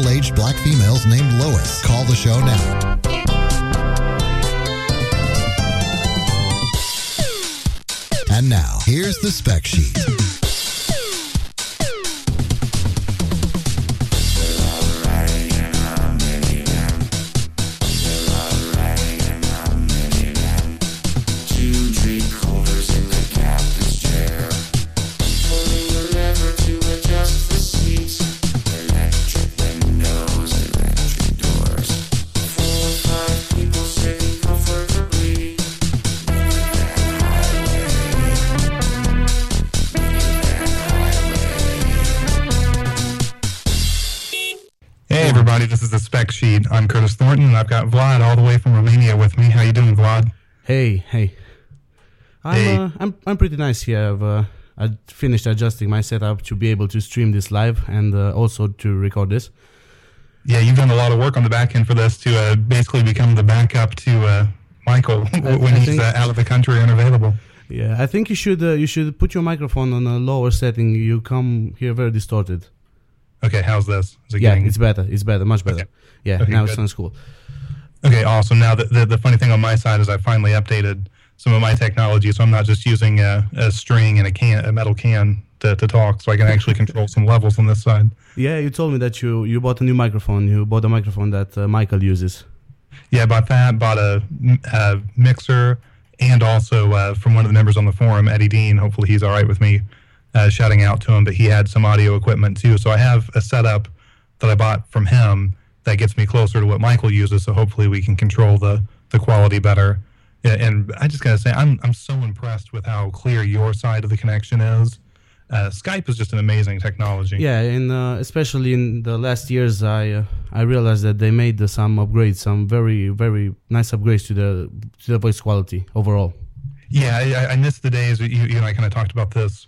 middle aged black females named Lois. Call the show now. And now, here's the spec sheet. Nice here. I've uh, I finished adjusting my setup to be able to stream this live and uh, also to record this. Yeah, you've done a lot of work on the back end for this to uh, basically become the backup to uh, Michael when he's uh, out of the country and unavailable. Yeah, I think you should uh, you should put your microphone on a lower setting. You come here very distorted. Okay, how's this? Is it Yeah, getting- it's better. It's better. Much better. Okay. Yeah, Okay, now it good. sounds cool. Okay, awesome. Now, the, the, the funny thing on my side is I finally updated some of my technology, so I'm not just using a, a string and a can, a metal can to, to talk, so I can actually control some levels on this side. Yeah, you told me that you you bought a new microphone. You bought a microphone that uh, Michael uses. Yeah, I bought that, bought a, a mixer, and also uh, from one of the members on the forum, Eddie Dean. Hopefully, he's all right with me uh, shouting out to him. But he had some audio equipment too, so I have a setup that I bought from him that gets me closer to what Michael uses. So hopefully, we can control the the quality better. Yeah, and I just gotta say, I'm I'm so impressed with how clear your side of the connection is. Uh, Skype is just an amazing technology. Yeah, and uh, especially in the last years, I uh, I realized that they made some upgrades, some very very nice upgrades to the to the voice quality overall. Yeah, I, I- miss the days. You, you and I kind of talked about this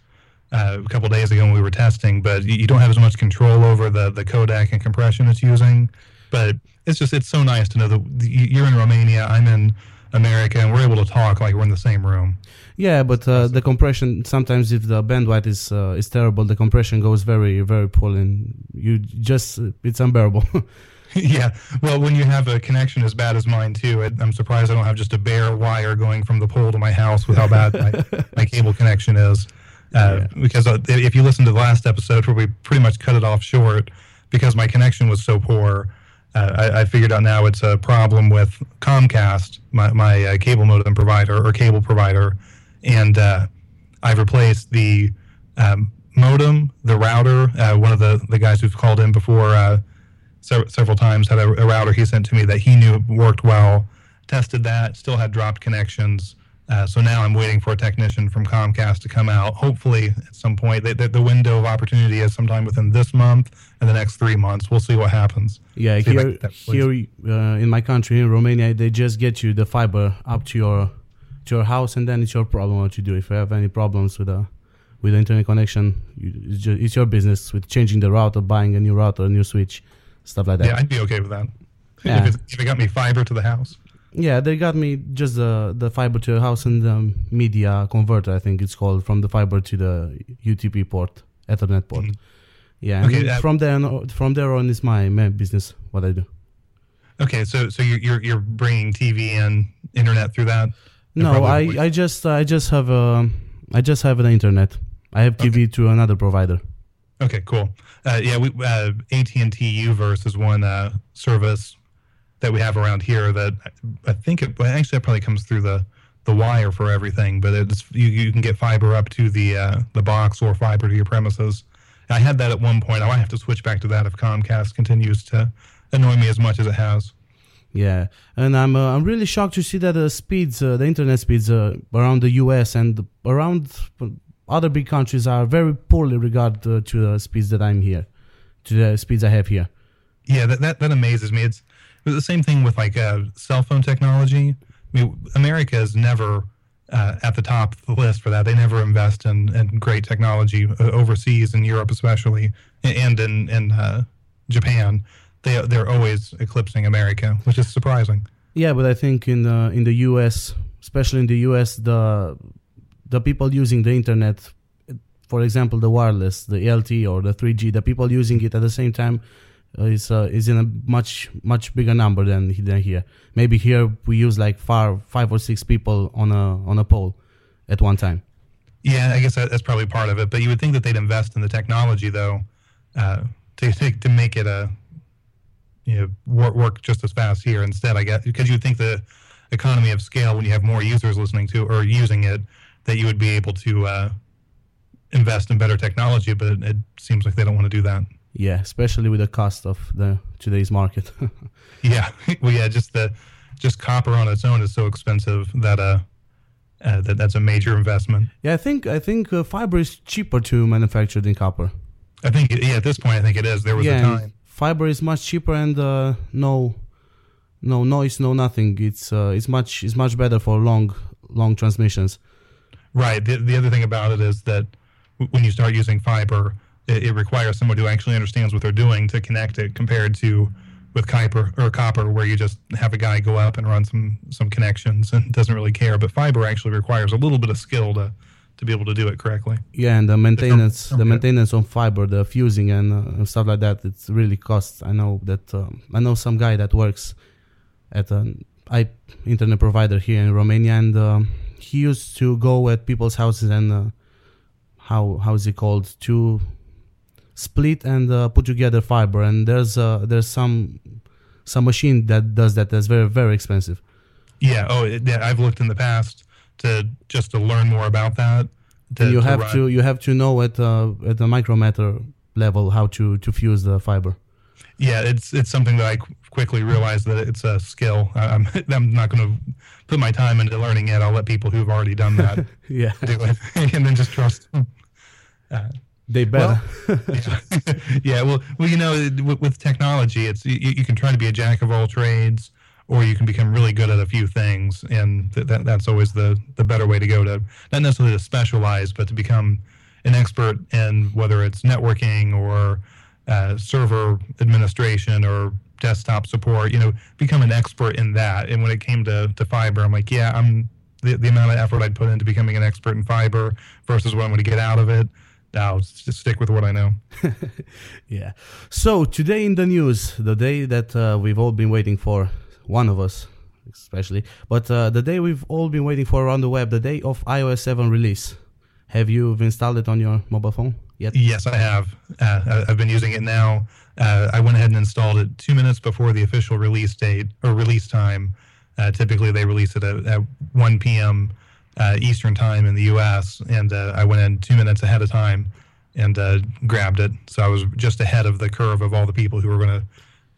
uh, a couple days ago when we were testing, but you, you don't have as much control over the the codec and compression it's using. But it's just it's so nice to know that you're in Romania, I'm in America, and we're able to talk like we're in the same room. Yeah, but uh, the compression sometimes if the bandwidth is uh, is terrible, the compression goes very very poor, and you just uh, it's unbearable. yeah. Well, when you have a connection as bad as mine too, I'm surprised I don't have just a bare wire going from the pole to my house with how bad my, my cable connection is. Uh, Because uh, if you listen to the last episode where we pretty much cut it off short because my connection was so poor, uh, I, I figured out now it's a problem with Comcast, my, my uh, cable modem provider or cable provider, and uh, I've replaced the um, modem, the router. Uh, one of the, the guys who've called in before uh, sev- several times had a, a router he sent to me that he knew worked well. Tested that, still had dropped connections. Uh, so now I'm waiting for a technician from Comcast to come out. Hopefully, at some point, the, the, the window of opportunity is sometime within this month and the next three months. We'll see what happens. yeah, See here get that, please. here uh, in my country in Romania, they just get you the fiber up to your to your house, and then it's your problem what you do. If you have any problems with a with the internet connection, you, it's, just, it's your business with changing the router, buying a new router, a new switch, stuff like that. Yeah, I'd be okay with that. Yeah. If, it got me fiber to the house. Yeah, they got me just the the fiber to the house and the media converter. I think it's called from the fiber to the UTP port, Ethernet port. Yeah, Okay, that- from there on, from there on is my main business. What I do. Okay, so so you're you're, you're bringing TV and internet through that. No, I, I just I just have a I just have the internet. I have TV to another provider. Okay, cool. Uh, yeah, we uh, AT and T Uverse is one uh, service that we have around here that I- I think it actually it probably comes through the the wire for everything, but it's you, you can get fiber up to the uh, the box or fiber to your premises. I had that at one point. I might have to switch back to that if Comcast continues to annoy me as much as it has. Yeah, and I'm uh, I'm really shocked to see that the speeds, uh, the internet speeds uh, around the U.S. and around other big countries are very poorly regarded uh, to the speeds that I'm here, to the speeds I have here. Yeah, that, that, that amazes me. It's, it's the same thing with like uh, cell phone technology. I mean, America is never uh, at the top of the list for that. They never invest in, in great technology uh, overseas, in Europe especially, and in, in uh, Japan. They, they're always eclipsing America, which is surprising. Yeah, but I think in the in the U.S., especially in the U.S., the the people using the internet for example, the wireless, the LTE or the 3G, the people using it at the same time is uh, is in a much much bigger number than than here. Maybe here we use like five five or six people on a on a pole at one time. Yeah, I guess that's probably part of it. But you would think that they'd invest in the technology though uh, to, to to make it a you know work, work just as fast here instead. I guess because you would think the economy of scale when you have more users listening to or using it that you would be able to uh, invest in better technology. But it, it seems like they don't want to do that. Yeah, especially with the cost of the today's market. yeah, well, yeah, just the just copper on its own is so expensive that uh, uh that that's a major investment. Yeah, I think I think uh, fiber is cheaper to manufacture than copper. I think yeah, at this point, I think it is. There was yeah, a time. Fiber is much cheaper and uh, no, no noise, no nothing. It's uh, it's much it's much better for long long transmissions. Right. The the other thing about it is that when you start using fiber, it, it requires someone who actually understands what they're doing to connect it, compared to with copper or copper, where you just have a guy go up and run some some connections and doesn't really care. But fiber actually requires a little bit of skill to to be able to do it correctly. Yeah, and the maintenance, the maintenance on fiber, the fusing and, uh, stuff like that, it's really costs. I know that um, I know some guy that works at an I internet provider here in Romania, and um, he used to go at people's houses and uh, how how is it called to split and uh, put together fiber. And there's uh, there's some some machine that does that. That's very very expensive. Yeah. Oh, it, yeah. I've looked in the past to just to learn more about that. To, you to have run. to you have to know at uh, at the micrometer level how to to fuse the fiber. Yeah, it's it's something that I qu- quickly realized that it's a skill. I'm I'm not going to put my time into learning it. I'll let people who've already done that Yeah, do it, and then just trust. them. Uh, they better. yeah. yeah, well, well, you know, with, with technology, it's you, you can try to be a jack of all trades, or you can become really good at a few things, and th- that that's always the the better way to go. To not necessarily to specialize, but to become an expert in whether it's networking or uh, server administration or desktop support. You know, become an expert in that. And when it came to to fiber, I'm like, yeah, I'm the, the amount of effort I'd put into becoming an expert in fiber versus what I'm going to get out of it. I'll just stick with what I know. yeah. So today in the news, the day that uh, we've all been waiting for, one of us especially, but uh, the day we've all been waiting for around the web, the day of iOS 7 release. Have you installed it on your mobile phone yet? Yes, I have. Uh, I've been using it now. Uh, I went ahead and installed it two minutes before the official release date or release time. Uh, typically, they release it at, at 1 p.m. Uh, Eastern time in the U.S., and uh, I went in two minutes ahead of time and uh, grabbed it. So I was just ahead of the curve of all the people who were going to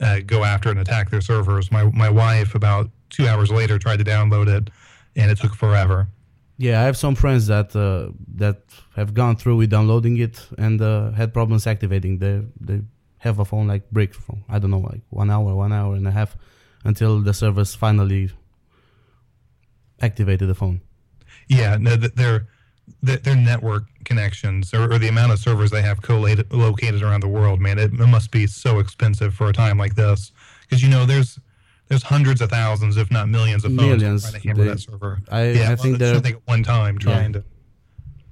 uh, go after and attack their servers. My my wife, about two hours later, tried to download it, and it took forever. Yeah, I have some friends that uh, that have gone through with downloading it and uh, had problems activating. They they have a phone like brick for I don't know like one hour, one hour and a half until the servers finally activated the phone. Yeah, no, their their their network connections or, or the amount of servers they have collated located around the world, man, it, it must be so expensive for a time like this because you know there's there's hundreds of thousands, if not millions, of phones Millions. trying to hammer They- that server. I- yeah, I think they're- at one time trying to.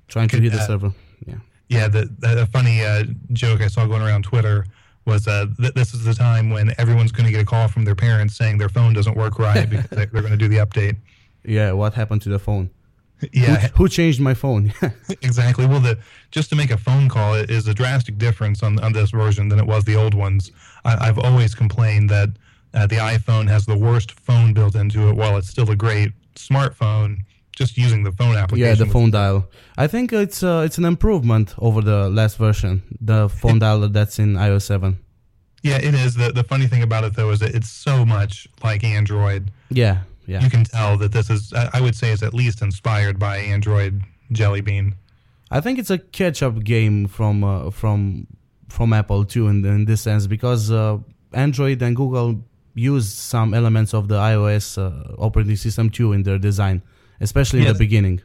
Trying to hit the that- server. Yeah. Yeah, the, the a funny uh, joke I saw going around Twitter was uh, th- this is the time when everyone's going to get a call from their parents saying their phone doesn't work right because they're going to do the update. Yeah, what happened to the phone? Yeah, Who, who changed my phone? Exactly. Well, the just to make a phone call is a drastic difference on on this version than it was the old ones. I, I've always complained that uh, the iPhone has the worst phone built into it, while it's still a great smartphone. Just using the phone application. yeah, the phone dial. I think it's uh, it's an improvement over the last version, the phone dial that's in iOS 7. Yeah, it is. The the funny thing about it though is that it's so much like Android. Yeah, yeah. You can tell that this is. I would say is at least inspired by Android Jelly Bean. I think it's a catch-up game from uh, from from Apple too in, in this sense because uh, Android and Google use some elements of the iOS uh, operating system too in their design, especially in the beginning.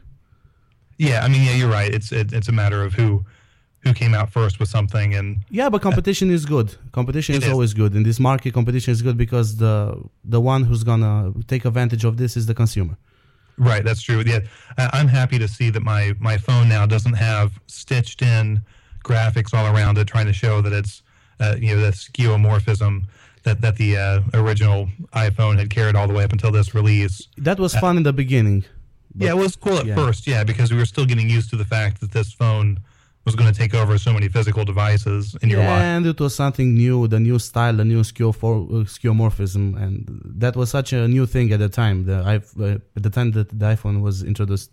Yeah, I mean, yeah, you're right. It's it, it's a matter of who who came out first with something and Yeah, but competition is good. Competition It is, is. always good. In this market, competition is good because the the one who's gonna take advantage of this is the consumer. Right, that's true. Yeah, I'm happy to see that my my phone now doesn't have stitched in graphics all around it, trying to show that it's uh, you know the skeuomorphism that that the uh, original iPhone had carried all the way up until this release. That was fun in the beginning. but- yeah, it was cool at yeah. first, yeah, because we were still getting used to the fact that this phone was going to take over so many physical devices in your life. and it was something new, the new style, the new skeo for, uh, skeuomorphism, and that was such a new thing at the time. The i- uh, at the time that the iPhone was introduced,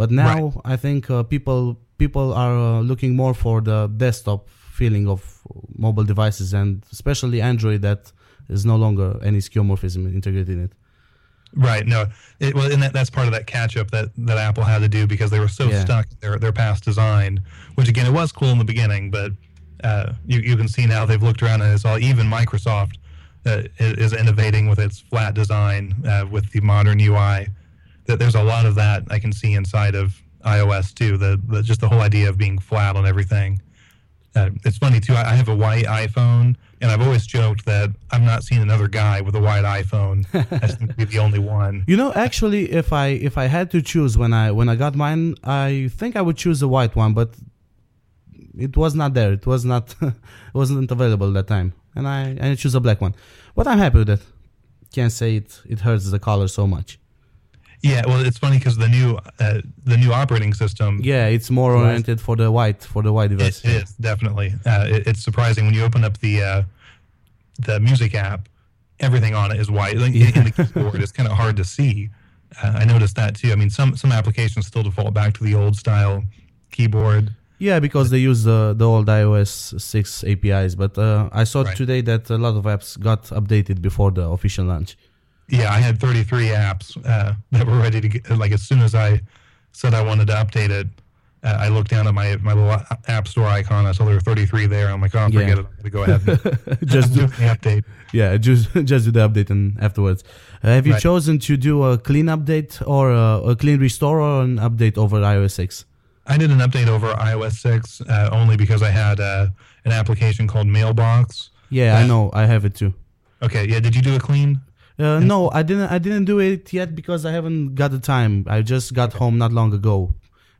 but now I think uh, people people are uh, looking more for the desktop feeling of mobile devices, and especially Android that is no longer any skeuomorphism integrated in it. Right. No. It, well, and that, that's part of that catch up that, that Apple had to do because they were so Yeah. stuck in their their past design. Which again, it was cool in the beginning, but uh, you you can see now they've looked around and it's all even Microsoft uh, is, is innovating with its flat design uh, with the modern UI. That there's a lot of that I can see inside of iOS too. The, the just the whole idea of being flat on everything. Uh, it's funny too. I, I have a white iPhone, and I've always joked that I'm not seeing another guy with a white iPhone. I seem to be the only one. You know, actually, if I if I had to choose when I when I got mine, I think I would choose a white one, but it was not there. It was not it wasn't available at that time, and I and I choose a black one. But I'm happy with it. Can't say it it hurts the color so much. Yeah, well, it's funny because the new uh, the new operating system. Yeah, it's more oriented for the white for the white it, device. it is definitely. Uh, it, it's surprising when you open up the uh, the music app, everything on it is white. Like, In the keyboard, it's kind of hard to see. Uh, I noticed that too. I mean, some some applications still default back to the old style keyboard. Yeah, because they use the the old iOS six APIs. But uh, I saw Right. today that a lot of apps got updated before the official launch. Yeah, I had 33 apps uh, that were ready to get. Like as soon as I said I wanted to update it, uh, I looked down at my my little app store icon. I saw there were 33 there. I'm like, oh, forget Yeah. it. I'm gonna go ahead and Just do the update. Yeah, just just do the update and afterwards. Uh, have you Right. chosen to do a clean update or a, a clean restore or an update over iOS 6? I did an update over iOS 6 uh, only because I had uh, an application called Mailbox. Yeah, I know. I have it too. Okay, yeah. Did you do a clean? Uh, no, I didn't. I didn't do it yet because I haven't got the time. I just got home not long ago,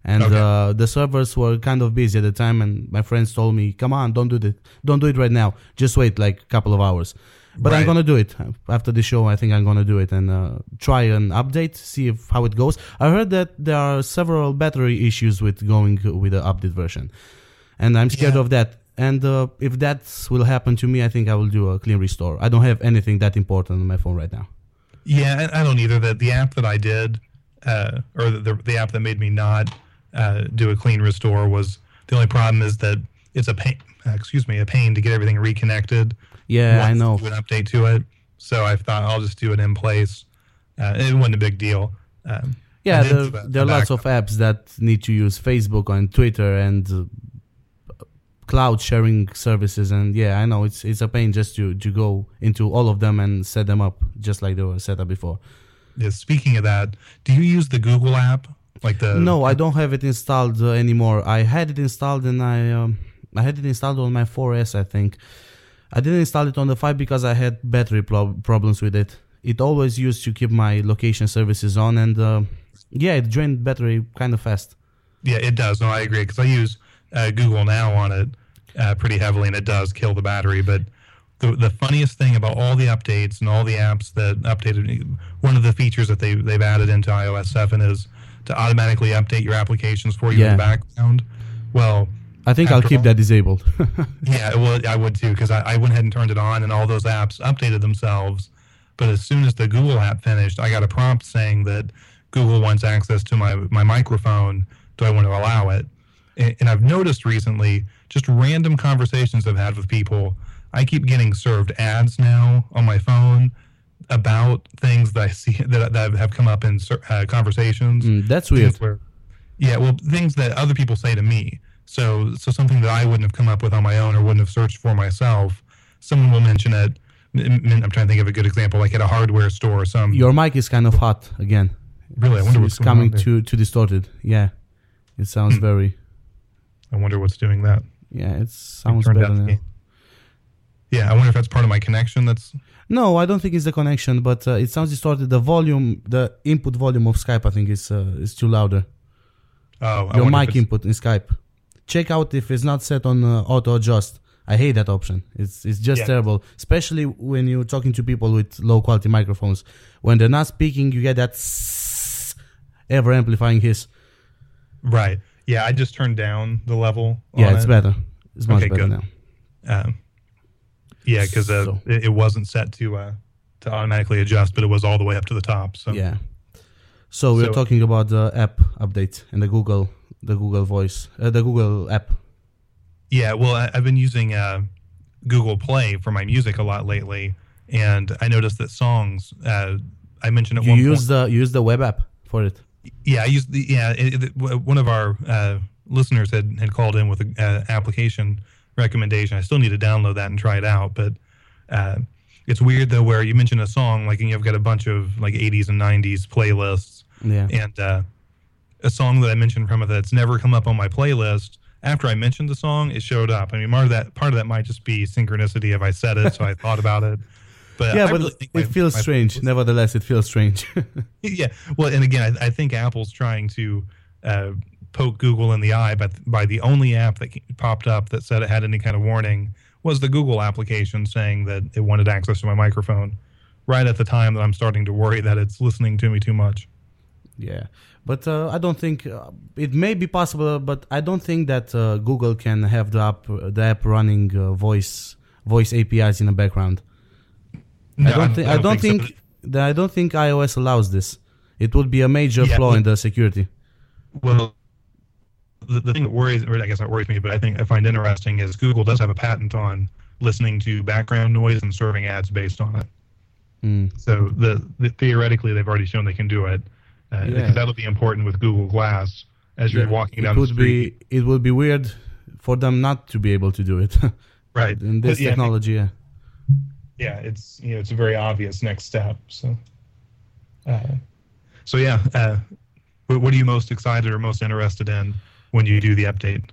and Okay. uh, the servers were kind of busy at the time. And my friends told me, "Come on, don't do it. Don't do it right now. Just wait like a couple of hours." But I'm gonna do it after the show. I think I'm gonna do it and uh, try an update, see if, how it goes. I heard that there are several battery issues with going with the update version, and I'm scared Yeah. of that. And uh, if that will happen to me, I think I will do a clean restore. I don't have anything that important on my phone right now. Yeah, I I don't either. The the app that I did, uh, or the, the app that made me not uh, do a clean restore was the only problem is that it's a pain. Uh, excuse me, a pain to get everything reconnected. Yeah, I know. Do an update to it. So I thought I'll just do it in place. Uh, it wasn't a big deal. Um, Yeah, there, there are lots of apps that need to use Facebook and Twitter and uh, cloud sharing services, and yeah, I know it's it's a pain just to to go into all of them and set them up just like they were set up before. Yeah, speaking of that, do you use the Google app? Like the No, I don't have it installed uh, anymore. I had it installed and I um, I had it installed on my 4S, I think. I didn't install it on the 5 because I had battery prob- problems with it. It always used to keep my location services on, and uh, yeah, it drained battery kind of fast. Yeah, it does. No, I agree because I use uh, Google Now on it uh, pretty heavily, and it does kill the battery. But the the funniest thing about all the updates and all the apps that updated, one of the features that they they've added into iOS seven is to automatically update your applications for you in the background. Well, I think I'll keep all- that disabled. yeah, well, I would too because I, I went ahead and turned it on, and all those apps updated themselves. But as soon as the Google app finished, I got a prompt saying that Google wants access to my my microphone. Do I want to allow it? And, I've noticed recently, just random conversations I've had with people, I keep getting served ads now on my phone about things that I see that, that have come up in uh, conversations. Mm, that's weird. where- yeah, well, things that other people say to me. So, so something that I wouldn't have come up with on my own or wouldn't have searched for myself. Someone will mention it. I'm trying to think of a good example, like at a hardware store or some. Your mic is kind of hot again. really, I wonder what's it's going coming there. too too distorted. Yeah, it sounds very. I wonder what's doing that. Yeah, it sounds Turned better now. Yeah, I wonder if that's part of my connection. That's No, I don't think it's the connection, but uh, it sounds distorted. The volume, the input volume of Skype, I think is uh, is too louder. oh, Your mic input in Skype. Check out if it's not set on uh, auto adjust. I hate that option. It's it's just Yeah. terrible, especially when you're talking to people with low quality microphones. When they're not speaking, you get that ever amplifying hiss. Right. Yeah, I just turned down the level. Yeah, it's it. better. It's much Okay, better good. now. Um, yeah, because uh, So- it, it wasn't set to uh, to automatically adjust, but it was all the way up to the top. So Yeah. So we're So- talking about the app update and the Google the Google Voice, uh, the Google app. Yeah, well, I, I've been using uh, Google Play for my music a lot lately, and I noticed that songs. Uh, I mentioned at You one use point. the you use the web app for it. Yeah, I used the yeah. It, it, one of our uh, listeners had had called in with an uh, application recommendation. I still need to download that and try it out, but uh, it's weird though where you mention a song like and you've got a bunch of like 80s and 90s playlists, Yeah. and uh, a song that I mentioned from it that's never come up on my playlist. After I mentioned the song, it showed up. I mean, part of that part of that might just be synchronicity if I said it, so I thought about it. But yeah, I but really it my- feels my strange. Nevertheless, it feels strange. yeah. Well, and again, I, I think Apple's trying to uh, poke Google in the eye, but by the only app that popped up that said it had any kind of warning was the Google application saying that it wanted access to my microphone. Right at the time that I'm starting to worry that it's listening to me too much. yeah, but uh, I don't think uh, it may be possible, but I don't think that uh, Google can have the app the app running uh, voice voice APIs in the background. No, I don't think I don't so. think that I don't think iOS allows this. It would be a major Yeah, flaw but- in the security. Well, the, the thing that worries, or I guess not worries me, but I think I find interesting is Google does have a patent on listening to background noise and serving ads based on it. Mm. So the, the theoretically they've already shown they can do it. Uh, Yeah. that'll be important with Google Glass as you're walking it down the street. be it would be weird for them not to be able to do it right. in this But yeah, technology. Yeah. Yeah, it's you know it's a very obvious next step. So, uh, so yeah, uh, what, what are you most excited or most interested in when you do the update?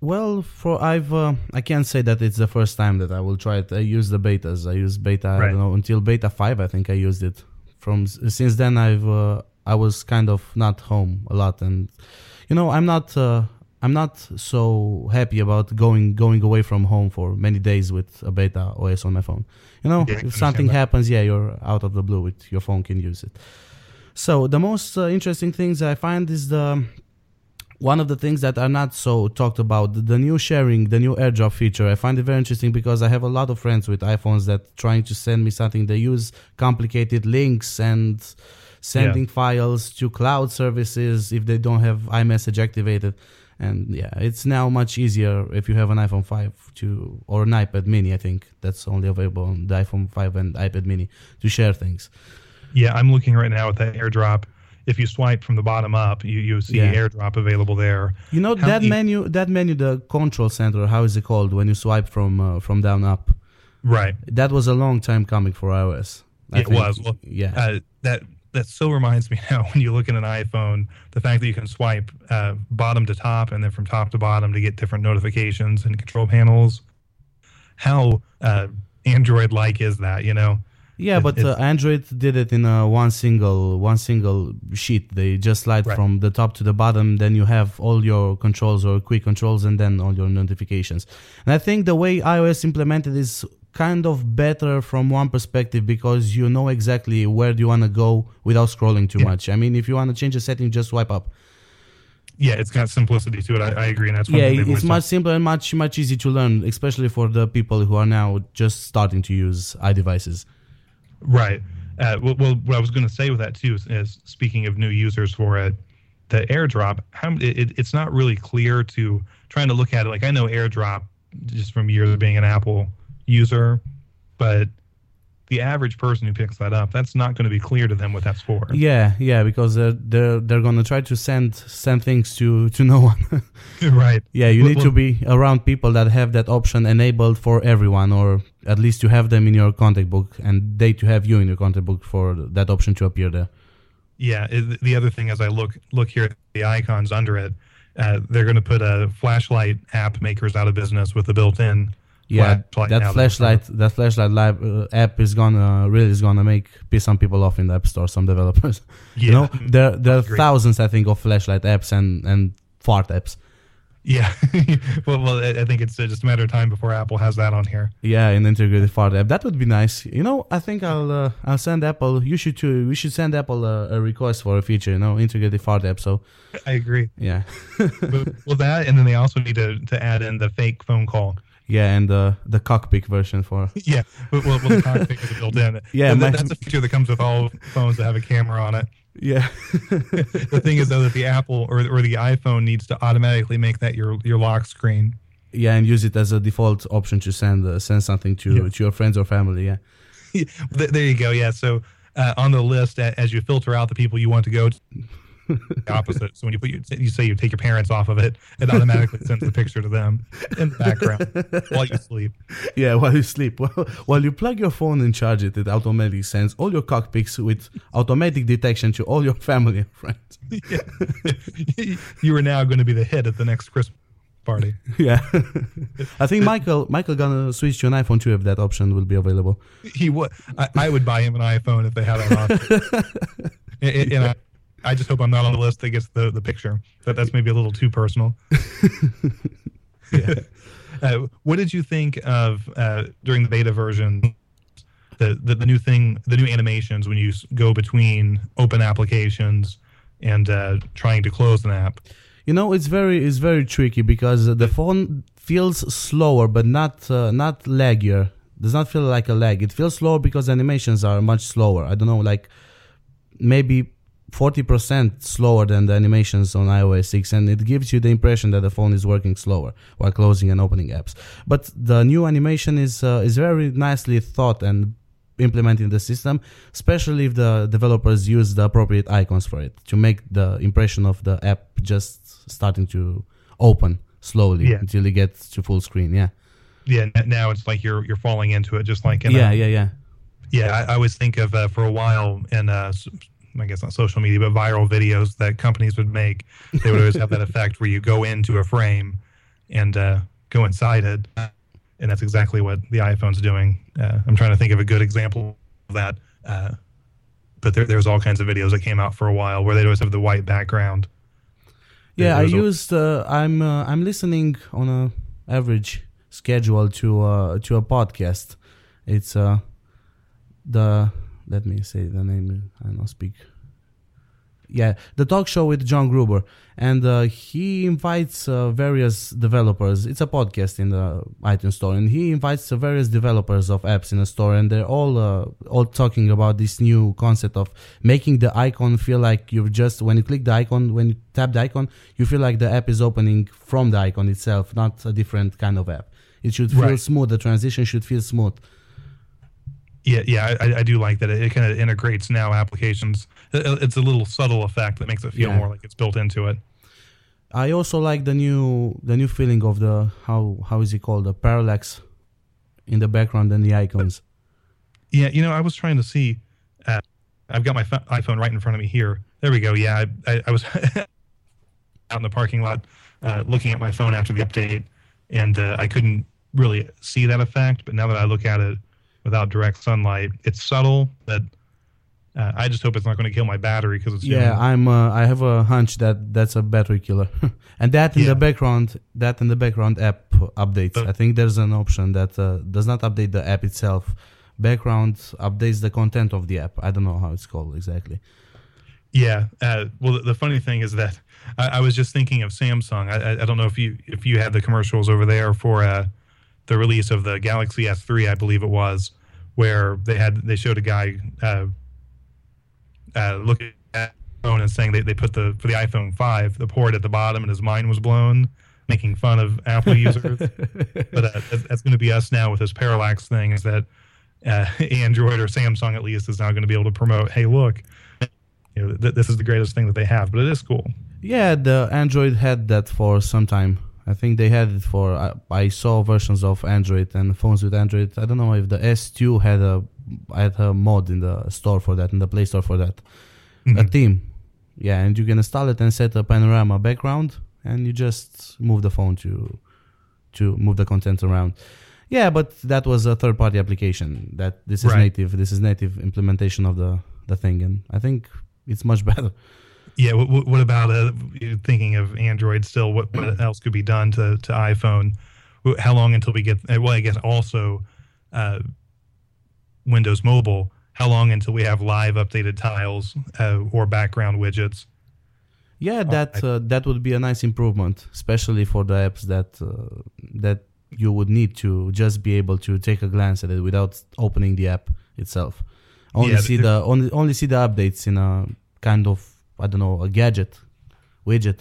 Well, for I've uh, I can't say that it's the first time that I will try it. I use the betas. I use beta. I don't know until beta five. I think I used it. From since then, I've uh, I was kind of not home a lot, and you know I'm not uh, I'm not so happy about going going away from home for many days with a beta OS on my phone. You know, Yeah, if something that. happens, yeah, you're out of the blue with your phone can use it. So the most uh, interesting things I find is the one of the things that are not so talked about the, the new sharing the new airdrop feature i find it very interesting because i have a lot of friends with iphones that trying to send me something they use complicated links and sending files to cloud services if they don't have imessage activated and yeah it's now much easier if you have an iphone 5 to or an ipad mini i think that's only available on the iphone 5 and ipad mini to share things Yeah, I'm looking right now at that AirDrop. If you swipe from the bottom up, you, you see Yeah. AirDrop available there. You know How that menu, that menu, the control center. How is it called when you swipe from uh, from down up? Right. That was a long time coming for iOS. I it think. was. Well, yeah, Uh, that that so reminds me now when you look at an iPhone, the fact that you can swipe uh, bottom to top and then from top to bottom to get different notifications and control panels. How uh, Android-like is that? You know. yeah. it- But uh, Android did it in a one single one single sheet. They just slide Right. from the top to the bottom. Then you have all your controls or quick controls, and then all your notifications. And I think the way iOS implemented is kind of better from one perspective because you know exactly where do you want to go without scrolling too Yeah. much. I mean, if you want to change a setting, just swipe up. Yeah, it's got simplicity to it. I, I agree, and that's one yeah it's much simpler and much much easier to learn especially for the people who are now just starting to use iDevices. Right. Uh, well, well, what I was going to say with that too is, is speaking of new users for it, the AirDrop, how, it, it's not really clear to trying to look at it. Like I know AirDrop just from years of being an Apple user, but the average person who picks that up, that's not going to be clear to them what that's for. yeah yeah because they're they're, they're gonna try to send send things to to no one right. yeah you Well- need to be around people that have that option enabled for everyone or at least you have them in your contact book and they to have you in your contact book for that option to appear there Yeah. It, the other thing, as I look look here at the icons under it, uh, they're going to put a flashlight app makers out of business with the built-in Yeah, flashlight that now flashlight, that flashlight live uh, app is gonna really is gonna make piss some people off in the app store. Some developers, Yeah. you know, there there are thousands, I think, of flashlight apps and and fart apps. Yeah. well, well, I think it's just a matter of time before Apple has that on here. Yeah, an integrated fart app. That would be nice. You know, I think I'll uh, I'll send Apple. You should too. We should send Apple a, a request for a feature. You know, integrated fart app. So I agree. yeah, well, that, and then they also need to, to add in the fake phone call. Yeah, and uh, the cockpit version for Yeah. Well, well, the cockpit is built in. Yeah, my- that's a feature that comes with all phones that have a camera on it. yeah. the thing is, though, that the Apple or, or the iPhone needs to automatically make that your your lock screen. yeah, and use it as a default option to send uh, send something to Yeah. to your friends or family. Yeah. There you go. Yeah. So uh, on the list, as you filter out the people you want to go to, the opposite. So when you put your, you say you take your parents off of it, it automatically sends the picture to them in the background while you sleep. Yeah, while you sleep. Well, while you plug your phone and charge it, it automatically sends all your cockpits with automatic detection to all your family and friends. Yeah. you are now going to be the hit at the next Christmas party. Yeah, I think Michael Michael gonna switch to an iPhone too if that option will be available. He would. I, I would buy him an iPhone if they had that option. and and- I, I just hope I'm not on the list that gets the, the picture. But that's maybe a little too personal. uh, what did you think of uh, during the beta version? The, the the new thing, the new animations when you go between open applications and uh, trying to close an app. You know, it's very it's very tricky because the phone feels slower, but not uh, not laggier. Does not feel like a lag. It feels slower because animations are much slower. I don't know, like maybe forty percent slower than the animations on iOS six, and it gives you the impression that the phone is working slower while closing and opening apps. But the new animation is uh, is very nicely thought and implemented in the system, especially if the developers use the appropriate icons for it to make the impression of the app just starting to open slowly Yeah. until it gets to full screen. Yeah, Yeah, now it's like you're you're falling into it, just like in yeah, a, yeah, yeah. Yeah, I, I always think of uh, for a while in uh, I guess not social media, but viral videos that companies would make. They would always have that effect where you go into a frame and uh, go inside it, and that's exactly what the iPhone's doing. Uh, I'm trying to think of a good example of that, uh, but there, there's all kinds of videos that came out for a while where they always have the white background. Yeah, I used. Uh, I'm uh, I'm listening on a average schedule to uh, to a podcast. It's uh the let me say the name. I don't speak. Yeah, the talk show with John Gruber, and uh, he invites uh, various developers. It's a podcast in the iTunes store, and he invites various developers of apps in the store, and they're all uh, all talking about this new concept of making the icon feel like you're just when you click the icon, when you tap the icon, you feel like the app is opening from the icon itself, not a different kind of app. It should feel Right. smooth. The transition should feel smooth. Yeah, yeah, I, I do like that. It, it kind of integrates now applications. It- It's a little subtle effect that makes it feel Yeah. more like it's built into it. I also like the new the new feeling of the how how is it called the parallax in the background and the icons. Yeah, you know, I was trying to see. Uh, I've got my pho- iPhone right in front of me here. There we go. Yeah, I, I, I was out in the parking lot uh, looking at my phone after the update, and uh, I couldn't really see that effect. But now that I look at it without direct sunlight, it's subtle. But uh, I just hope it's not going to kill my battery because it's Yeah, I'm. Uh, I have a hunch that that's a battery killer, and that in Yeah. the background, that in the background app updates. But- I think there's an option that uh, does not update the app itself. Background updates the content of the app. I don't know how it's called exactly. Yeah. Uh, well, the, the funny thing is that I, I was just thinking of Samsung. I, I, I don't know if you if you had the commercials over there for uh, the release of the Galaxy S3, I believe it was, where they had they showed a guy uh, uh, looking at the phone and saying they, they put the for the iPhone 5 the port at the bottom and his mind was blown, making fun of Apple users. but uh, that's, that's going to be us now with this parallax thing. Is that uh, Android or Samsung at least is now going to be able to promote, hey, look, you know, th- this is the greatest thing that they have. But it is cool. Yeah, the Android had that for some time. I think they had it for. I, I saw versions of Android and phones with Android. I don't know if the S2 had a had a mod in the store for that, in the Play Store for that. A Mhm. theme, yeah, and you can install it and set a panorama background, and you just move the phone to to move the content around. Yeah, but that was a third-party application. That this is Right. native. This is native implementation of the the thing, and I think it's much better. Yeah. What, what- about uh, thinking of Android still? What, what else could be done to, to iPhone? How long until we get? uh, Well, I guess also uh, Windows Mobile. How long until we have live updated tiles uh, or background widgets? Yeah, that uh, that would be a nice improvement, especially for the apps that uh, that you would need to just be able to take a glance at it without opening the app itself. Only Yeah, see the only only see the updates in a kind of I don't know a gadget widget.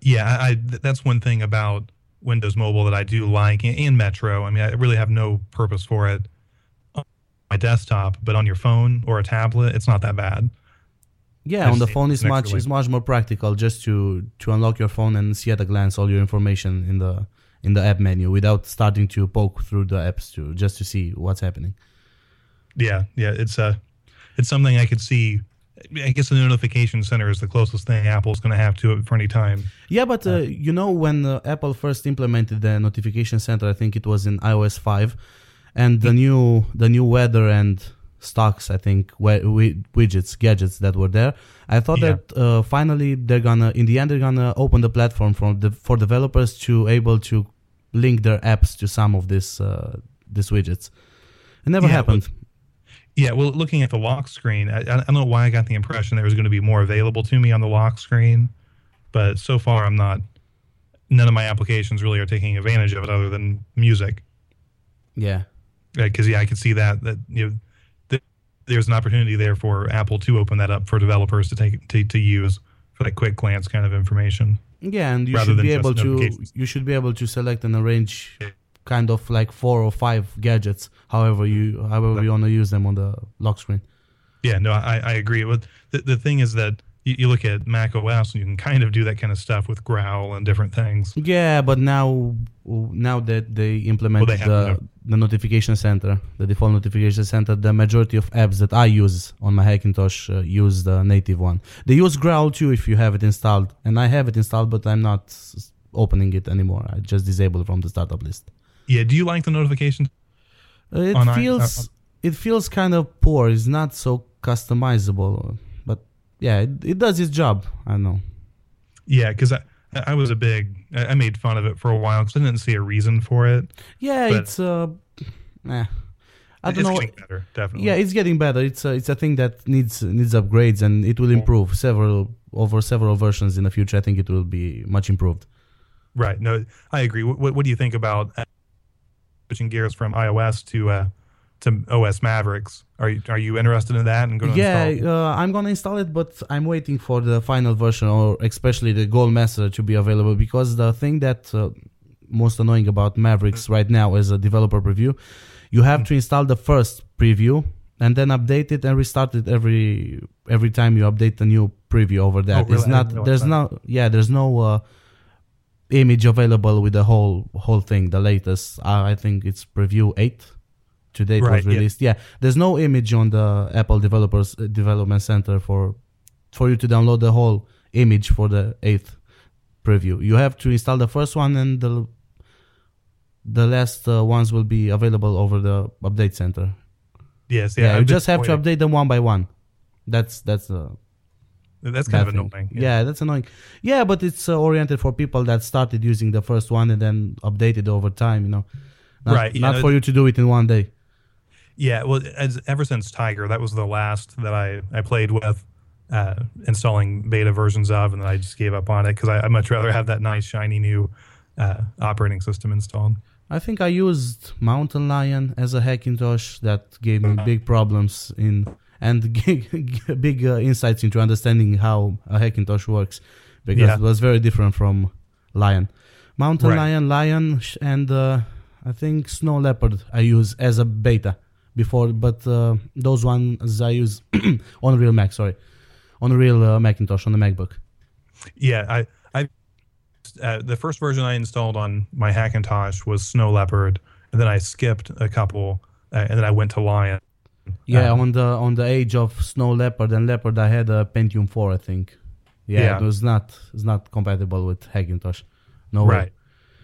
Yeah, I, I that's one thing about Windows Mobile that I do like, and, Metro. I mean, I really have no purpose for it on my desktop, but on your phone or a tablet, it's not that bad. Yeah, I've on the phone it is much is much more practical just to to unlock your phone and see at a glance all your information in the in the app menu without starting to poke through the apps to just to see what's happening. Yeah, yeah, it's uh, it's something I could see. I guess the notification center is the closest thing Apple's going to have to it for any time. Yeah, but uh, you know when uh, Apple first implemented the notification center, I think it was in iOS five, and the new the new weather and stocks, I think wi- wi- widgets, gadgets that were there. I thought Yeah. that uh, finally they're gonna, in the end, they're gonna open the platform for the for developers to able to link their apps to some of this uh, these widgets. It never Yeah, happened. Yeah, well, looking at the lock screen, I, I don't know why I got the impression there was going to be more available to me on the lock screen, but so far I'm not. None of my applications really are taking advantage of it, other than music. yeah. because yeah, I could see that that you know th- there's an opportunity there for Apple to open that up for developers to take to, to use for that quick glance kind of information. Yeah, and you should be able to you should be able to select and arrange kind of like four or five gadgets, however you however you want to use them on the lock screen. Yeah, no, I, I agree. With the the thing is that you, you look at Mac OS and you can kind of do that kind of stuff with Growl and different things. Yeah, but now now that they implemented have the, no- the notification center, the default notification center, the majority of apps that I use on my Hackintosh uh, use the native one. They use Growl too if you have it installed, and I have it installed, but I'm not opening it anymore. I just disabled it from the startup list. Yeah, do you like the notifications? Uh, It On i- feels uh, it feels kind of poor. It's not so customizable, but yeah, it, it does its job. I know. Yeah, because I I was a big I made fun of it for a while because I didn't see a reason for it. Yeah, it's uh, eh. I don't it's know. getting better, definitely. Yeah, it's getting better. It's a, it's a thing that needs needs upgrades, and it will improve several over several versions in the future. I think it will be much improved. Right. No, I agree. What, what, do you think about switching gears from iOS to uh, to OS Mavericks? Are you are you interested in that and going to yeah, install? uh, I'm gonna install it, but I'm waiting for the final version, or especially the Gold Master, to be available. Because the thing that uh, most annoying about Mavericks right now is a developer preview, you have to install the first preview and then update it and restart it every every time you update the new preview over that. Oh, really? It's not there's that. no yeah there's no uh, image available with the whole whole thing. The latest uh, I think it's preview eight. Today it Right, was released. Yeah, there's no image on the Apple Developers uh, Development Center for for you to download the whole image for the eighth preview. You have to install the first one, and the the last uh, ones will be available over the update center. yes. Yeah, Yeah. you just have to update them one by one. That's that's uh, That's kind of annoying. Yeah. that's annoying. Yeah, but it's uh, oriented for people that started using the first one and then updated over time. You know, not, Right, yeah, Not no, for you to do it in one day. Yeah. Well, as ever since Tiger, that was the last that I I played with. Uh, installing beta versions of, and then I just gave up on it because I I'd much rather have that nice shiny new uh, operating system installed. I think I used Mountain Lion as a Hackintosh that gave me big problems in and big uh, insights into understanding how a Hackintosh works because Yeah. it was very different from Lion. Mountain Right. Lion, Lion, sh- and uh, I think Snow Leopard I use as a beta before, but uh, those ones I use on real Mac. Sorry, on real uh, Macintosh on the MacBook. Yeah, I, I, uh, the first version I installed on my Hackintosh was Snow Leopard, and then I skipped a couple, uh, and then I went to Lion. Yeah, Um, on the on the age of Snow Leopard and Leopard, I had a Pentium 4, I think. Yeah, Yeah. it was not it's not compatible with Hackintosh. No way. Right.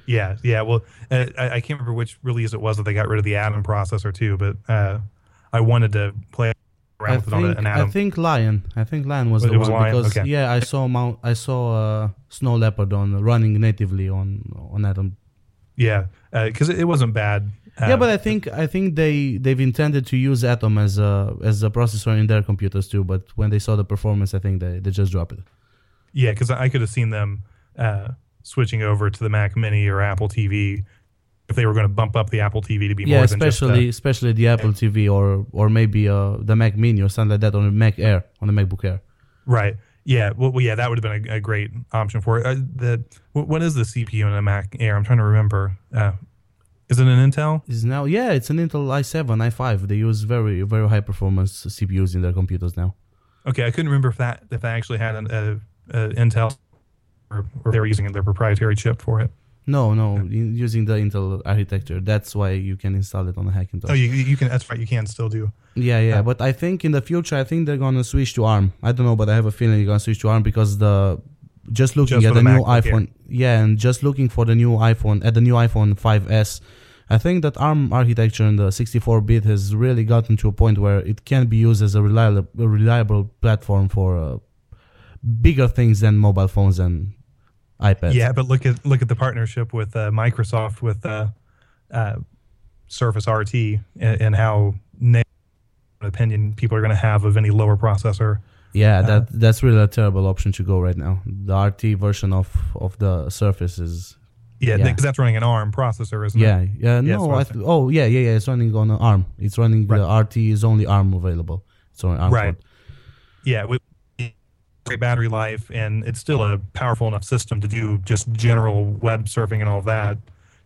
Yeah, yeah. Well, uh, I, I can't remember which release it was that they got rid of the Atom processor too, but uh, I wanted to play around I with it on think, an I think Lion. I think Lion was It the was one Lion? because Okay. yeah, I saw Mount, I saw uh, Snow Leopard on running natively on on Atom. yeah, because it, it wasn't bad. Yeah, but I think I think they they've intended to use Atom as a as a processor in their computers too. But when they saw the performance, I think they, they just dropped it. yeah, because I could have seen them uh, switching over to the Mac Mini or Apple TV if they were going to bump up the Apple TV to be Yeah, more than just. especially uh, especially the Apple TV or or maybe uh, the Mac Mini or something like that on the Mac Air on the MacBook Air. Right. Yeah. Well, yeah, that would have been a, a great option for it. Uh, the what, what is the CPU in a Mac Air? I'm trying to remember. Uh, is it an Intel? Is now yeah, it's an Intel i7, i5. They use very very high performance CPUs in their computers now. Okay, I couldn't remember if that if that actually had an uh, uh, Intel or, or they were using their proprietary chip for it. No, no, in, using the Intel architecture. That's why you can install it on a Hackintosh. Oh, you you can. That's right. You can still do. Yeah, yeah, Yeah. but I think in the future, I think they're gonna switch to ARM. I don't know, but I have a feeling they're gonna switch to ARM because the just looking Just at the, the new MacBook iPhone, yeah, and just looking for the new iPhone at the new iPhone 5s, I think that ARM architecture in the 64-bit has really gotten to a point where it can be used as a reliable, a reliable platform for uh, bigger things than mobile phones and iPads. Yeah, but look at look at the partnership with uh, Microsoft with uh, uh, Surface RT and, and how negative opinion people are going to have of any lower processor. Yeah, Uh, that that's really a terrible option to go right now. The RT version of of the Surface is Yeah, Yeah. because that's running an ARM processor, isn't yeah it? yeah Yeah, no I th- oh yeah yeah yeah it's running on an ARM. It's running the RT is only ARM available. It's on ARM. Right. code. Yeah, with great battery life, and it's still a powerful enough system to do just general web surfing and all of that.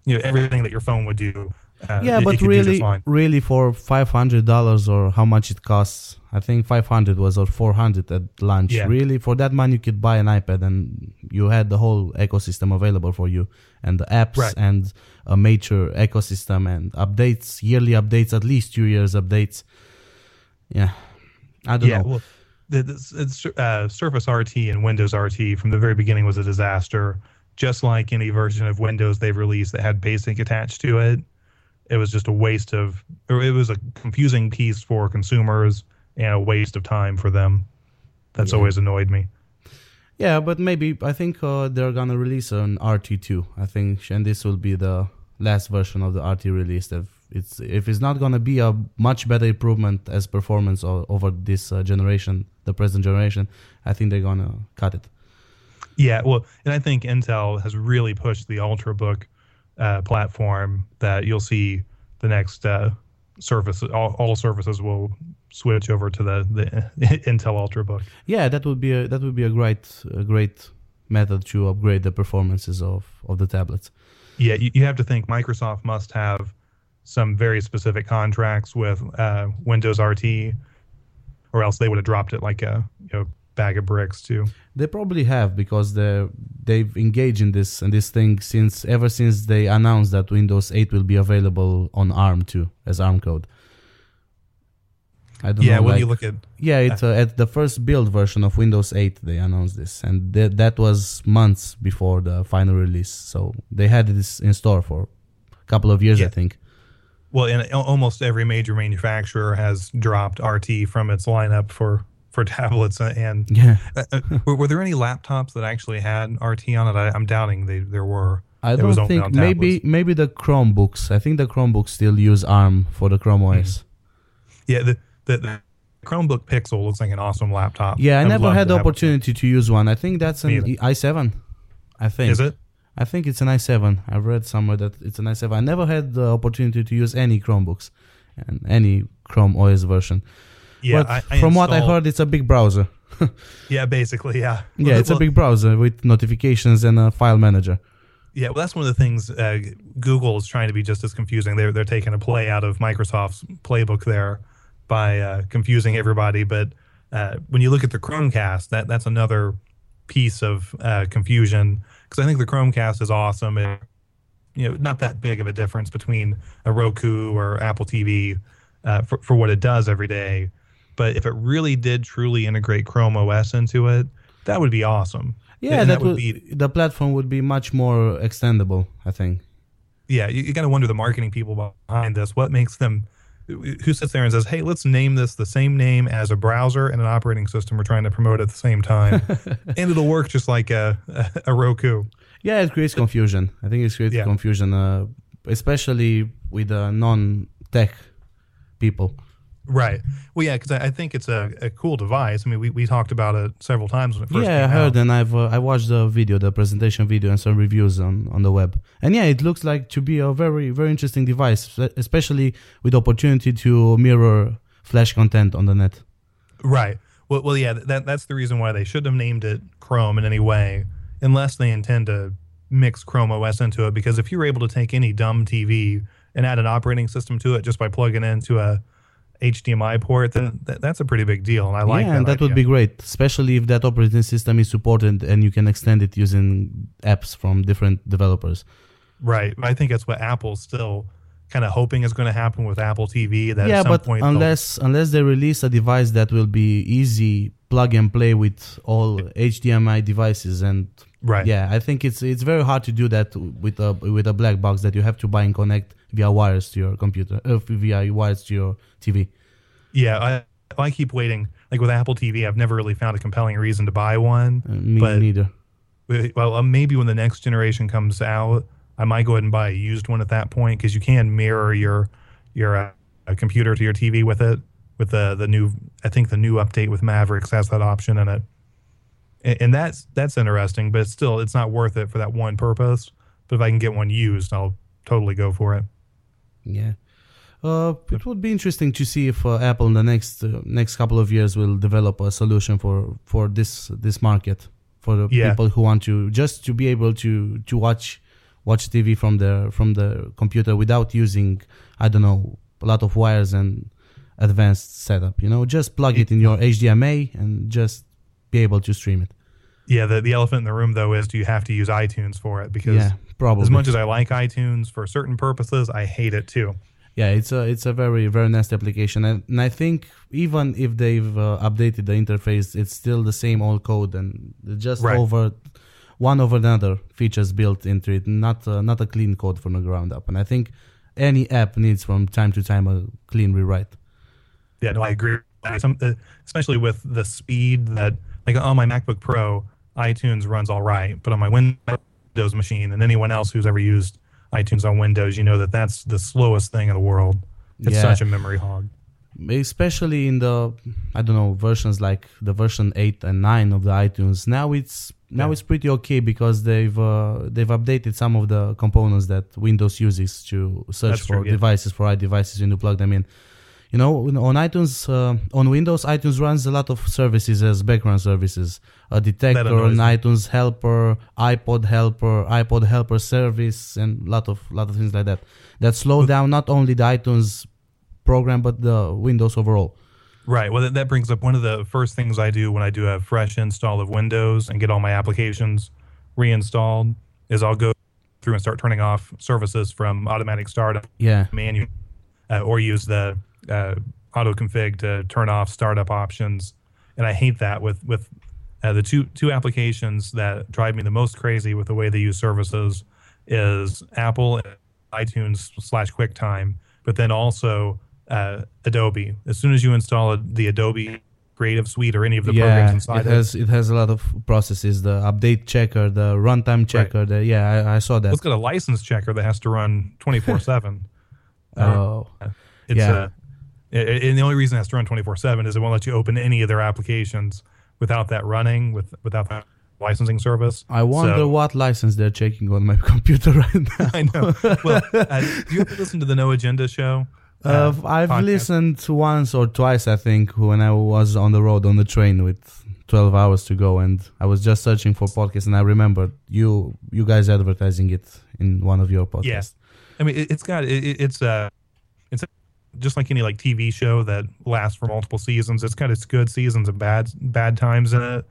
You know, everything that your phone would do. Uh, Yeah, but could do just really really for five hundred dollars or how much it costs. I think five hundred was or four hundred at lunch. Yeah. Really, for that money, you could buy an iPad and you had the whole ecosystem available for you, and the apps Right. and a major ecosystem and updates, yearly updates, at least two years updates. Yeah, I don't yeah, know. well, the, the, it's, uh, Surface RT and Windows RT from the very beginning was a disaster. Just like any version of Windows they've released that had BASIC attached to it, it was just a waste of, or it was a confusing piece for consumers and a waste of time for them. That's Yeah. always annoyed me. Yeah, but maybe I think uh, they're gonna release an RT2. I think, and this will be the last version of the RT released. If it's if it's not gonna be a much better improvement as performance o- over this uh, generation, the present generation, I think they're gonna cut it. Yeah, well, and I think Intel has really pushed the UltraBook uh, platform that you'll see the next uh, Surface, all, all surfaces will switch over to the, the Intel UltraBook. Yeah, that would be a that would be a great a great method to upgrade the performances of of the tablets. Yeah, you, you have to think Microsoft must have some very specific contracts with uh, Windows RT, or else they would have dropped it like a you know, bag of bricks too. They probably have because they they've engaged in this and this thing since ever since they announced that Windows 8 will be available on ARM too as ARM code. I don't Yeah, know. when like- you look at yeah, it's uh, at the first build version of Windows 8 they announced this, and that that was months before the final release. So they had this in store for a couple of years, I think. Well, and almost every major manufacturer has dropped RT from its lineup for for tablets. uh, And Yeah, uh, uh, were, were there any laptops that actually had RT on it? I, I'm doubting they there were. I It don't think maybe maybe the Chromebooks. I think the Chromebooks still use ARM for the Chrome. OS. Yeah, the, the the Chromebook Pixel looks like an awesome laptop. Yeah, I, would never had the opportunity to use one. I think that's an i7. I think. Is it? I think it's an i7. I've read somewhere that it's an i7. I never had the opportunity to use any Chromebooks and any Chrome OS version. Yeah, but I, I from what I heard, it's a big browser. Yeah, basically, yeah. Yeah, it's a big browser with notifications and a file manager. Yeah, well, that's one of the things uh, Google is trying to be just as confusing. They're they're taking a play out of Microsoft's playbook there by uh, confusing everybody. But uh, when you look at the Chromecast, that that's another piece of uh, confusion because I think the Chromecast is awesome. And, you know, not that big of a difference between a Roku or Apple TV uh, for for what it does every day. But if it really did truly integrate Chrome OS into it, that would be awesome. Yeah, that, that would be- the platform would be much more extendable. I think. yeah, you, you got to wonder the marketing people behind this. What makes them? Who sits there and says, "Hey, let's name this the same name as a browser and an operating system we're trying to promote at the same time, and it'll work just like a a, Roku." Yeah, it creates confusion. I think it creates Yeah. confusion, uh, especially with uh, non-tech people. Right. Well, yeah, because I, I think it's a, a cool device. I mean, we, we talked about it several times when it first yeah, I heard, out. and I've uh, I watched the video, the presentation video, and some reviews on on the web. And yeah, it looks like to be a very very interesting device, especially with the opportunity to mirror Flash content on the net. Right. Well, well, yeah, that that's the reason why they shouldn't have named it Chrome in any way, unless they intend to mix Chrome OS into it. Because if you're able to take any dumb TV and add an operating system to it just by plugging into a HDMI port, then that, that's a pretty big deal. And I like yeah, that. and that would be great, especially if that operating system is supported and you can extend it using apps from different developers. right. I think that's what Apple's still kind of hoping is going to happen with Apple TV. That yeah, at some but they'll- unless unless they release a device that will be easy plug and play with all HDMI devices and Right. yeah, I think it's it's very hard to do that with a with a black box that you have to buy and connect via wires to your computer, uh, via wires to your TV. Yeah, I I keep waiting. Like with Apple TV, I've never really found a compelling reason to buy one. Uh, me But- neither. Well, uh, maybe when the next generation comes out, I might go ahead and buy a used one at that point because you can mirror your your uh, a computer to your TV with it. With the the new, I think the new update with Mavericks has that option in it, and, and that's that's interesting. But it's still, it's not worth it for that one purpose. But if I can get one used, I'll totally go for it. Yeah. Uh, it would be interesting to see if uh, Apple in the next uh, next couple of years will develop a solution for for this this market for the Yeah. people who want to just to be able to to watch watch TV from the from the computer without using I don't know a lot of wires and advanced setup. You know, just plug it in your HDMI and just be able to stream it. Yeah, the the elephant in the room though is do you have to use iTunes for it? Because Yeah, probably. as much as I like iTunes for certain purposes, I hate it too. Yeah, it's a it's a very very nasty application, and, and I think even if they've uh, updated the interface, it's still the same old code and just Right. over one over another features built into it, not uh, not a clean code from the ground up. And I think any app needs from time to time a clean rewrite. Yeah, no, I agree. Some, uh, especially with the speed that, like on my MacBook Pro, iTunes runs all right, but on my Windows machine and anyone else who's ever used iTunes on Windows, you know that that's the slowest thing in the world. It's Yeah. such a memory hog. especially in the I don't know versions like the version eight and nine of the iTunes. Now it's now Yeah. it's pretty okay because they've uh, they've updated some of the components that Windows uses to search That's for true, yeah. devices for iDevices when you plug them in. You know, on iTunes, uh, on Windows, iTunes runs a lot of services as background services. A detector, an iTunes helper, iPod helper, iPod helper service, and lot of lot of things like that. That slow down not only the iTunes program but the Windows overall. Right. Well, that, that brings up one of the first things I do when I do a fresh install of Windows and get all my applications reinstalled is I'll go through and start turning off services from automatic startup Yeah, menu uh, or use the uh, auto config to turn off startup options. And I hate that with with uh, the two two applications that drive me the most crazy with the way they use services is Apple and iTunes slash QuickTime, but then also uh, Adobe. As soon as you install the Adobe Creative Suite or any of the programs yeah. inside It has it has a lot of processes. The update checker, the runtime checker. The, yeah, I, I saw that. It's got a license checker that has to run twenty four seven. Oh, It's Yeah. uh, a- a- and the only reason it has to run twenty four seven is it won't let you open any of their applications without that running with without that licensing service. I wonder So- what license they're checking on my computer right now. I know. Well, uh, do you ever listen to the No Agenda show? Uh, I've podcast? listened once or twice, I think, when I was on the road on the train with 12 hours to go, and I was just searching for podcasts, and I remember you you guys advertising it in one of your podcasts. Yeah. I mean, it, it's got it- it's uh it's just like any like TV show that lasts for multiple seasons. It's got its good seasons and bad bad times in it.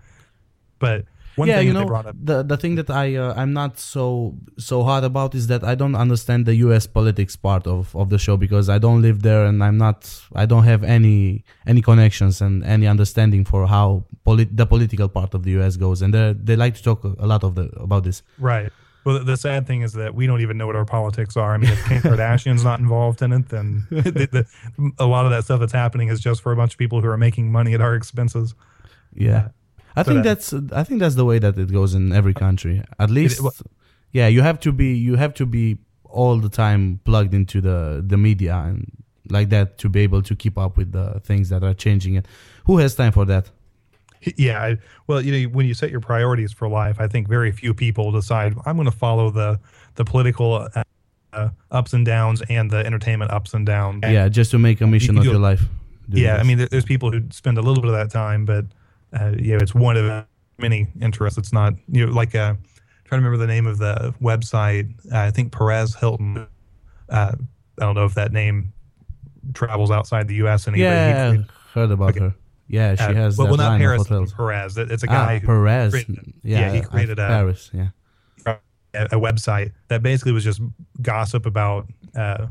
But One yeah, thing you that they know, brought up. the the thing that I uh, I'm not so so hard about is that I don't understand the U.S. politics part of, of the show because I don't live there and I'm not I don't have any any connections and any understanding for how polit- the political part of the U.S. goes and they they like to talk a lot of the about this. Right. Well, the sad thing is that we don't even know what our politics are. I mean, if Kim Kardashian's not involved in it, then the, the, a lot of that stuff that's happening is just for a bunch of people who are making money at our expenses. Yeah. I So think that- uh, that's I think that's the way that it goes in every country. At least, wa- yeah, you have to be you have to be all the time plugged into the the media and like that to be able to keep up with the things that are changing. And who has time for that? Yeah. Well, you know, when you set your priorities for life, I think very few people decide I'm going to follow the the political uh, uh, ups and downs and the entertainment ups and downs. Yeah, just to make a mission you of do- your life. Do Yeah, I mean, there, there's people who spend a little bit of that time, but uh, yeah, it's one of many interests. It's not you know like uh, trying to remember the name of the website. Uh, I think Perez Hilton. Uh, I don't know if that name travels outside the U.S. any. but he yeah, heard about Okay. her. Yeah, she uh, has well, well, not Paris. Perez. It's a Ah, guy who Perez. created- yeah, yeah, he created a- Paris. Yeah. a, a website that basically was just gossip about uh,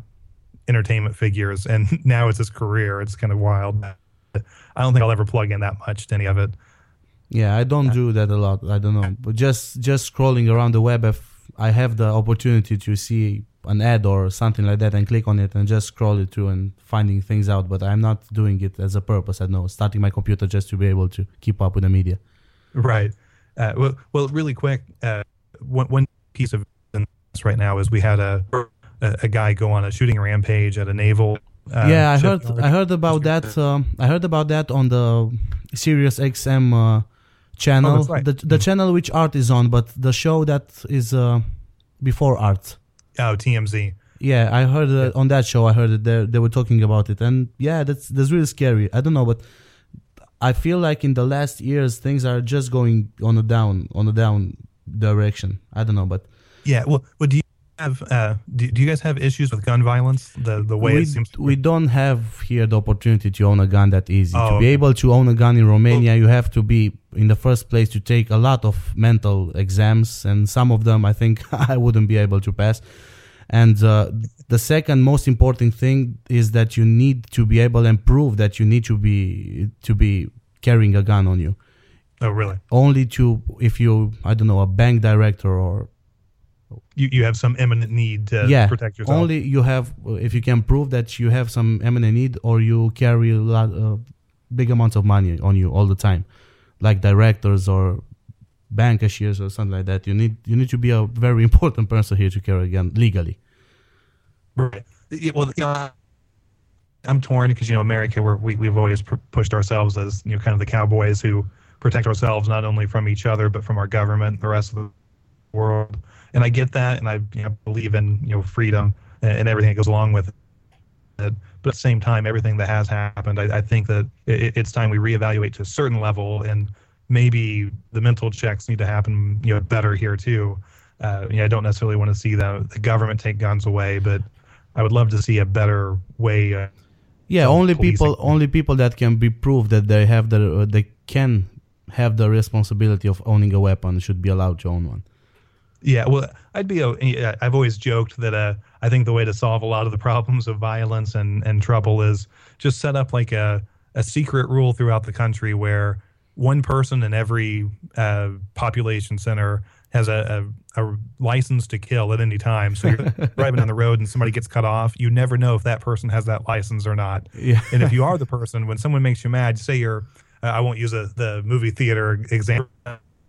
entertainment figures, and now it's his career. It's kind of wild. I don't think I'll ever plug in that much to any of it. Yeah, I don't do that a lot. I don't know, but just just scrolling around the web, if I have the opportunity to see an ad or something like that and click on it and just scroll it through and finding things out. But I'm not doing it as a purpose. I know starting my computer just to be able to keep up with the media. Right. Uh, well, well, really quick. Uh, one, one piece of this right now is we had a, a a guy go on a shooting rampage at a naval. Uh, yeah, I heard. I heard about that. Um, I heard about that on the Sirius XM uh, channel, Oh, right. the the channel which Art is on, but the show that is uh, before Art. Oh, TMZ. Yeah, I heard uh, on that show. I heard that they they were talking about it, and yeah, that's that's really scary. I don't know, but I feel like in the last years things are just going on a down on a down direction. I don't know, but Yeah. Well, well do you have uh, do, do you guys have issues with gun violence? The the way we, it seems. To we don't have here the opportunity to own a gun that easy. to Oh, be okay. able to own a gun in Romania, you have to be in the first place to take a lot of mental exams, and some of them I think I wouldn't be able to pass. And uh, the second most important thing is that you need to be able and prove that you need to be to be carrying a gun on you. oh, really? Only to if you I don't know a bank director or You you have some imminent need to yeah protect yourself. only you have if you can prove that you have some imminent need or you carry a lot uh, big amounts of money on you all the time like directors or bank cashiers or something like that you need you need to be a very important person here to carry a gun legally Right. Yeah, well, you know, I'm torn because you know America, we're, we we've always pu- pushed ourselves as you know kind of the cowboys who protect ourselves not only from each other but from our government, and the rest of the world. And I get that, and I you know, believe in you know freedom and, and everything that goes along with it. But at the same time, everything that has happened, I, I think that it, it's time we reevaluate to a certain level, and maybe the mental checks need to happen you know better here too. Uh, you know, I don't necessarily want to see the, the government take guns away, but I would love to see a better way. Uh, yeah only policing. people only people that can be proved that they have the uh, they can have the responsibility of owning a weapon should be allowed to own one yeah, well, I'd be. a- yeah, I've always joked that uh, I think the way to solve a lot of the problems of violence and, and trouble is just set up like a, a secret rule throughout the country where one person in every uh, population center has a, a, a license to kill at any time. So you're driving down the road and somebody gets cut off, you never know if that person has that license or not. yeah and if you are the person, when someone makes you mad, say you're, uh, I won't use a, the movie theater example,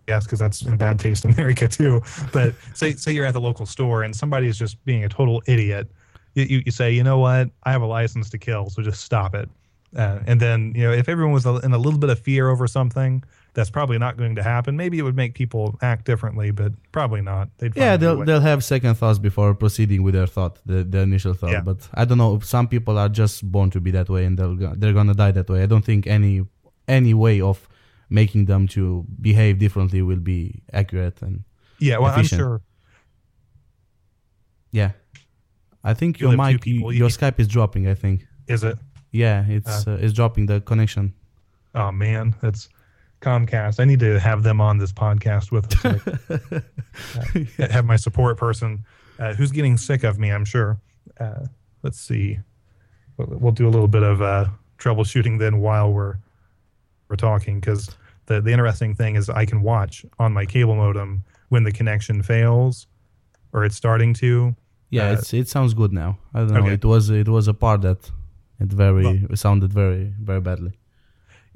yes, because that's in bad taste in America too. But say say you're at the local store and somebody is just being a total idiot. You, you, you say, you know what, I have a license to kill, so just stop it. Uh, and then you know, if everyone was in a little bit of fear over something, that's probably not going to happen. Maybe it would make people act differently, but probably not. They'd find yeah, they'll they'll have second thoughts before proceeding with their thought the, the initial thought Yeah. but i don't know some people are just born to be that way and they'll they're gonna die that way i don't think any any way of making them to behave differently will be accurate and yeah, well, efficient. I'm sure. yeah i think You your mic your You- skype is dropping i think Is it? yeah it's uh, it's dropping the connection Oh man, that's Comcast. I need to have them on this podcast with us. Like, uh, have my support person uh, who's getting sick of me. I'm sure. Uh, let's see. We'll, we'll do a little bit of uh, troubleshooting then while we're we're talking because the the interesting thing is I can watch on my cable modem when the connection fails or it's starting to. Yeah, Uh, it's it sounds good now. I don't know. okay. It was it was a part that it very it sounded very very badly.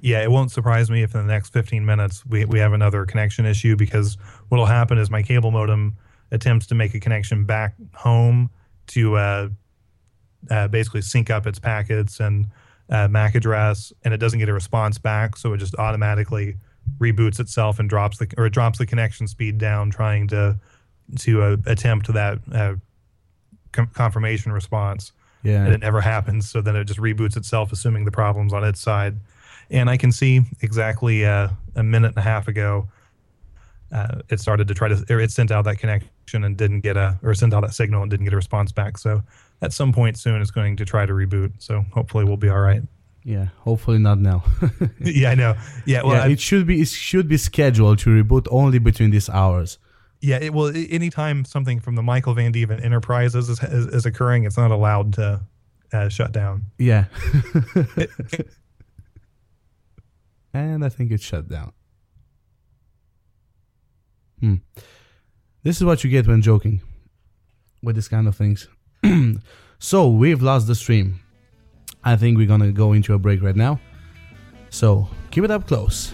Yeah, it won't surprise me if in the next 15 minutes we, we have another connection issue because what'll happen is my cable modem attempts to make a connection back home to uh, uh, basically sync up its packets and uh, MAC address, and it doesn't get a response back, so it just automatically reboots itself and drops the or it drops the connection speed down, trying to to uh, attempt that uh, com- confirmation response Yeah. and it never happens. So then it just reboots itself, assuming the problem's on its side. And I can see exactly uh, a minute and a half ago, uh, it started to try to, or it sent out that connection and didn't get a, or sent out that signal and didn't get a response back. So at some point soon, it's going to try to reboot. So hopefully we'll be all right. yeah. Hopefully not now. yeah, I know. Yeah, well, yeah, it should be it should be scheduled to reboot only between these hours. yeah. It, well, anytime something from the Michael Van Dieven Enterprises is, is, is occurring, it's not allowed to uh, shut down. Yeah. and I think it shut down. Hmm. This is what you get when joking with this kind of things. so we've lost the stream. I think we're gonna go into a break right now. So keep it up close.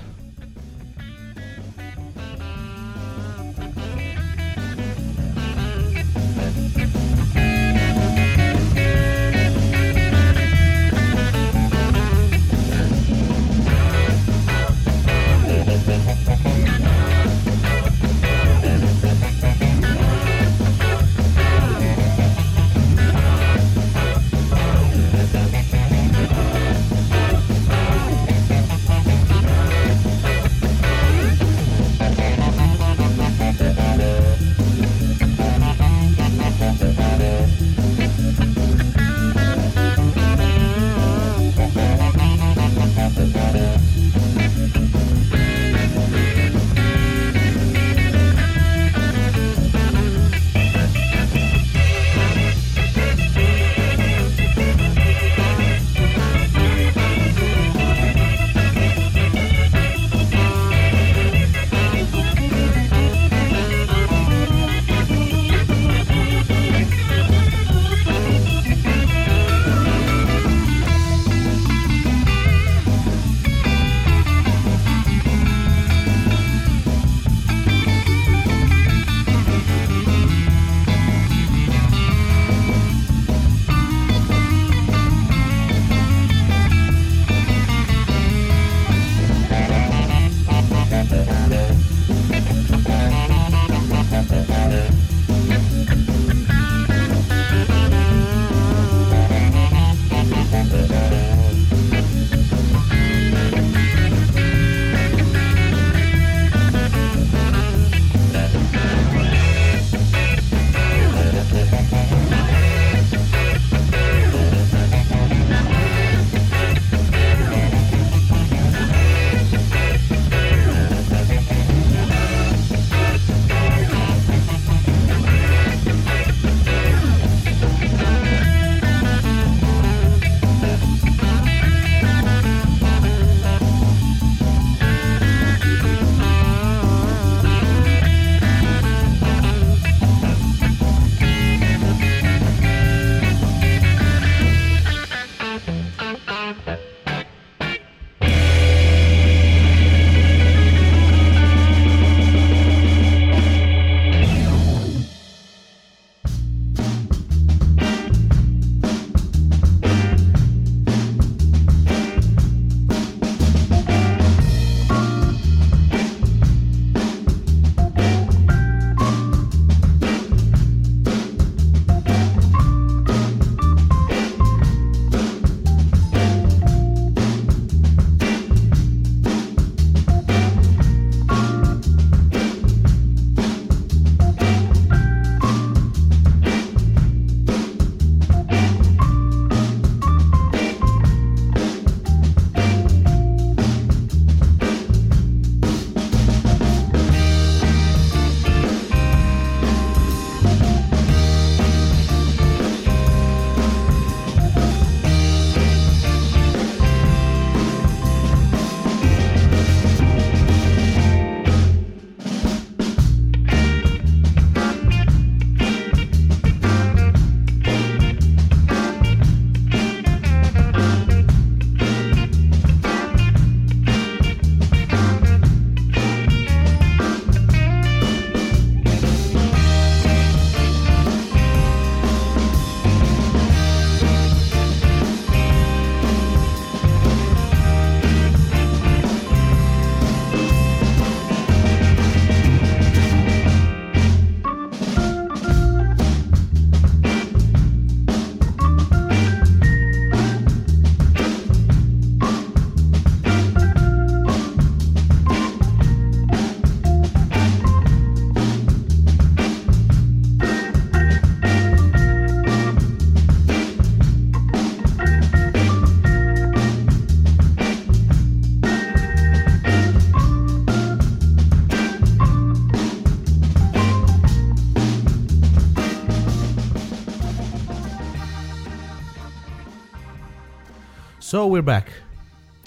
So we're back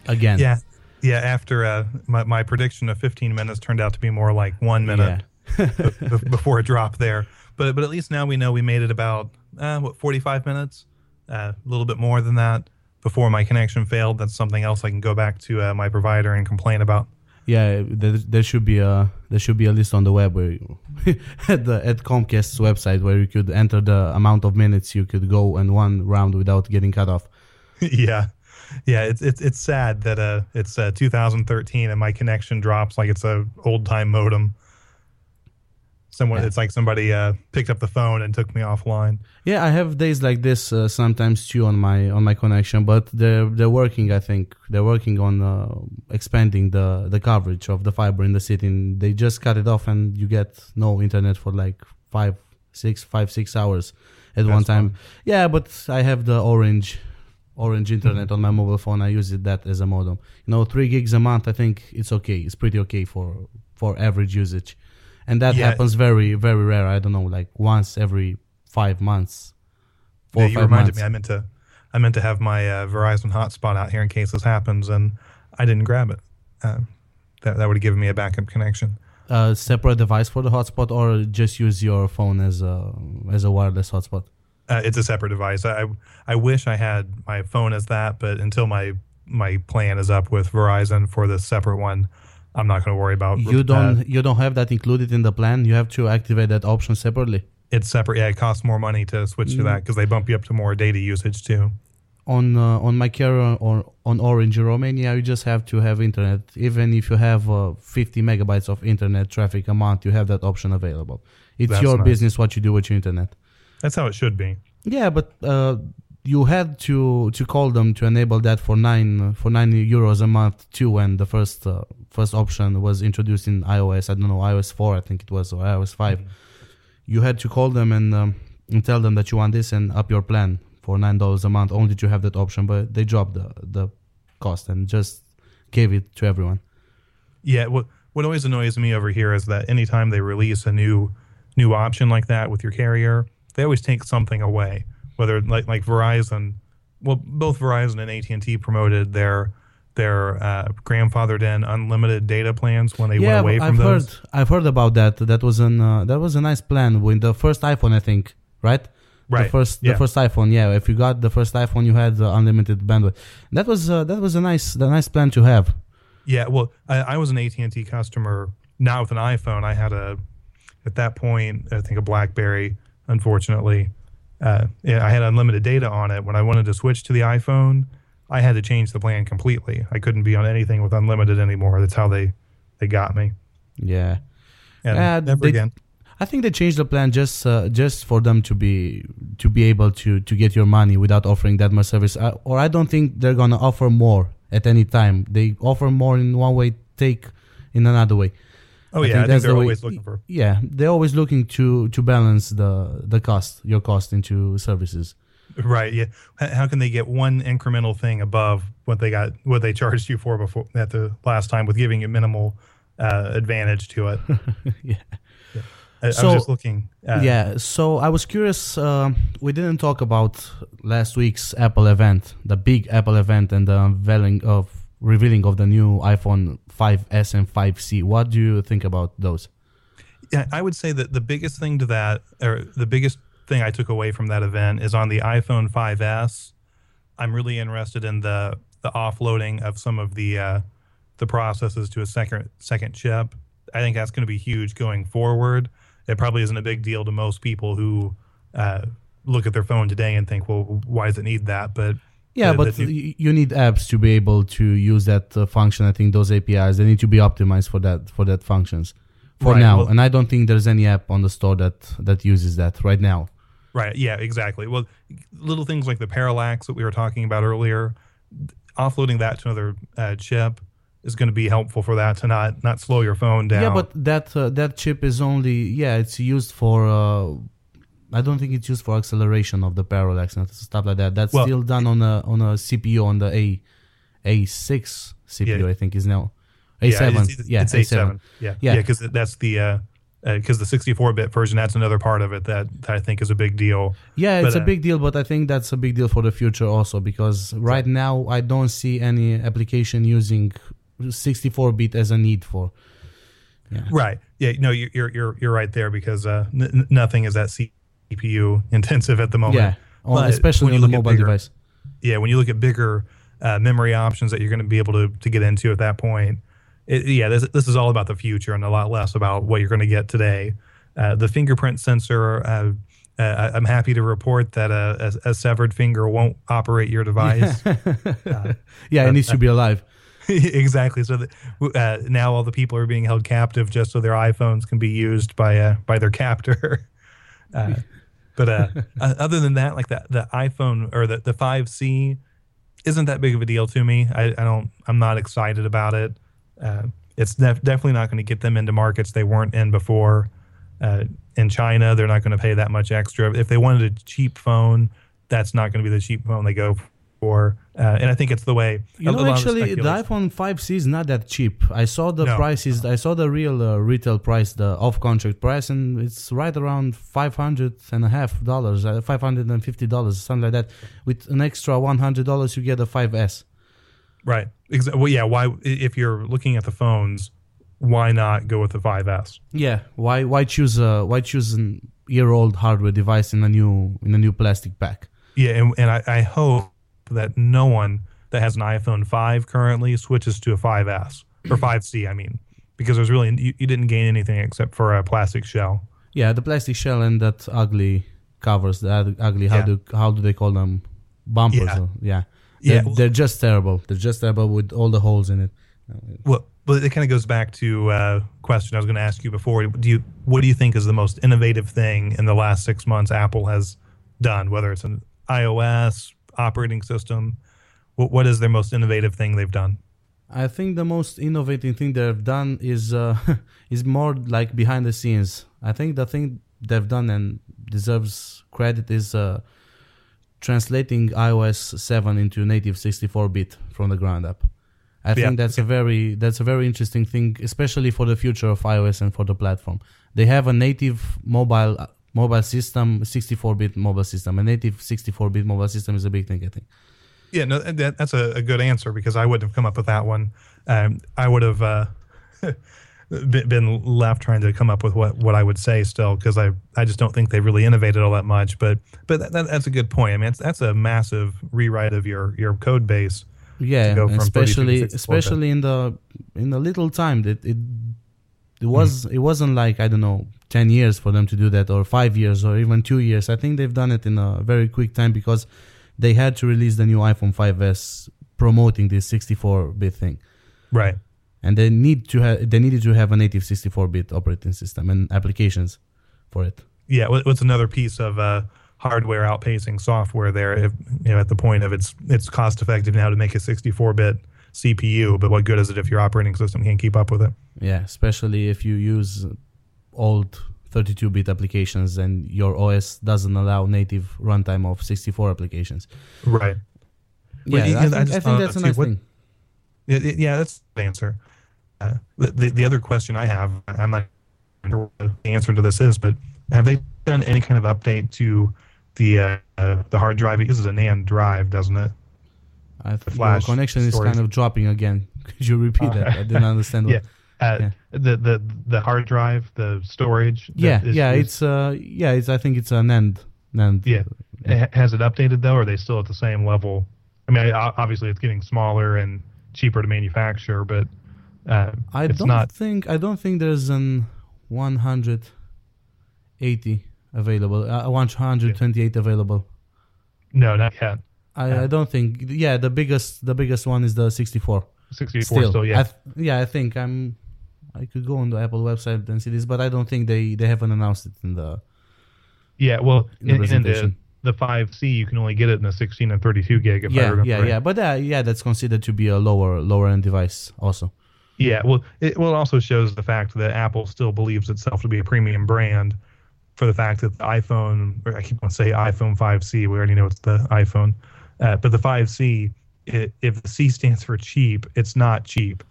again. Yeah, yeah. After uh, my my prediction of 15 minutes turned out to be more like one minute b- b- before a drop there. But but at least now we know we made it about uh, what 45 minutes, uh, a little bit more than that before my connection failed. That's something else I can go back to uh, my provider and complain about. Yeah, there, there should be a there should be a list on the web where you, at the at Comcast's website where you could enter the amount of minutes you could go in one round without getting cut off. yeah, yeah. It's it's it's sad that uh it's uh, 2013 and my connection drops like it's a old time modem. Someone, Yeah. it's like somebody uh, picked up the phone and took me offline. Yeah, I have days like this uh, sometimes too on my on my connection, but they're they're working. I think they're working on uh, expanding the the coverage of the fiber in the city. And they just cut it off, and you get no internet for like five, six, five, six hours at one time. fine. Yeah, but I have the orange orange internet on my mobile phone. I use it that as a modem. You know, three gigs a month. I think it's okay. It's pretty okay for for average usage, and that Yeah. happens very very rare. I don't know, like once every five months. Four Yeah, you reminded months. me. I meant to, I meant to have my uh, Verizon hotspot out here in case this happens, and I didn't grab it. Uh, that that would have given me a backup connection. a separate device for the hotspot, or just use your phone as a as a wireless hotspot. Uh, it's a separate device. I I wish I had my phone as that, but until my my plan is up with Verizon for the separate one, I'm not going to worry about. You don't you don't have that included in the plan. You have to activate that option separately. it's separate. Yeah, it costs more money to switch to Mm. that because they bump you up to more data usage too. on uh, on my carrier or on Orange in Romania, you just have to have internet. Even if you have uh, 50 megabytes of internet traffic a month, you have that option available. It's That's your nice. business what you do with your internet. That's how it should be. Yeah, but uh, you had to to call them to enable that for nine for nine euros a month too. When the first uh, first option was introduced in iOS, I don't know iOS four, I think it was, or iOS 5 You had to call them and um, and tell them that you want this and up your plan for nine dollars a month. Only to have that option, but they dropped the the cost and just gave it to everyone. Yeah, what what always annoys me over here is that anytime they release a new new option like that with your carrier, they always take something away. Whether like like Verizon, well, both Verizon and AT and T promoted their their uh, grandfathered in unlimited data plans when they yeah, went away from I've those. heard I've heard about that. That was an uh, that was a nice plan with the first iPhone, I think, right? Right. The first yeah. the first iPhone, yeah. If you got the first iPhone, you had uh, unlimited bandwidth. That was uh, that was a nice the nice plan to have. Yeah, well, I, I was an AT and T customer. Now with an iPhone, I had a at that point I think a BlackBerry. Unfortunately, uh, yeah, I had unlimited data on it. When I wanted to switch to the iPhone, I had to change the plan completely. I couldn't be on anything with unlimited anymore. That's how they they got me. Yeah, And Uh, never they- again. I think they changed the plan just uh, just for them to be to be able to to get your money without offering that much service. Uh, or I don't think they're gonna offer more at any time. They offer more in one way, take in another way. Oh I yeah, think I think they're the way- always looking for. Yeah, they're always looking to to balance the the cost, your cost into services. Right. Yeah. How can they get one incremental thing above what they got, what they charged you for before at the last time, with giving you minimal uh, advantage to it? yeah. I, I So- was just looking. Uh, yeah, so I was curious. Uh, we didn't talk about last week's Apple event, the big Apple event, and the unveiling of revealing of the new iPhone 5s and 5c. What do you think about those? Yeah, I would say that the biggest thing to that, or the biggest thing I took away from that event, is on the iPhone 5s. I'm really interested in the the offloading of some of the uh, the processes to a second second chip. I think that's going to be huge going forward. It probably isn't a big deal to most people who uh, look at their phone today and think, "Well, why does it need that?" But Yeah, but new- you need apps to be able to use that uh, function. I think those APIs they need to be optimized for that for that functions for Right, now. well- and I don't think there's any app on the store that that uses that right now. Right. Yeah, exactly. Well, little things like the parallax that we were talking about earlier, offloading that to another uh, chip is going to be helpful for that to not not slow your phone down. Yeah, but that uh, that chip is only yeah, it's used for. Uh, I don't think it's used for acceleration of the parallax and stuff like that. That's Well, still done on a on a CPU on the A A six CPU. Yeah. I think is now A yeah, seven. yeah, it's A7. A7. Yeah, Yeah. yeah, because that's the uh, because the 64-bit version that's another part of it that, that I think is a big deal. Yeah, it's But, a uh, big deal, but I think that's a big deal for the future also because right now I don't see any application using 64-bit as a need for. Yeah. Right. Yeah. No, you're you're you're, right there because uh, n- nothing is that CPU intensive at the moment. Yeah, But especially when on you the look at bigger- device. Yeah, when you look at bigger uh, memory options that you're going to be able to to get into at that point, it, yeah, this this is all about the future and a lot less about what you're going to get today. Uh, the fingerprint sensor. Uh, uh, I'm happy to report that a, a, a severed finger won't operate your device. yeah, it needs to be alive. exactly. So that, uh, now all the people are being held captive just so their iPhones can be used by uh, by their captor. But uh, uh, other than that, like the the iPhone or the the 5C isn't that big of a deal to me. I, I don't. I'm not excited about it. Uh, it's def- definitely not going to get them into markets they weren't in before. Uh, in China, they're not going to pay that much extra. If they wanted a cheap phone, that's not going to be the cheap phone they go for. Uh, and I think it's the way. You know, actually, the iPhone 5C is not that cheap. I saw the No. prices. I saw the real uh, retail price, the off-contract price, and it's right around five hundred and a half dollars, uh, five hundred and fifty dollars, something like that. With an extra one hundred dollars, you get a 5S. Right. Exa- well, yeah. Why, if you're looking at the phones, why not go with the 5S? Yeah. Why? Why choose a? Why choose an year-old hardware device in a new in a new plastic pack? Yeah, and, and I, I hope that no one that has an iPhone 5 currently switches to a 5S or 5C. I mean, because there's really you, you didn't gain anything except for a plastic shell. Yeah, the plastic shell and that ugly covers. that ugly. How Yeah. do how do they call them? Bumpers. Yeah. or- yeah. Yeah. They're, they're just terrible. They're just terrible with all the holes in it. Well, but it kind of goes back to uh, question I was going to ask you before. Do you what do you think is the most innovative thing in the last six months Apple has done? Whether it's an iOS operating system, what what is their most innovative thing they've done? I think the most innovative thing they've done is uh, is more like behind the scenes. I think the thing they've done and deserves credit is uh, translating iOS 7 into native 64-bit from the ground up. I Yeah. think that's a very that's a very interesting thing, especially for the future of iOS and for the platform. They have a native mobile uh, mobile system, 64-bit mobile system. A native 64-bit mobile system is a big thing, I think. Yeah, no, that, that's a, a good answer because I wouldn't have come up with that one. Um, I would have uh, been, left trying to come up with what, what I would say still because I, I just don't think they've really innovated all that much. But but that, that, that's a good point. I mean, that's a massive rewrite of your your code base. Yeah, go from especially especially in the in the little time that it it was Hmm. it wasn't like I don't know ten years for them to do that or five years or even two years. I think they've done it in a very quick time because they had to release the new iPhone 5s promoting this 64-bit thing, Right. and they need to have they needed to have a native 64-bit operating system and applications for it. Yeah. what- What's another piece of uh, hardware outpacing software there? If, you know, at the point of it's it's cost effective now to make a 64 bit CPU, but what good is it if your operating system can't keep up with it? Yeah, especially if you use old 32-bit applications and your OS doesn't allow native runtime of 64 applications. Right. Yeah, you- I, I think, just I thought think that's a nice what- thing. Yeah, yeah, yeah, that's the answer. Uh, the, the the other question I have, I'm not sure what the answer to this is, but have they done any kind of update to the uh, the hard drive? It uses a NAND drive, doesn't it? I th- your flash connection is kind of dropping again. Could you repeat that? I didn't understand. What, Yeah. Uh, Yeah. The the the hard drive, the storage. yeah, is yeah. used- It's uh, yeah. It's I think it's an end. NAND. yeah. Ha- Has it updated though? Or are they still at the same level? I mean, obviously it's getting smaller and cheaper to manufacture, but uh, I it's don't not. think I don't think there's an 180 available. Uh, 128 available. No, not yet. I, Yeah. I don't think. Yeah, the biggest the biggest one is the 64. 64 still, yeah. I th- yeah, I think I'm. I could go on the Apple website and see this, but I don't think they they haven't announced it in the. Yeah, well, in the in, the the 5C, you can only get it in the 16 and 32 gig. If I Yeah, remember yeah, right. yeah. But uh, yeah, that's considered to be a lower lower end device also. Yeah, well, it well it also shows the fact that Apple still believes itself to be a premium brand for the fact that the iPhone, or I keep on saying iPhone 5C, we already know it's the iPhone, uh, but the 5C, it, if the C stands for cheap, it's not cheap.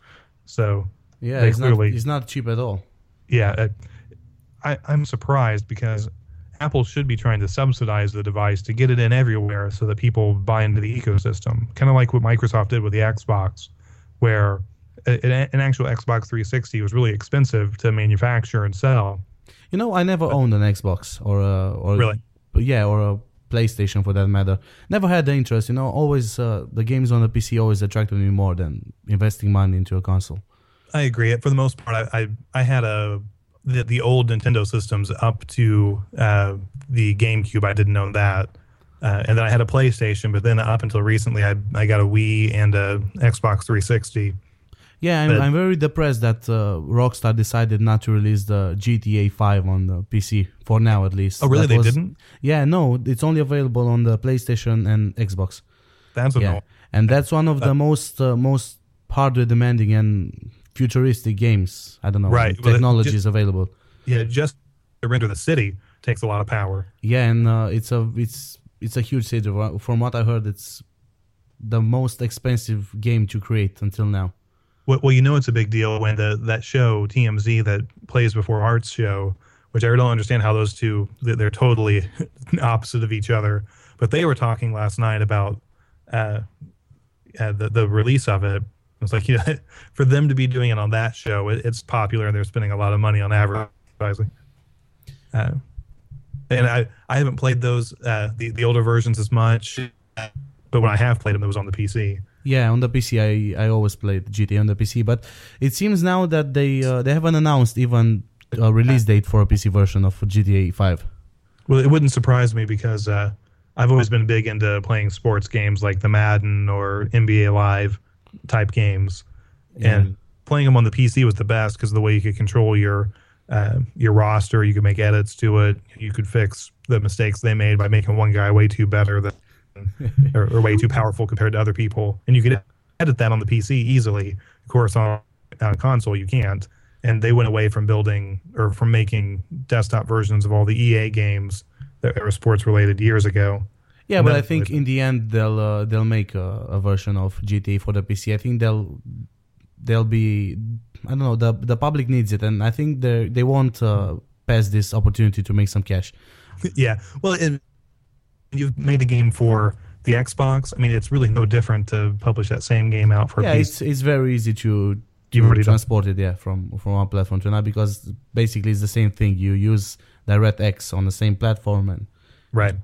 So Yeah, it's clearly- not it's not cheap at all. yeah, uh, I, I'm surprised because Apple should be trying to subsidize the device to get it in everywhere so that people buy into the ecosystem. Kind of like what Microsoft did with the Xbox, where an actual Xbox 360 was really expensive to manufacture and sell. You know, I never owned an Xbox or a, or really, yeah, or a PlayStation for that matter. Never had the interest. You know, always uh, the games on the PC always attracted me more than investing money into a console. I agree. For the most part, I I, I had a the, the old Nintendo systems up to uh, the GameCube. I didn't own that. Uh, and then I had a PlayStation, but then up until recently, I I got a Wii and a Xbox 360. Yeah, I'm, I'm very depressed that uh, Rockstar decided not to release the GTA 5 on the PC for now, at least. Oh, really? That they was, didn't? Yeah, no, it's only available on the PlayStation and Xbox. That's a yeah, no. and that's one of Uh, the most uh, most hardware demanding and futuristic games. I don't know. Right, well, it Technology just- available. Yeah, just to render the city takes a lot of power. Yeah, and uh, it's a it's it's a huge city. From what I heard, it's the most expensive game to create until now. Well, well, you know it's a big deal when the that show TMZ that plays before Arts show, which I don't understand how those two they- they're totally opposite of each other. But they were talking last night about uh, uh, the the release of it. It's like you know, for them to be doing it on that show, it, it's popular and they're spending a lot of money on advertising. Uh, and I I haven't played those uh, the the older versions as much, but when I have played them, it was on the PC. Yeah, on the PC, I, I always played GTA on the PC, but it seems now that they uh, they haven't announced even a release date for a PC version of GTA 5. Well, it wouldn't surprise me because uh, I've always been big into playing sports games like the Madden or NBA Live type games, and playing them on the PC was the best because the way you could control your uh, your roster, you could make edits to it, you could fix the mistakes they made by making one guy way too better than or, or way too powerful compared to other people, and you could edit that on the PC easily. Of course, on, on a console you can't. And they went away from building or from making desktop versions of all the EA games that were sports related years ago. Yeah, but I think in the end they'll uh, they'll make a, a version of GTA for the PC. I think they'll they'll be I don't know the the public needs it, and I think they they won't uh, pass this opportunity to make some cash. yeah. Well, and you've made a game for the Xbox. I mean, it's really no different to publish that same game out for yeah, PC. it's it's very easy to You've to already done- transport it yeah from from one platform to another because basically it's the same thing. You use DirectX on the same platform and Right.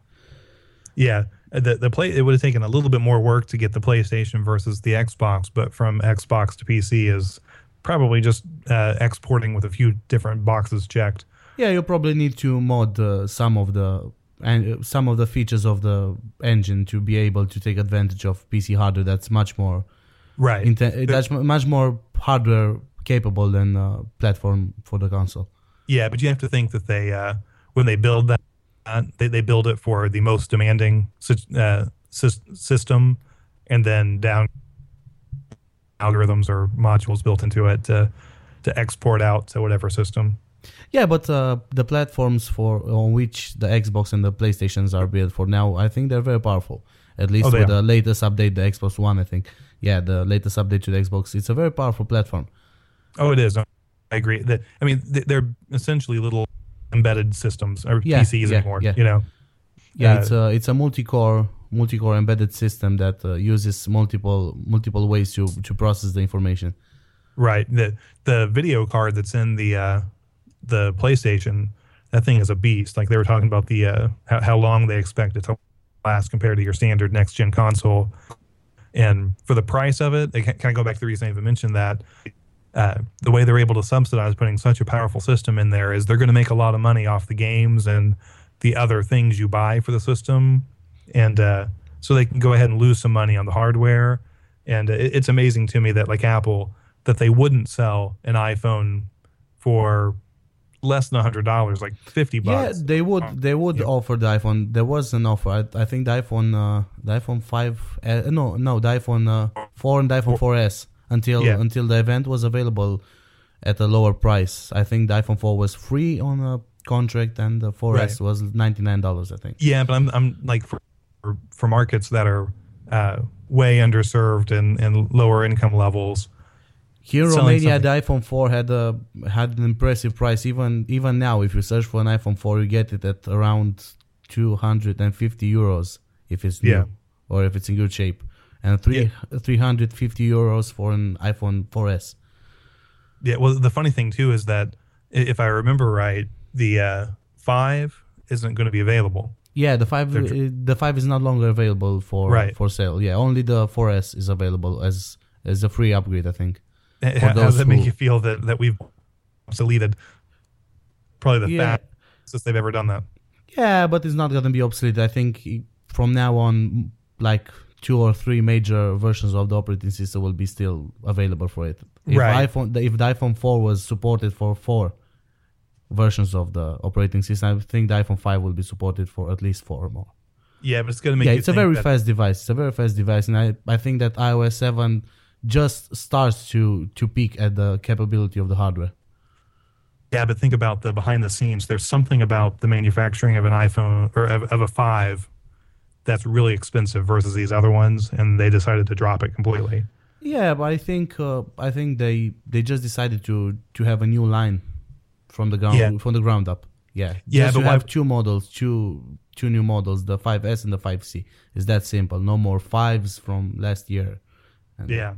Yeah. The the play it would have taken a little bit more work to get the PlayStation versus the Xbox, but from Xbox to PC is probably just uh, exporting with a few different boxes checked. Yeah, you probably need to mod uh, some of the and uh, some of the features of the engine to be able to take advantage of PC hardware that's much more Right. inte- that's much more hardware capable than uh, platform for the console. Yeah, but you have to think that they uh, when they build that uh, they they build it for the most demanding uh, system, and then down algorithms or modules built into it to to export out to whatever system. Yeah, but uh, the platforms for on which the Xbox and the PlayStations are built for now, I think they're very powerful. At least Oh, with are. the latest update, the Xbox One, I think. Yeah, the latest update to the Xbox, it's a very powerful platform. Oh, it is. I agree. That I mean, they're essentially little embedded systems or Yeah, PCs yeah, anymore. yeah. You know. Yeah, Uh, it's a it's a multi-core multi-core embedded system that uh, uses multiple multiple ways to to process the information. Right. The the video card that's in the uh, the PlayStation, that thing is a beast. Like they were talking about the uh, how, how long they expect it to last compared to your standard next gen console. And for the price of it, they can I go back to the reason I even mentioned that? Uh, the way they're able to subsidize putting such a powerful system in there is they're going to make a lot of money off the games and the other things you buy for the system, and uh, so they can go ahead and lose some money on the hardware. And it, it's amazing to me that like Apple, that they wouldn't sell an iPhone for less than hundred dollars, like fifty bucks. Yeah, they would they would offer the iPhone. There was an offer. I, I think the iPhone uh, the iPhone five uh, no no the iPhone uh, four and the iPhone 4S until Yeah. until the event was available at a lower price. I think the iPhone four was free on a contract and the 4S Right. was ninety nine dollars. I think. Yeah, but I'm I'm like for for markets that are uh, way underserved and and lower income levels. Here in Romania, the iPhone 4 had a had an impressive price. Even even now, if you search for an iPhone 4, you get it at around 250 euros if it's new Yeah. or if it's in good shape, and three 350 euros for an iPhone 4S. Yeah. Well, the funny thing too is that if I remember right, the uh, five isn't going to be available. Yeah, the five They're the five is not longer available for Right. for sale. Yeah, only the 4S is available as as a free upgrade. I think. How, For how does that make who- you feel that that we've deleted probably the Yeah. fastest they've ever done that? Yeah, but it's not gonna be obsolete. I think from now on, like two or three major versions of the operating system will be still available for it. If Right. iPhone, the- if the iPhone 4 was supported for four versions of the operating system, I think the iPhone 5 will be supported for at least four or more. Yeah, but it's going to make yeah, it's a very fast device. It's a very fast device, and I, I think that iOS 7 just starts to to peak at the capability of the hardware. Yeah, but think about the behind the scenes. There's something about the manufacturing of an iPhone or of, of a five that's really expensive versus these other ones, and they decided to drop it completely. Yeah, but I think uh, I think they they just decided to to have a new line from the ground Yeah. from the ground up. Yeah, Yeah, just but to have two models, two two new models, the 5S and the 5C. It's that simple. No more fives from last year. And- Yeah,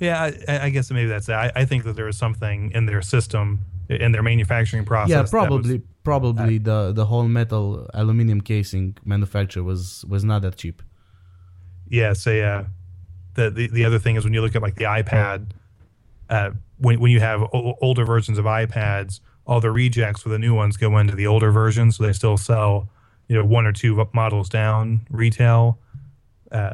yeah. I, I guess maybe that's it. I, I think that there is something in their system, in their manufacturing process. yeah, that was- probably probably the the whole metal aluminum casing manufacture was was not that cheap. yeah. So uh, the, the the other thing is when you look at like the iPad, uh, when when you have o- older versions of iPads, all the rejects for the new ones go into the older versions, so they still sell, you know, one or two models down retail,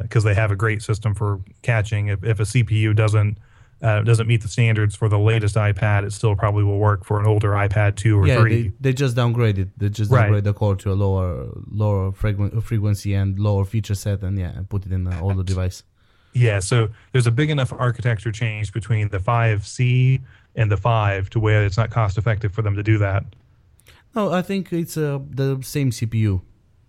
because they have a great system for catching. If if a CPU doesn't uh, doesn't meet the standards for the latest iPad, it still probably will work for an older iPad two or yeah, three. they, they just downgraded. They just Right. downgrade the core to a lower lower frequen- frequency and lower feature set, and yeah, put it in an older device. Yeah, so there's a big enough architecture change between the 5C and the 5 to where it's not cost effective for them to do that. No, I think it's uh, the same CPU.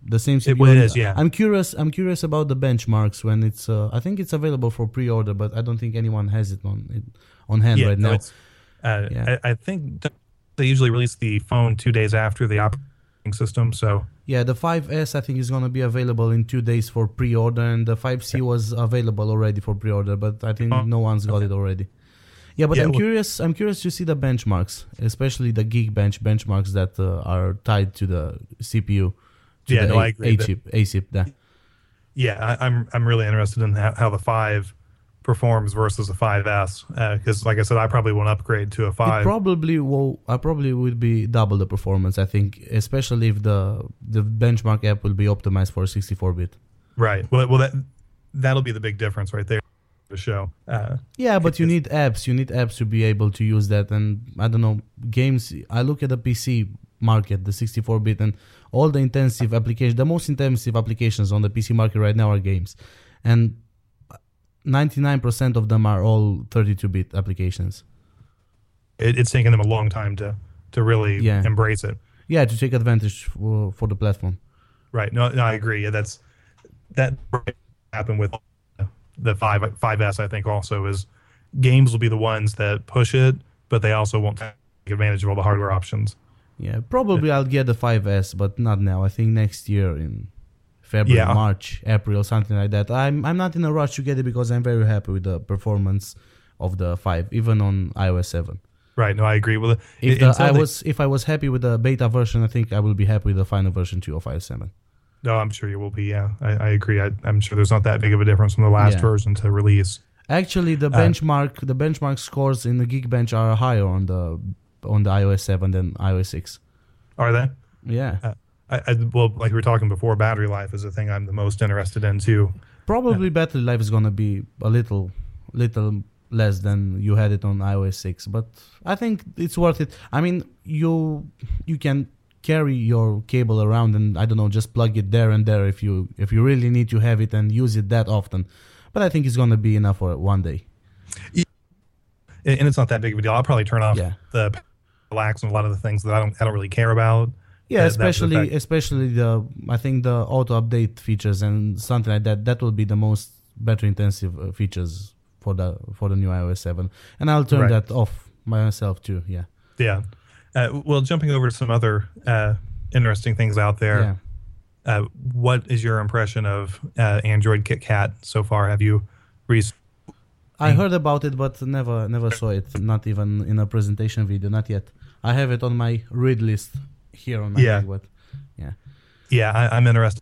The same CPU. It- it yeah. I'm curious. I'm curious about the benchmarks when it's. Uh, I think it's available for pre-order, but I don't think anyone has it on it, on hand yeah, right no, now. uh, Yeah. I, I think they usually release the phone two days after the operating system. So Yeah, the 5S I think is gonna be available in two days for pre-order, and the 5C was available already for pre-order, but I think Oh, no one's got it already. Yeah, but Yeah, I'm well- curious. I'm curious to see the benchmarks, especially the Geekbench benchmarks that uh, are tied to the CPU. Yeah, the no, I agree A chip, A chip. There. yeah, I, I'm I'm really interested in how, how the 5 performs versus the 5S because, like I said, I probably won't upgrade to a It 5. probably will. I probably would be double the performance. I think, especially if the the benchmark app will be optimized for 64-bit. right. Well, well, that that'll be the big difference right there. The show. Uh, Yeah, but you need apps. You need apps to be able to use that. And I don't know, games. I look at the PC market, the 64-bit, and all the intensive applications. The most intensive applications on the PC market right now are games, and 99% of them are all 32-bit applications. it, it's taken them a long time to to really Yeah. embrace it. Yeah, to take advantage for, for the platform. Right. No, no, I agree. Yeah, that's that happened with the five 5S. I think also is games will be the ones that push it, but they also won't take advantage of all the hardware options. Yeah, probably I'll get the 5S, but not now. I think next year in February, Yeah. March, April, something like that. I'm I'm not in a rush to get it because I'm very happy with the performance of the 5, even on iOS 7. Right. No, I agree. Well, If the, I was if I was happy with the beta version, I think I will be happy with the final version too of iOS 7. no, I'm sure you will be. Yeah, I, I agree. I, I'm sure there's not that big of a difference from the last Yeah. version to release. Actually, the Uh, benchmark the benchmark scores in the Geekbench are higher on the on the iOS 7 than iOS 6. Are they? Yeah. Uh, I, I, well, like we were talking before, battery life is the thing I'm the most interested in too. Probably battery life is gonna be a little, little less than you had it on iOS six, but I think it's worth it. I mean, you you can carry your cable around and I don't know, just plug it there and there if you if you really need to have it and use it that often. But I think it's gonna be enough for one day. and and it's not that big of a deal. I'll probably turn off Yeah. the parallax and a lot of the things that I don't I don't really care about. Yeah, That- especially fact. especially the I think the auto update features and something like that. That will be the most battery intensive uh, features for the for the new iOS 7, and I'll turn Right. that off myself too. Yeah, Yeah. Uh, well, jumping over to some other uh, interesting things out there. yeah. Uh, what is your impression of uh, Android KitKat so far? Have you I heard about it, but never never saw it. Not even in a presentation video. Not yet. I have it on my read list here on my Yeah. But yeah. Yeah, I, I'm interested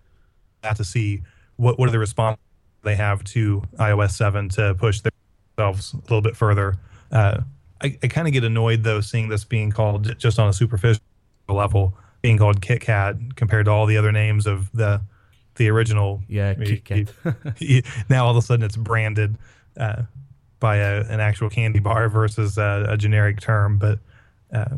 to see what what are the response they have to iOS 7 to push themselves a little bit further. Uh, I, I kind of get annoyed though seeing this being called just on a superficial level, being called KitKat compared to all the other names of the the original. Yeah, You- Kit Kat. now all of a sudden it's branded uh, by a, an actual candy bar versus a, a generic term, but. Uh,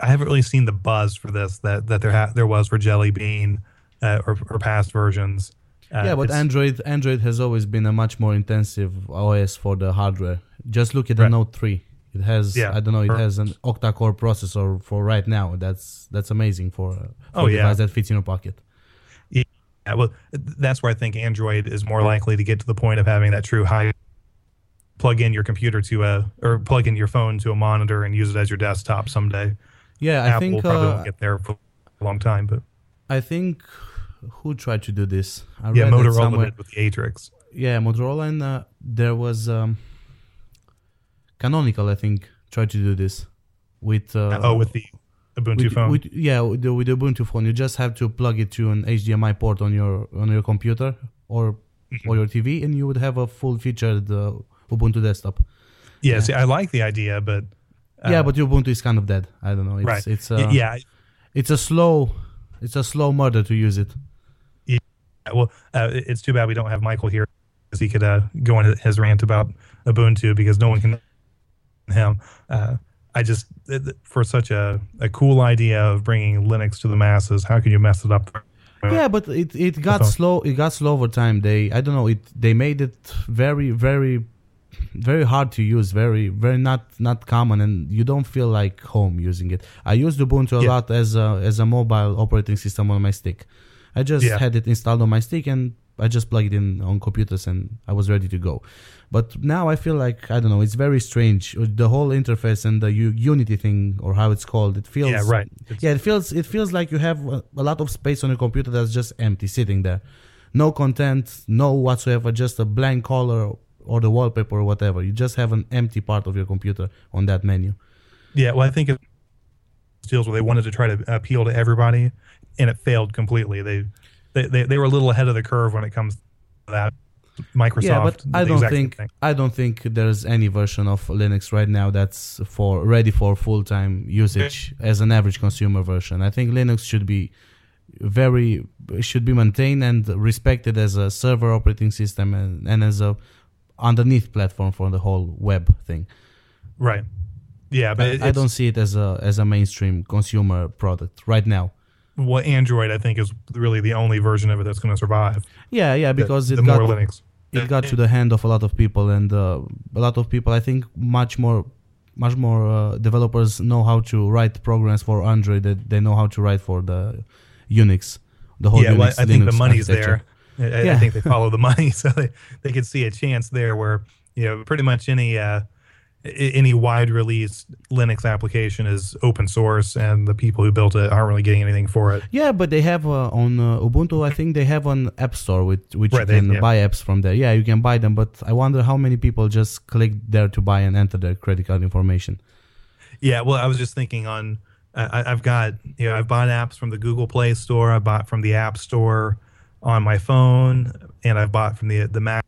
I haven't really seen the buzz for this that that there ha- there was for Jelly Bean uh, or, or past versions. Uh, yeah, but Android Android has always been a much more intensive OS for the hardware. Just look at the Right. Note 3. It has Yeah. I don't know, it has an octa-core processor for right now. That's that's amazing for, uh, for Oh, a yeah. device that fits in your pocket. Yeah, well, that's where I think Android is more likely to get to the point of having that true high. Plug in your computer to a or plug in your phone to a monitor and use it as your desktop someday. Yeah, I Apple think probably uh, won't get there for a long time, but I think who tried to do this? I yeah, Motorola did with the Atrix. Yeah, Motorola and uh, there was um, Canonical, I think, tried to do this with uh, oh, with the Ubuntu with, phone. with- yeah, with the, with the Ubuntu phone, you just have to plug it to an HDMI port on your on your computer or Mm-hmm. or your TV, and you would have a full featured uh, Ubuntu desktop. yeah, see, I like the idea, but uh, yeah, but Ubuntu is kind of dead. I don't know. It's, right, It's uh, yeah, It's a slow. It's a slow murder to use it. Well, uh, it's too bad we don't have Michael here because he could uh, go into his rant about Ubuntu because no one can him. Uh, I just for such a, a cool idea of bringing Linux to the masses, how can you mess it up? Yeah, but it, it got slow. It got slow over time. They I don't know. It they made it very very very hard to use. Very very not not common, and you don't feel like home using it. I used Ubuntu a Yeah. lot as a as a mobile operating system on my stick. I just Yeah. had it installed on my stick and I just plugged it in on computers and I was ready to go. But now I feel like I don't know. It's very strange. The whole interface and the U- Unity thing or how it's called. It feels Yeah, right. It's- yeah, it feels it feels like you have a, a lot of space on your computer that's just empty, sitting there, no content, no whatsoever, just a blank color or the wallpaper or whatever. You just have an empty part of your computer on that menu. Yeah, well, I think it deals where they wanted to try to appeal to everybody, and it failed completely. They they, they, they were a little ahead of the curve when it comes to that. Microsoft. yeah, but I don't think. I don't think there's any version of Linux right now that's for ready for full time usage as an average consumer version. I think Linux should be very should be maintained and respected as a server operating system and, and as a underneath platform for the whole web thing. right. Yeah, but I, I don't see it as a as a mainstream consumer product right now. well, Android, I think, is really the only version of it that's going to survive. Yeah, yeah, because the, it more got Linux. it got to the hand of a lot of people, and uh, a lot of people, I think, much more much more uh, developers know how to write programs for Android that they know how to write for the Unix, the whole yeah, Unix. well, I think the Linux money's there. I, I think they follow the money, so they, they could see a chance there where you know pretty much any uh, any wide release Linux application is open source, and the people who built it aren't really getting anything for it. Yeah, but they have uh, on uh, Ubuntu. I think they have an app store with which Right, you they- can yeah. buy apps from there. Yeah, you can buy them, but I wonder how many people just click there to buy and enter their credit card information. Yeah, well, I was just thinking on. I, I've got you know I've bought apps from the Google Play Store. I bought from the App Store on my phone, and I've bought from the the Mac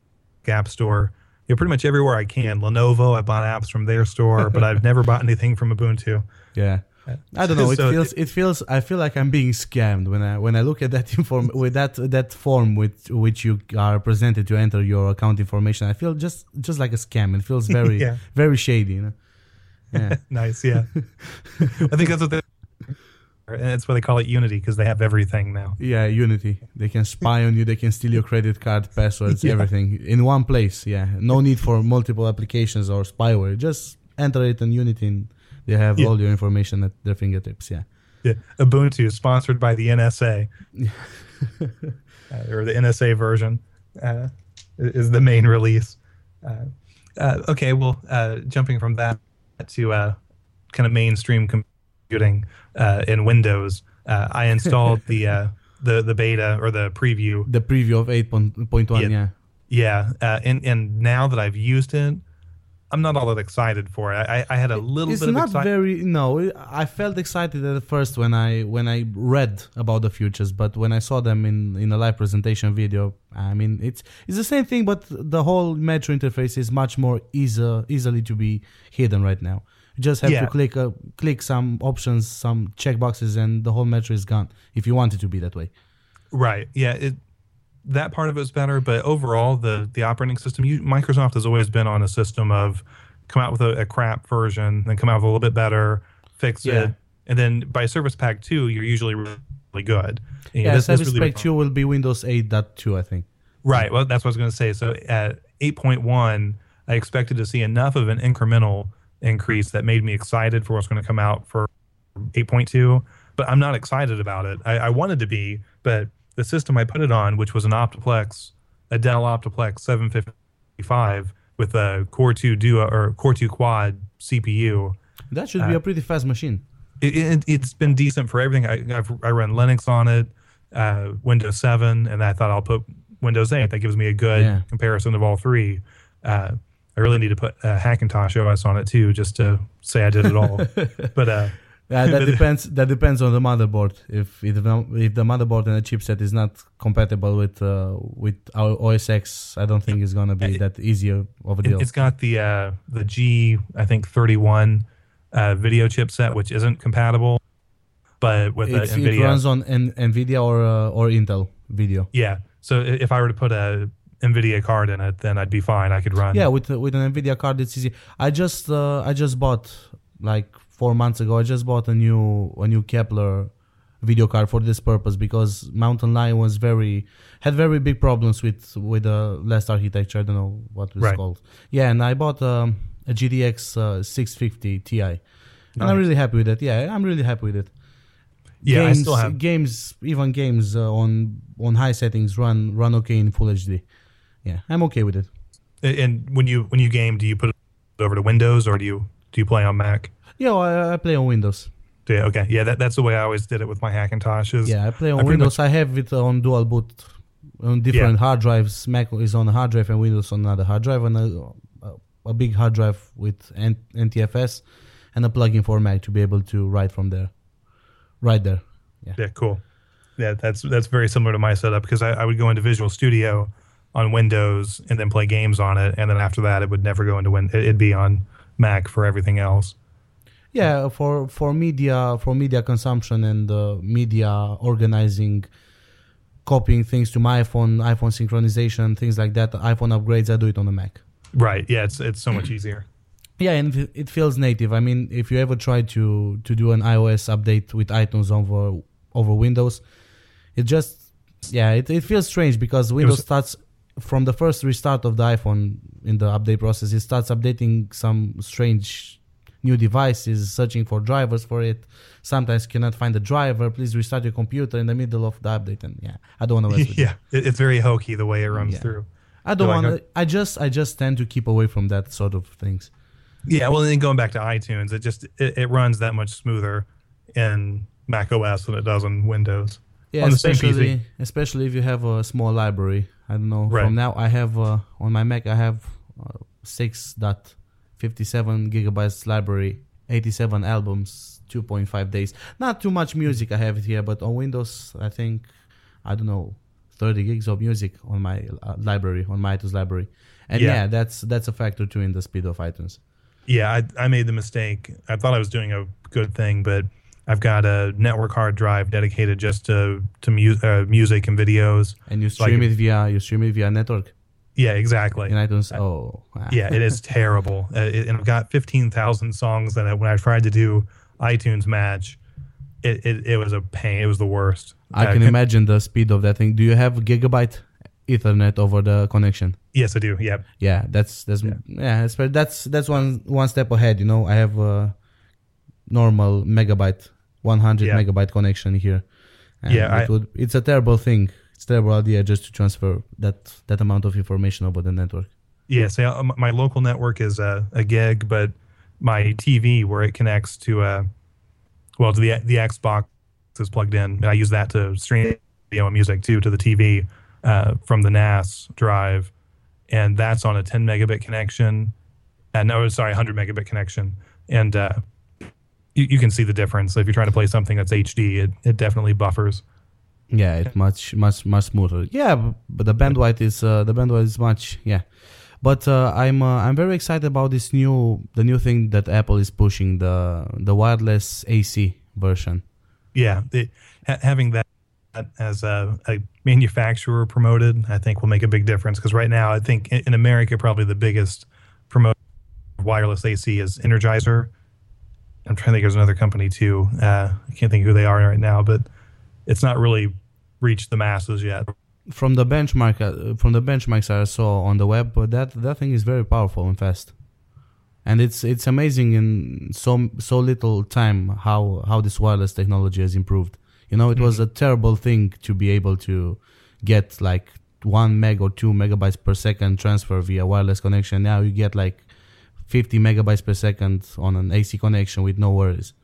App Store. You know, pretty much everywhere I can. Lenovo, I bought apps from their store, but I've never bought anything from Ubuntu. Yeah. I don't know. It So- feels. It feels. I feel like I'm being scammed when I when I look at that inform with that that form with which you are presented to enter your account information. I feel just just like a scam. It feels very Yeah. very shady. You know. Yeah. nice, yeah. I think that's what they. And that's why they call it Unity because they have everything now. yeah. Unity. They can spy on you. They can steal your credit card, passwords, Yeah. everything in one place. Yeah. No need for multiple applications or spyware. Just enter it in Unity, and they have Yeah. all your information at their fingertips. Yeah. Yeah. Ubuntu is sponsored by the NSA, uh, or the NSA version uh, is the main release. Uh, Uh, okay, well, uh, jumping from that to uh, kind of mainstream computing uh, in Windows, uh, I installed the uh, the the beta or the preview. The preview of 8.1, Yeah. yeah. Yeah, uh, and and now that I've used it, I'm not all that excited for it. I, I had a little it's bit of not excitement. very no i felt excited at first when i when i read about the futures but when i saw them in in a live presentation video i mean it's it's the same thing but the whole metro interface is much more easy easily to be hidden right now you just have Yeah. to click uh, click some options some checkboxes and the whole metro is gone if you want it to be that way Right. Yeah. It that part of it's better, but overall, the the operating system, you, Microsoft has always been on a system of come out with a, a crap version, then come out with a little bit better, fix Yeah. it, and then by Service Pack two, you're usually really good. And yeah this- this service really pack 2 will be windows 8.2 i think Right. Well, that's what I was going to say. So at 8.1, I expected to see enough of an incremental increase that made me excited for what's going to come out for 8.2. But I'm not excited about it. I, I wanted to be, but the system I put it on, which was an Optiplex, a Dell Optiplex 755 with a Core 2 Duo or Core 2 Quad CPU, that should be a pretty fast machine it, it, it's been decent for everything. I, I've, I run Linux on it, uh, Windows 7, and I thought I'll put Windows 8. That gives me a good Yeah. comparison of all three. Uh, I really need to put uh, Hackintosh OS on it too, just to say I did it all. but uh, Yeah, that depends. That depends on the motherboard. If if the, if the motherboard and the chipset is not compatible with uh, with our OS X, I don't think it's gonna be that easy of a deal. it's got the uh, the G I think 31 uh, video chipset, which isn't compatible, but with the It's- it runs on N- Nvidia or uh, or Intel video. yeah. So if I were to put a NVIDIA card in it, then I'd be fine. I could run. Yeah, with with an Nvidia card, it's easy. I just uh, I just bought like four months ago. I just bought a new a new Kepler video card for this purpose because Mountain Lion was very had very big problems with with the last architecture. I don't know what it's Right. called. Yeah, and I bought um, a GTX uh, 650 Ti, and I'm really happy with it. Yeah, I'm really happy with it. Yeah, games, I still have. games, even games uh, on on high settings run run okay in Full HD. Yeah, I'm okay with it. And when you when you game, do you put it over to Windows or do you do you play on Mac? Yeah, I, I play on Windows. Yeah. Okay, yeah, that, that's the way I always did it with my Hackintoshes. Yeah, I play on I Windows. I have it on dual boot on different hard drives. Mac is on a hard drive and Windows on another hard drive, and a, a, big hard drive with N- NTFS and a plugin for Mac to be able to write from there. Right there. Yeah, cool. Yeah, that's that's very similar to my setup because I, I would go into Visual Studio on Windows and then play games on it, and then after that, it would never go into Win. It'd be on Mac for everything else. Yeah, for for media for media consumption and uh, media organizing, copying things to my iPhone, iPhone synchronization, things like that. iPhone upgrades, I do it on the Mac. Right. Yeah, it's it's so much easier. Yeah, and it- it feels native. I mean, if you ever try to to do an iOS update with iTunes over over Windows, it just yeah, it, it feels strange because Windows starts from the first restart of the iPhone in the update process. It starts updating some strange new devices, searching for drivers for it. Sometimes cannot find the driver. Please restart your computer in the middle of the update. And yeah, I don't want to yeah, it, it's very hokey the way it runs Yeah. through. I don't like, want to. I just I just tend to keep away from that sort of things. Yeah, well, then going back to iTunes, it just it, it runs that much smoother in Mac OS than it does on Windows. Yeah, on the same especially especially if you have a small library. I don't know. Right. From now, I have uh, on my Mac, I have uh, six dot fifty seven gigabytes library, eighty seven albums, two point five days. Not too much music. I have it here, but on Windows, I think I don't know, thirty gigs of music on my uh, library on my iTunes library. And Yeah. yeah. that's that's a factor too in the speed of iTunes. Yeah, I, I made the mistake. I thought I was doing a good thing, but I've got a network hard drive dedicated just to to mu- uh, music and videos. And you So stream can- it via you stream it via network Yeah, exactly. in iTunes. Oh, ah. yeah, it is terrible. Uh, it, and I've got fifteen thousand songs in it. When I tried to do iTunes Match, it, it, it was a pain. It was the worst. I Uh, can imagine the speed of that thing. Do you have gigabyte Ethernet over the connection? Yes, I do. Yeah, Yeah, that's that's yeah, that's that's that's one one step ahead. You know, I have a normal megabyte, 100 Yeah. megabyte connection here. And Yeah, it I- would, it's a terrible thing. It's a terrible idea just to transfer that that amount of information over the network. Yeah, so uh, my local network is a, a gig, but my TV where it connects to a well to the the Xbox is plugged in, and I use that to stream video and music too to the TV uh, from the NAS drive, and that's on a 10 megabit connection. And no, sorry, 100 megabit connection, and uh, you, you can see the difference. If you're trying to play something that's HD, it, it definitely buffers. Yeah, it's much much much smoother. Yeah, but the bandwidth is uh, the bandwidth is much yeah. But uh, I'm uh, I'm very excited about this new the new thing that Apple is pushing the the wireless AC version. Yeah, it, ha- having that as a, a, manufacturer promoted, I think will make a big difference. Because right now, I think in, in America, probably the biggest promote wireless AC is Energizer. I'm trying to think. There's another company too. Uh, I can't think who they are right now, but it's not really reached the masses yet. From the benchmark, uh, from the benchmarks I saw on the web, but that that thing is very powerful and fast, and it's it's amazing in so so little time how how this wireless technology has improved. You know, it mm-hmm. was a terrible thing to be able to get like one meg or two megabytes per second transfer via wireless connection. Now you get like 50 megabytes per second on an AC connection with no worries.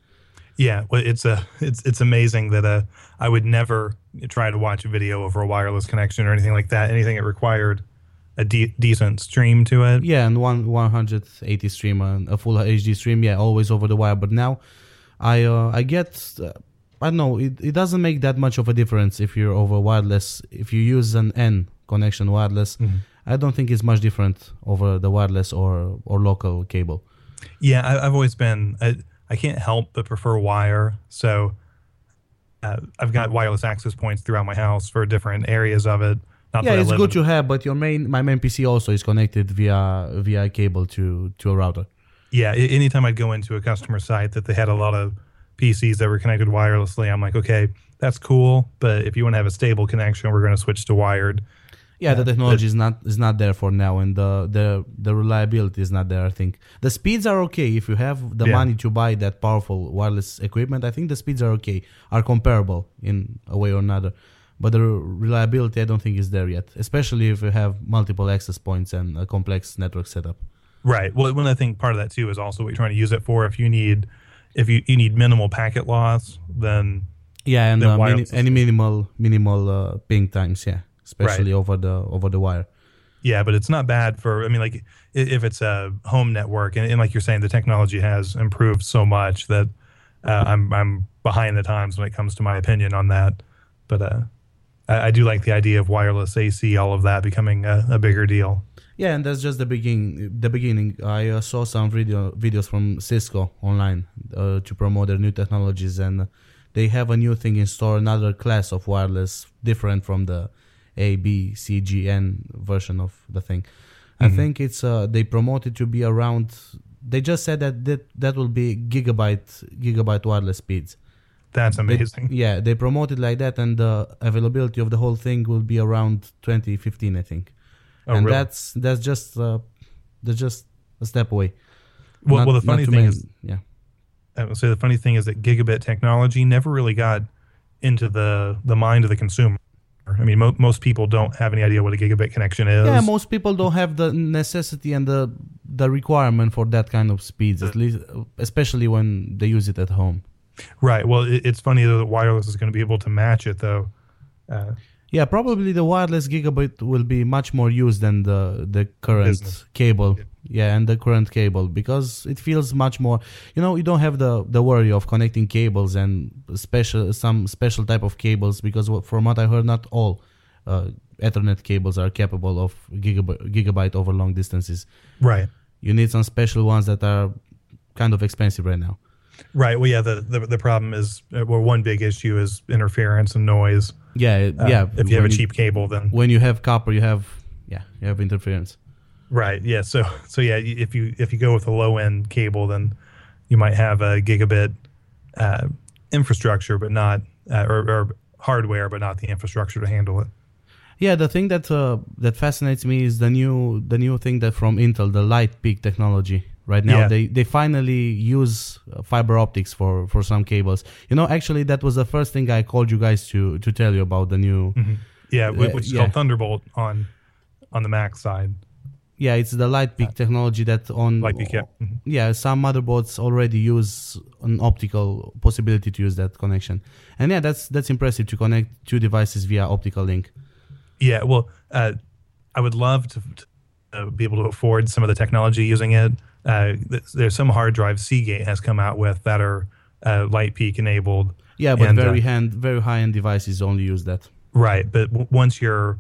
Yeah, well, it's a it's it's amazing that uh, I would never try to watch a video over a wireless connection or anything like that. Anything that required a de- decent stream to it. Yeah, and one 180 stream, and a full HD stream. Yeah, always over the wire. But now, I uh, I get uh, I don't know. It, it doesn't make that much of a difference if you're over wireless. If you use an N connection wireless, mm-hmm. I don't think it's much different over the wireless or or local cable. Yeah, I, have always been. I, I can't help but prefer wire. So uh, I've got wireless access points throughout my house for different areas of it. Not yeah, it's good in. to have, but your main my main PC also is connected via via cable to to a router. Yeah, anytime I'd go into a customer site that they had a lot of PCs that were connected wirelessly, I'm like, okay, that's cool, but if you want to have a stable connection, we're going to switch to wired. Yeah, the technology is not is not there for now, and the the the reliability is not there. I think the speeds are okay if you have the yeah. money to buy that powerful wireless equipment. I think the speeds are okay, are comparable in a way or another, but the reliability I don't think is there yet. Especially if you have multiple access points and a complex network setup. Right. Well, one I think part of that too is also what you're trying to use it for. If you need if you, you need minimal packet loss, then yeah, and uh, mini, any minimal minimal uh, ping times, yeah, especially right. over the over the wire. Yeah, but it's not bad for. I mean, like if it's a home network, and, and like you're saying, the technology has improved so much that uh, I'm I'm behind the times when it comes to my opinion on that. But uh, I, I, do like the idea of wireless AC, all of that becoming a, a bigger deal. Yeah, and that's just the beginning. The beginning. I uh, saw some video videos from Cisco online uh, to promote their new technologies, and they have a new thing in store, another class of wireless, different from the A, B, C, G, N version of the thing. Mm-hmm. I think it's uh, they promote it to be around. They just said that that, that will be gigabyte gigabyte wireless speeds. That's amazing. They, yeah, they promote it like that, and the availability of the whole thing will be around 2015, I think. Oh, and really? that's that's just uh, that's just a step away. Well, not, well, the funny thing is, yeah. I would say the funny thing is that gigabit technology never really got into the the mind of the consumer. I mean, mo- most people don't have any idea what a gigabit connection is. Yeah, most people don't have the necessity and the the requirement for that kind of speeds, at least, especially when they use it at home. Right. Well, it, it's funny though that wireless is going to be able to match it, though. Uh, yeah, probably the wireless gigabit will be much more used than the the current Business. cable. Yeah. yeah, and the current cable because it feels much more. You know, you don't have the the worry of connecting cables and special some special type of cables because from what I heard, not all uh, Ethernet cables are capable of gigabyte, gigabyte over long distances. Right. You need some special ones that are kind of expensive right now. Right. Well, yeah. The, the the problem is uh, well, one big issue is interference and noise. Yeah, uh, yeah. If you have a cheap cable, then when you have copper, you have yeah, you have interference. Right. Yeah. So so yeah, if you if you go with a low end cable, then you might have a gigabit uh, infrastructure, but not uh, or, or, hardware, but not the infrastructure to handle it. Yeah, the thing that uh, that fascinates me is the new the new thing that from Intel, the Light Peak technology right now yeah. they they finally use uh, fiber optics for for some cables you know actually that was the first thing i called you guys to to tell you about the new mm-hmm. yeah which uh, is yeah. called thunderbolt on on the mac side Yeah, it's the light peak technology that on Light peak, yeah. Mhm. yeah some motherboards already use an optical possibility to use that connection, and yeah, that's that's impressive to connect two devices via optical link. Yeah, well, uh, I would love to, to uh, be able to afford some of the technology using it. Uh, there's some hard drive Seagate has come out with that are uh, light peak enabled. Yeah, but And, very uh, hand very high end devices only use that. Right, but w- once you're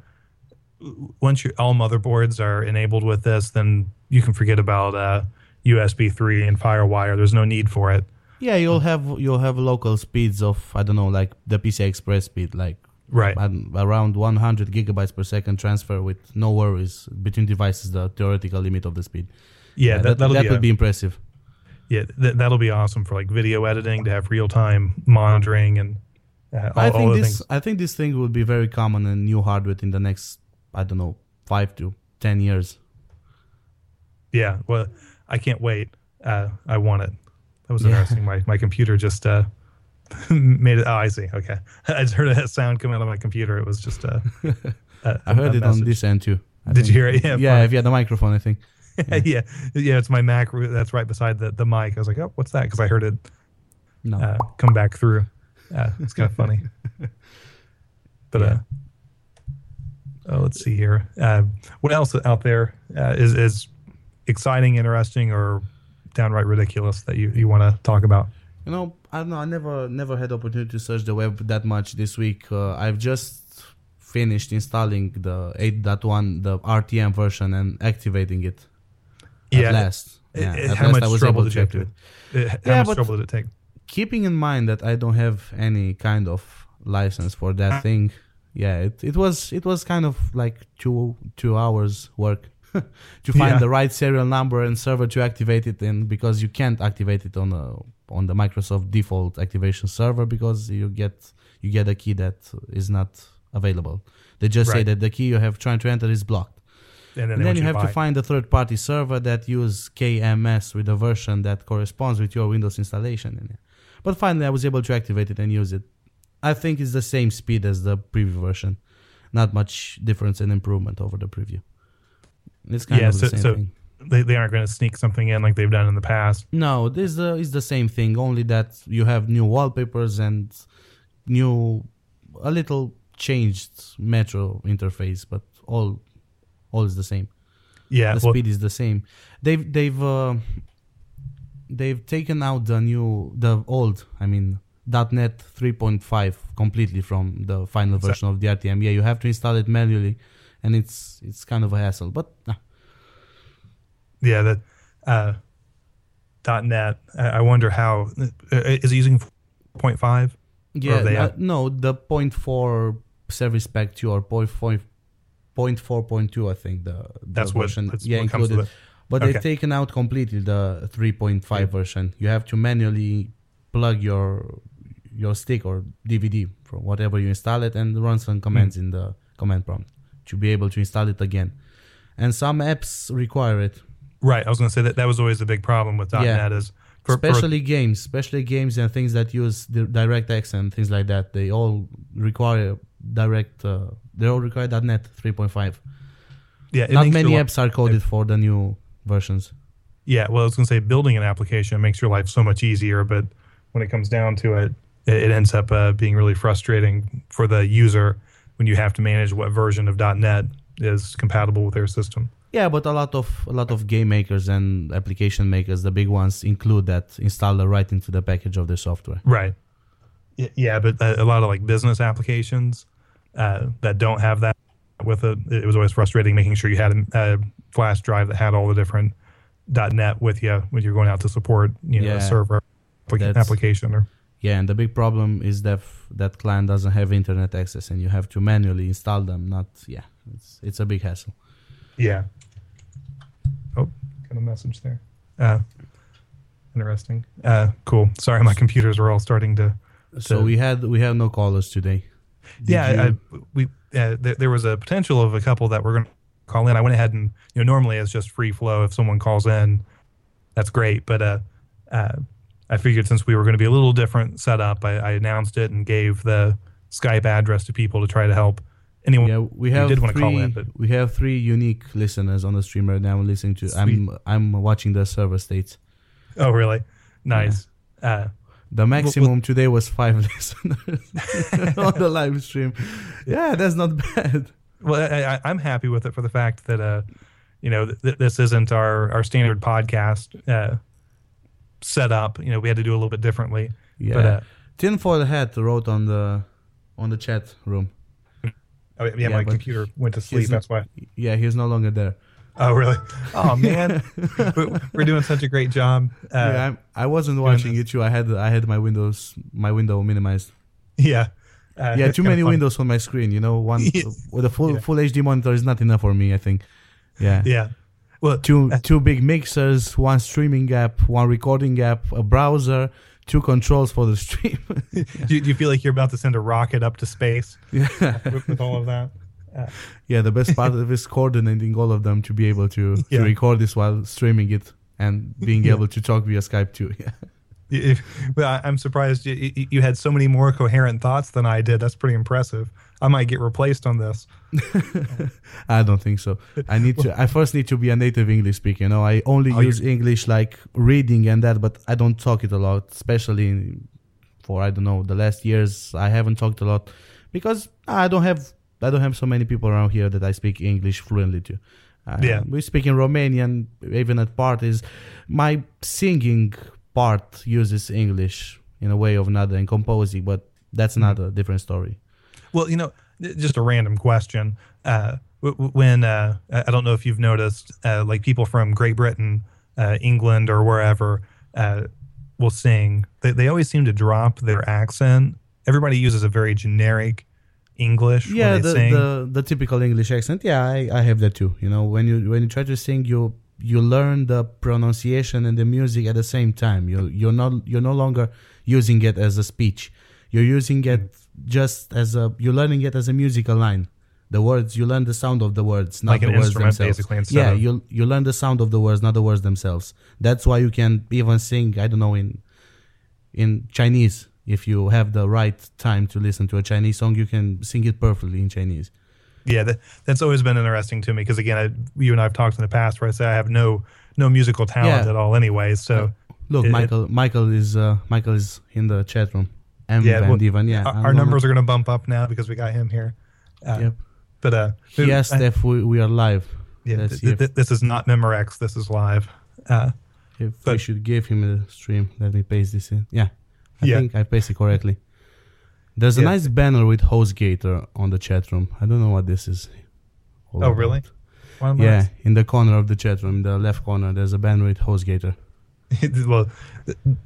once your all motherboards are enabled with this, then you can forget about uh, USB 3 and FireWire. There's no need for it. Yeah, you'll have you'll have local speeds of I don't know like the PCI Express speed like Right. around 100 gigabytes per second transfer with no worries between devices. The theoretical limit of the speed. Yeah, that, that, that'll that be, would a- be impressive. yeah, th- that'll be awesome for like video editing to have real time monitoring and uh, all, I think this things. I think this thing will be very common in new hardware in the next I don't know five to ten years. Yeah, well, I can't wait. Uh, I want it. That was Yeah. interesting. My my computer just uh, made it. Oh, I see. Okay, I just heard a sound coming out of my computer. It was just uh, a, I heard it on message. this end too. I Did you hear it? Yeah, Yeah, fine. if you had the microphone, I think. yeah, yeah, It's my Mac that's right beside the, the mic. I was like, oh, what's that? Because I heard it No. uh, come back through. Uh, it's kind of funny. But uh, oh, let's see here. Uh, what else out there uh, is is exciting, interesting, or downright ridiculous that you, you want to talk about? You know, I don't know. I never never had opportunity to search the web that much this week. Uh, I've just finished installing the 8.1, the RTM version, and activating it. Yeah. At last. Yeah. uh, at how last much I was trouble able did to you have to? uh, How Yeah, much trouble did it take? Keeping in mind that I don't have any kind of license for that thing, yeah, it, it was it was kind of like two two hours work to find Yeah. the right serial number and server to activate it in because you can't activate it on a on the Microsoft default activation server because you get you get a key that is not available. They just say that the key you have trying to enter is blocked. And then, And then you have to buy. find a third party server that use KMS with a version that corresponds with your Windows installation in it. But finally I was able to activate it and use it. I think it's the same speed as the preview version. Not much difference and improvement over the preview. It's kind Yeah, of the so- same so- thing. They, they aren't going to sneak something in like they've done in the past. No, this uh, is the same thing, only that you have new wallpapers and new, a little changed Metro interface, but all, all is the same. Yeah, the well, speed is the same. They've they've uh, they've taken out the new the old I mean .NET 3.5 completely from the final So- version of the RTM. Yeah, you have to install it manually, and it's it's kind of a hassle. But nah, yeah, that uh, .NET. I wonder how uh, it using 0.5? yeah, uh, no, the 0.4 service pack 2 or 0.4 0.4.2 I think the, the That's what, version that's yeah what comes included. But Okay. they've taken out completely the 3.5 Yeah. Mm. version. You have to manually plug your your stick or DVD from whatever you install it and run some commands mm. in the command prompt to be able to install it again. And some apps require it, Right. I was going to say that that was always a big problem with .NET Yeah. is for, for- especially games, especially games and things that use the DirectX and things like that. They all require direct. Uh, they all require .NET 3.5. yeah, Not many apps are coded for the new versions. Yeah, well, I was going to say building an application makes your life so much easier, but when it comes down to it, it, it ends up uh, being really frustrating for the user when you have to manage what version of .NET is compatible with their system. Yeah, but a lot of a lot of game makers and application makers, the big ones, include that installer right into the package of their software. Right. Yeah, but a, a lot of like business applications uh, that don't have that with it, it was always frustrating making sure you had a, a flash drive that had all the different .NET with you when you're going out to support, you know, Yeah. a server applica- application or Yeah, and the big problem is that f- that client doesn't have internet access, and you have to manually install them. Not yeah, it's it's a big hassle. Yeah. Oh, got a message there. Uh, interesting. Uh, cool. Sorry, my computers were all starting to. So we had we have no callers today. Did yeah, you- I, we uh, there, there was a potential of a couple that were going to call in. I went ahead and you know normally it's just free flow. If someone calls in, that's great. But uh, uh, I figured since we were going to be a little different setup, I, I announced it and gave the Skype address to people to try to help anyone Yeah, we have did want to three. call in, but we have three unique listeners on the stream right now. I'm listening to. I'm I'm watching the server states. oh really nice. Uh, The maximum today was five listeners on the live stream. Yeah, that's not bad. well, I, I, I'm happy with it for the fact that uh, you know th- th- this isn't our our standard podcast uh, set up. You know, we had to do a little bit differently. Yeah. But uh, Tinfoil hat wrote on the on the chat room. Oh, yeah, Yeah, my computer went to sleep. That's why. Yeah, he's no longer there. Oh really? Oh man, we're, doing such a great job. Uh, yeah, I'm, I wasn't watching it too. I had I had my windows my window minimized. yeah. Uh, Yeah, too many windows on my screen. You know, one Yeah. with a full Yeah. full HD monitor is not enough for me. I think. Yeah. Yeah. Well, Two two big mixers, one streaming app, one recording app, a browser, two controls for the stream. do, do you feel like you're about to send a rocket up to space yeah. with, with all of that? Yeah, the best part of is coordinating all of them to be able to, Yeah. to record this while streaming it and being Yeah. able to talk via Skype too. Yeah. If, well, I'm surprised you, you- you had so many more coherent thoughts than I did. That's pretty impressive. I might get replaced on this. I don't think so. I need to. I first need to be a native English speaker. You know, I only Oh, use English like reading and that, but I don't talk it a lot. Especially in- for I don't know the last years, I haven't talked a lot because I don't have. I don't have so many people around here that I speak English fluently to. Uh, Yeah. we speak in Romanian, even at parties. My singing part uses English in a way or another, and composing, but that's Mm-hmm. another different story. Well, you know, just a random question. Uh, when uh, I don't know if you've noticed, uh, like people from Great Britain, uh, England, or wherever uh, will sing, they, they always seem to drop their accent. Everybody uses a very generic English yeah when they the, sing. the the typical english accent yeah I, I have that too you know when you when you try to sing you you learn the pronunciation and the music at the same time you you're not you're no longer using it as a speech you're using it just as a you're learning it as a musical line the words you learn the sound of the words not Like an the words instrument, themselves basically, yeah of- you you learn the sound of the words not the words themselves that's why you can even sing i don't know in in chinese if you have the right time to listen to a chinese song you can sing it perfectly in chinese Yeah, that, that's always been interesting to me because again, I, you and I've talked in the past where I say I have no no musical talent Yeah. at all, anyway. So Look, It- Michael. Michael is uh, Michael is in the chat room. And yeah, Van well, yeah. our, our numbers are going to bump up now because we got him here. Uh, Yep. But uh, He I- asked if we, we are live. yeah, th- if, th- this is not Memorex. This is live. Uh, if we should give him a stream. Let me paste this in. Yeah, I Yeah. think I pasted it correctly. There's a Yeah. nice banner with HostGator on the chat room. I don't know what this is. oh, about. really? I- Yeah, in the corner of the chat room, the left corner, there's a banner with HostGator. well,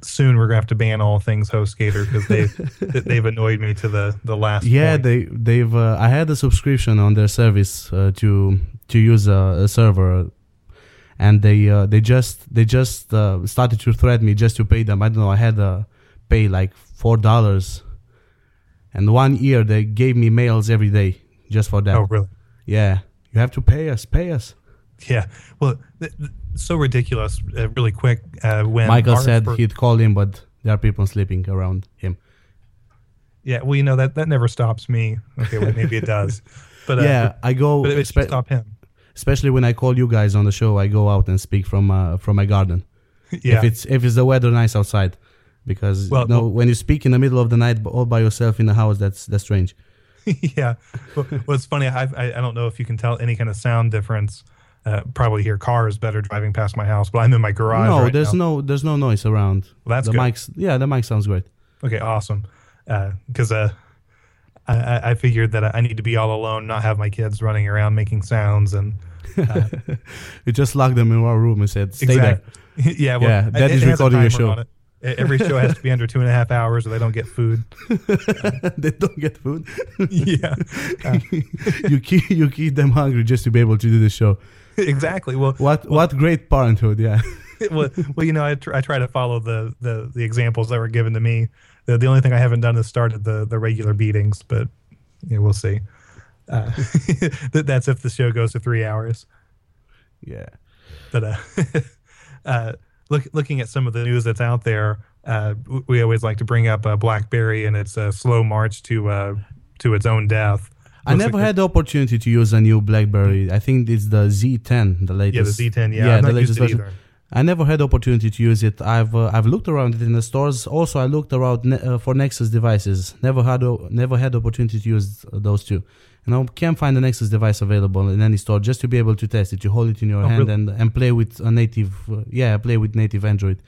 soon we're gonna have to ban all things HostGator because they've they've annoyed me to the the last. Yeah, point. they they've. Uh, I had a subscription on their service uh, to to use a, a server, and they uh, they just they just uh, started to threaten me just to pay them. I don't know. I had to pay like four dollars, and one year they gave me mails every day just for that. Oh, really? Yeah, you have to pay us. Pay us. Yeah. Well, th- th- so ridiculous. Uh, really quick, uh, when Michael said he'd call him, but there are people sleeping around him. Yeah, well, you know that that never stops me. Okay, well, maybe it does. But uh, yeah, I go. but it spe- stop him. especially when I call you guys on the show, I go out and speak from uh, from my garden. Yeah. If it's if it's the weather nice outside, because Well, you know, well- when you speak in the middle of the night all by yourself in the house, that's that's strange. yeah. Well, well, it's funny. I, I I don't know if you can tell any kind of sound difference. Uh, probably hear cars better driving past my house, but I'm in my garage. no, right there's now. no there's no noise around. Well, that's the good. mics. Yeah, the mic sounds great. Okay, awesome. Because uh, I, I I figured that I need to be all alone, not have my kids running around making sounds, and You just locked them in one room and said, "Stay exactly. yeah, well, Yeah, that it- is it a recording your show. Every show has to be under two and a half hours, or they don't get food. there." they don't get food. yeah, Uh, you keep you keep them hungry just to be able to do the show. exactly. Well, What what great parenthood, yeah. well, well, you know, I, tr- I try to follow the, the the examples that were given to me. The, the only thing I haven't done is started the the regular beatings, but yeah, we'll see. Uh, that's if the show goes to three hours. yeah. But uh, uh, look, looking at some of the news that's out there, uh, we always like to bring up uh, BlackBerry and its uh, slow march to uh, to its own death. I never like had the opportunity to use a new BlackBerry. I think it's the Z10, the latest. Yeah, the Z10. Yeah, yeah, the not latest version. either. I never had the opportunity to use it. I've uh, I've looked around it in the stores. Also, I looked around ne- uh, for Nexus devices. Never had o- never had the opportunity to use uh, those two. And I can't find a Nexus device available in any store just to be able to test it. You hold it in your Oh, hand really? and and play with a native. Uh, yeah, play with native Android.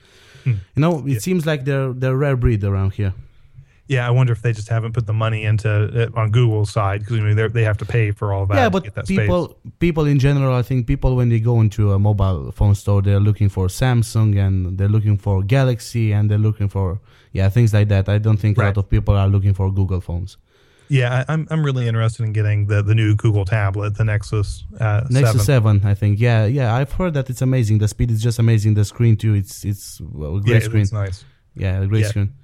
Hmm. You know, it Yeah. seems like they're they're rare breed around here. Yeah, I wonder if they just haven't put the money into it on Google's side because I mean they they have to pay for all that. yeah, to but get that people space. people in general, I think people when they go into a mobile phone store, they're looking for Samsung and they're looking for Galaxy and they're looking for yeah things like that. I don't think a lot of people are looking for Google phones. Yeah, I, I'm I'm really interested in getting the the new Google tablet, the Nexus uh, Nexus 7. Seven, I think. Yeah, yeah, I've heard that it's amazing. The speed is just amazing. The screen too. It's it's a great Yeah, screen. looks nice. Yeah, a great Yeah. screen.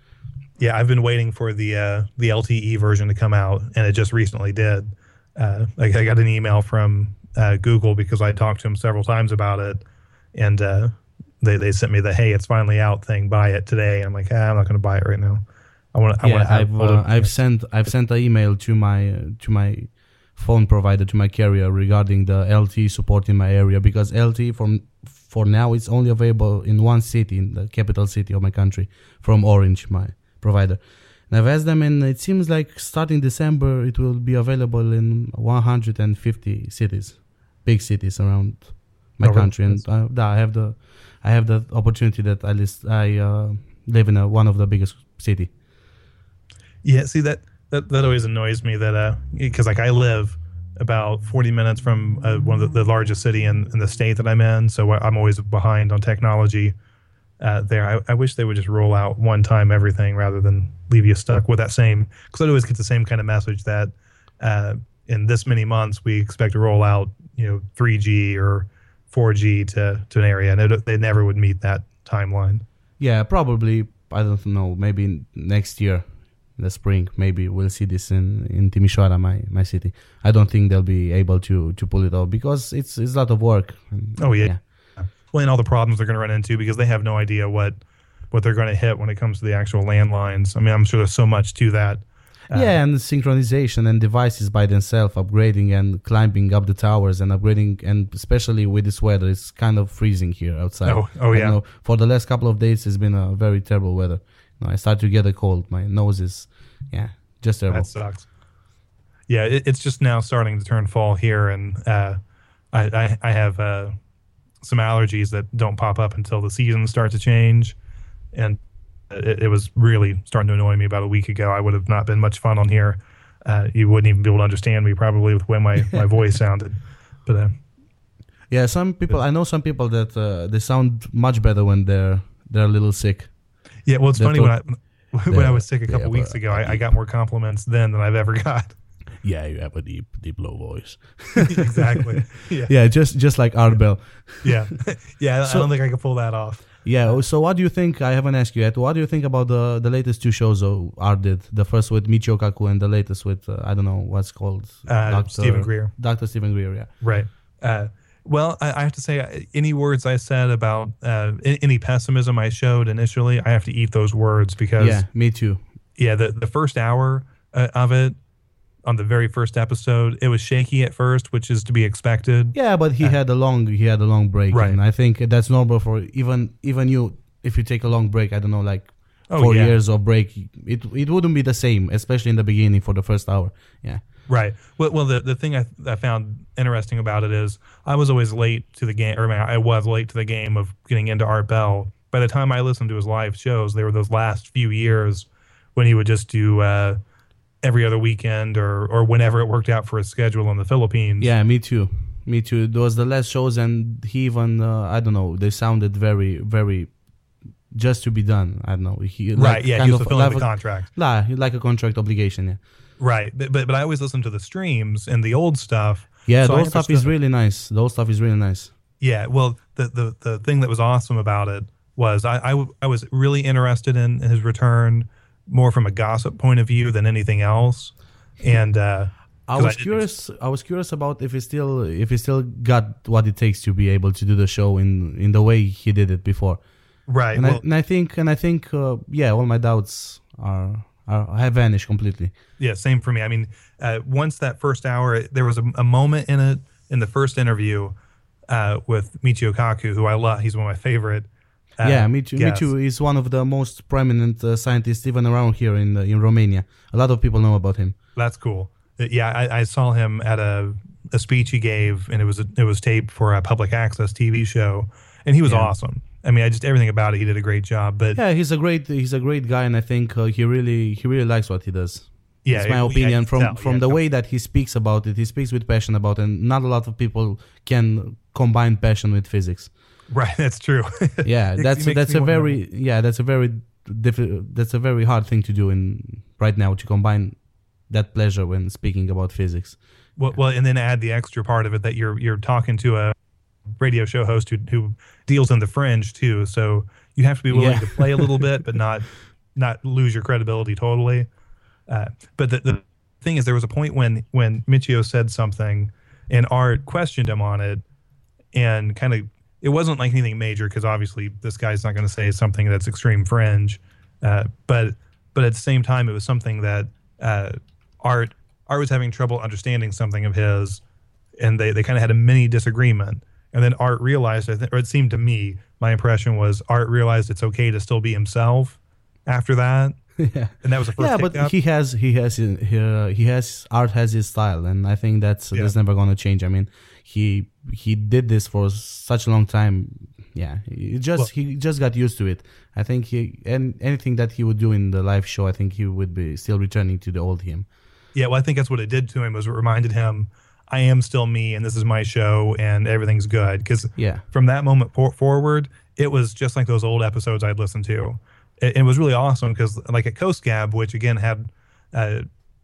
Yeah, I've been waiting for the uh, the LTE version to come out, and it just recently did. Uh, I, I got an email from uh, Google because I talked to them several times about it, and uh, they they sent me the "Hey, it's finally out" thing. Buy it today. I'm like, ah, I'm not going to buy it right now. I want. I yeah, want to. I've uh, I've sent I've sent an email to my uh, to my phone provider to my carrier regarding the LTE support in my area because LTE from for now it's only available in one city in the capital city of my country from Orange, my provider. And I've asked them, and it seems like starting December it will be available in 150 cities, big cities around my country, and uh, yeah, I have the I have the opportunity that at least I uh, live in a, one of the biggest city. Yeah, see that that, that always annoys me that uh because like I live about 40 minutes from uh, one of the, the largest city in, in the state that I'm in, so I'm always behind on technology. Uh, there, I, I wish they would just roll out one time everything rather than leave you stuck with that same. Because I always get the same kind of message that uh, in this many months we expect to roll out, you know, 3G or 4G to to an area, and it, they never would meet that timeline. Yeah, probably. I don't know. Maybe next year, in the spring, maybe we'll see this in in Timișoara, my my city. I don't think they'll be able to to pull it off because it's it's a lot of work. Oh yeah. well, and all the problems they're going to run into because they have no idea what what they're going to hit when it comes to the actual landlines. I mean, I'm sure there's so much to that. Uh, yeah, and synchronization and devices by themselves, upgrading and climbing up the towers and upgrading, and especially with this weather, it's kind of freezing here outside. Oh, oh, yeah. know, for the last couple of days, it's been a very terrible weather. You know, I start to get a cold. My nose is, yeah, just terrible. That sucks. Yeah, it, it's just now starting to turn fall here, and uh, I, I I have uh, some allergies that don't pop up until the seasons start to change, and it, it was really starting to annoy me about a week ago. I would have not been much fun on here. Uh, you wouldn't even be able to understand me probably with the way my, my voice sounded. But uh, Yeah, some people I know some people that uh, they sound much better when they're they're a little sick. yeah, well, it's The funny when I when I was sick a couple yeah, weeks ago, I, I got more compliments then than I've ever got. Yeah, you have a deep deep low voice. exactly. Yeah. Yeah, just just like Arbel. Bell. Yeah. yeah. I don't think I can pull that off. Yeah. oh, So what do you think? I haven't asked you yet. What do you think about the the latest two shows Art did? The first with Michio Kaku and the latest with uh, I don't know what's called Uh, Steven Greer. Dr. Steven Greer. Yeah. Right. Uh, well, I, I have to say, uh, any words I said about uh, any pessimism I showed initially, I have to eat those words because, Yeah. yeah, Me too. Yeah, the, the first hour uh, of it, on the very first episode, it was shaky at first, which is to be expected. Yeah, but he had a long he had a long break, Right. and I think that's normal for even even you. If you take a long break, I don't know, like Oh, four yeah. years of break, it it wouldn't be the same, especially in the beginning for the first hour. Yeah. Right. Well, well the, the thing I, I found interesting about it is I was always late to the game, or I, mean, I was late to the game of getting into Art Bell. By the time I listened to his live shows, they were those last few years when he would just do uh, every other weekend or, or whenever it worked out for his schedule in the Philippines. Yeah, me too. Me too. Those the last shows, and he even uh, I don't know. They sounded very, very just to be done. I don't know. He Right. like, yeah. kind He was of fulfilling like the contract. Nah, like a contract obligation. Yeah. Right. But, but but I always listened to the streams and the old stuff. Yeah, So I those stuff is really nice. The old stuff is really nice. Yeah, well, the, the the thing that was awesome about it was I, I, w- I was really interested in his return more from a gossip point of view than anything else. And uh, I was didn't curious. I was curious about if he still if he still got what it takes to be able to do the show in in the way he did it before. right. And, well, I, and I think and I think uh, yeah, all my doubts are are, have vanished completely. Yeah, same for me. I mean, uh, once that first hour, there was a, a, moment in it in the first interview uh, with Michio Kaku, who I love. He's one of my favorite. Uh, yeah, Me too is one of the most prominent uh, scientists even around here in in Romania. A lot of people know about him. That's cool. Uh, yeah, I, I saw him at a a speech he gave, and it was a, it was taped for a public access TV show, and he was yeah. awesome. I mean, I just everything about it, he did a great job. But yeah, he's a great he's a great guy, and I think uh, he really he really likes what he does. Yeah, it's my it, opinion yeah, from from yeah, the way that he speaks about it. He speaks with passion about it, and not a lot of people can combine passion with physics. Right, that's true. yeah, that's that's a very wonder. yeah that's a very diff- that's a very hard thing to do in right now to combine that pleasure when speaking about physics. Well, well, and then add the extra part of it that you're you're talking to a radio show host who who deals in the fringe too. So you have to be willing yeah. to play a little bit, but not not lose your credibility totally. Uh, but the, the thing is, there was a point when when Michio said something, and Art questioned him on it, and kind of it wasn't like anything major because obviously this guy's not going to say something that's extreme fringe, uh, but but at the same time, it was something that uh, Art Art was having trouble understanding something of his, and they they kind of had a mini disagreement. And then Art realized, or it seemed to me, my impression was Art realized it's okay to still be himself after that. yeah, and that was the first. Yeah, but up. he has he has he, he has Art has his style, and I think that's yeah. that's never going to change. I mean, he he did this for such a long time. Yeah, he just well, he just got used to it. I think he and anything that he would do in the live show, I think he would be still returning to the old him. Yeah, well, I think that's what it did to him was it reminded him I am still me and this is my show and everything's good. Because yeah. from that moment por- forward, it was just like those old episodes I'd listened to. It, it was really awesome because, like at Coast Gab, which again had uh,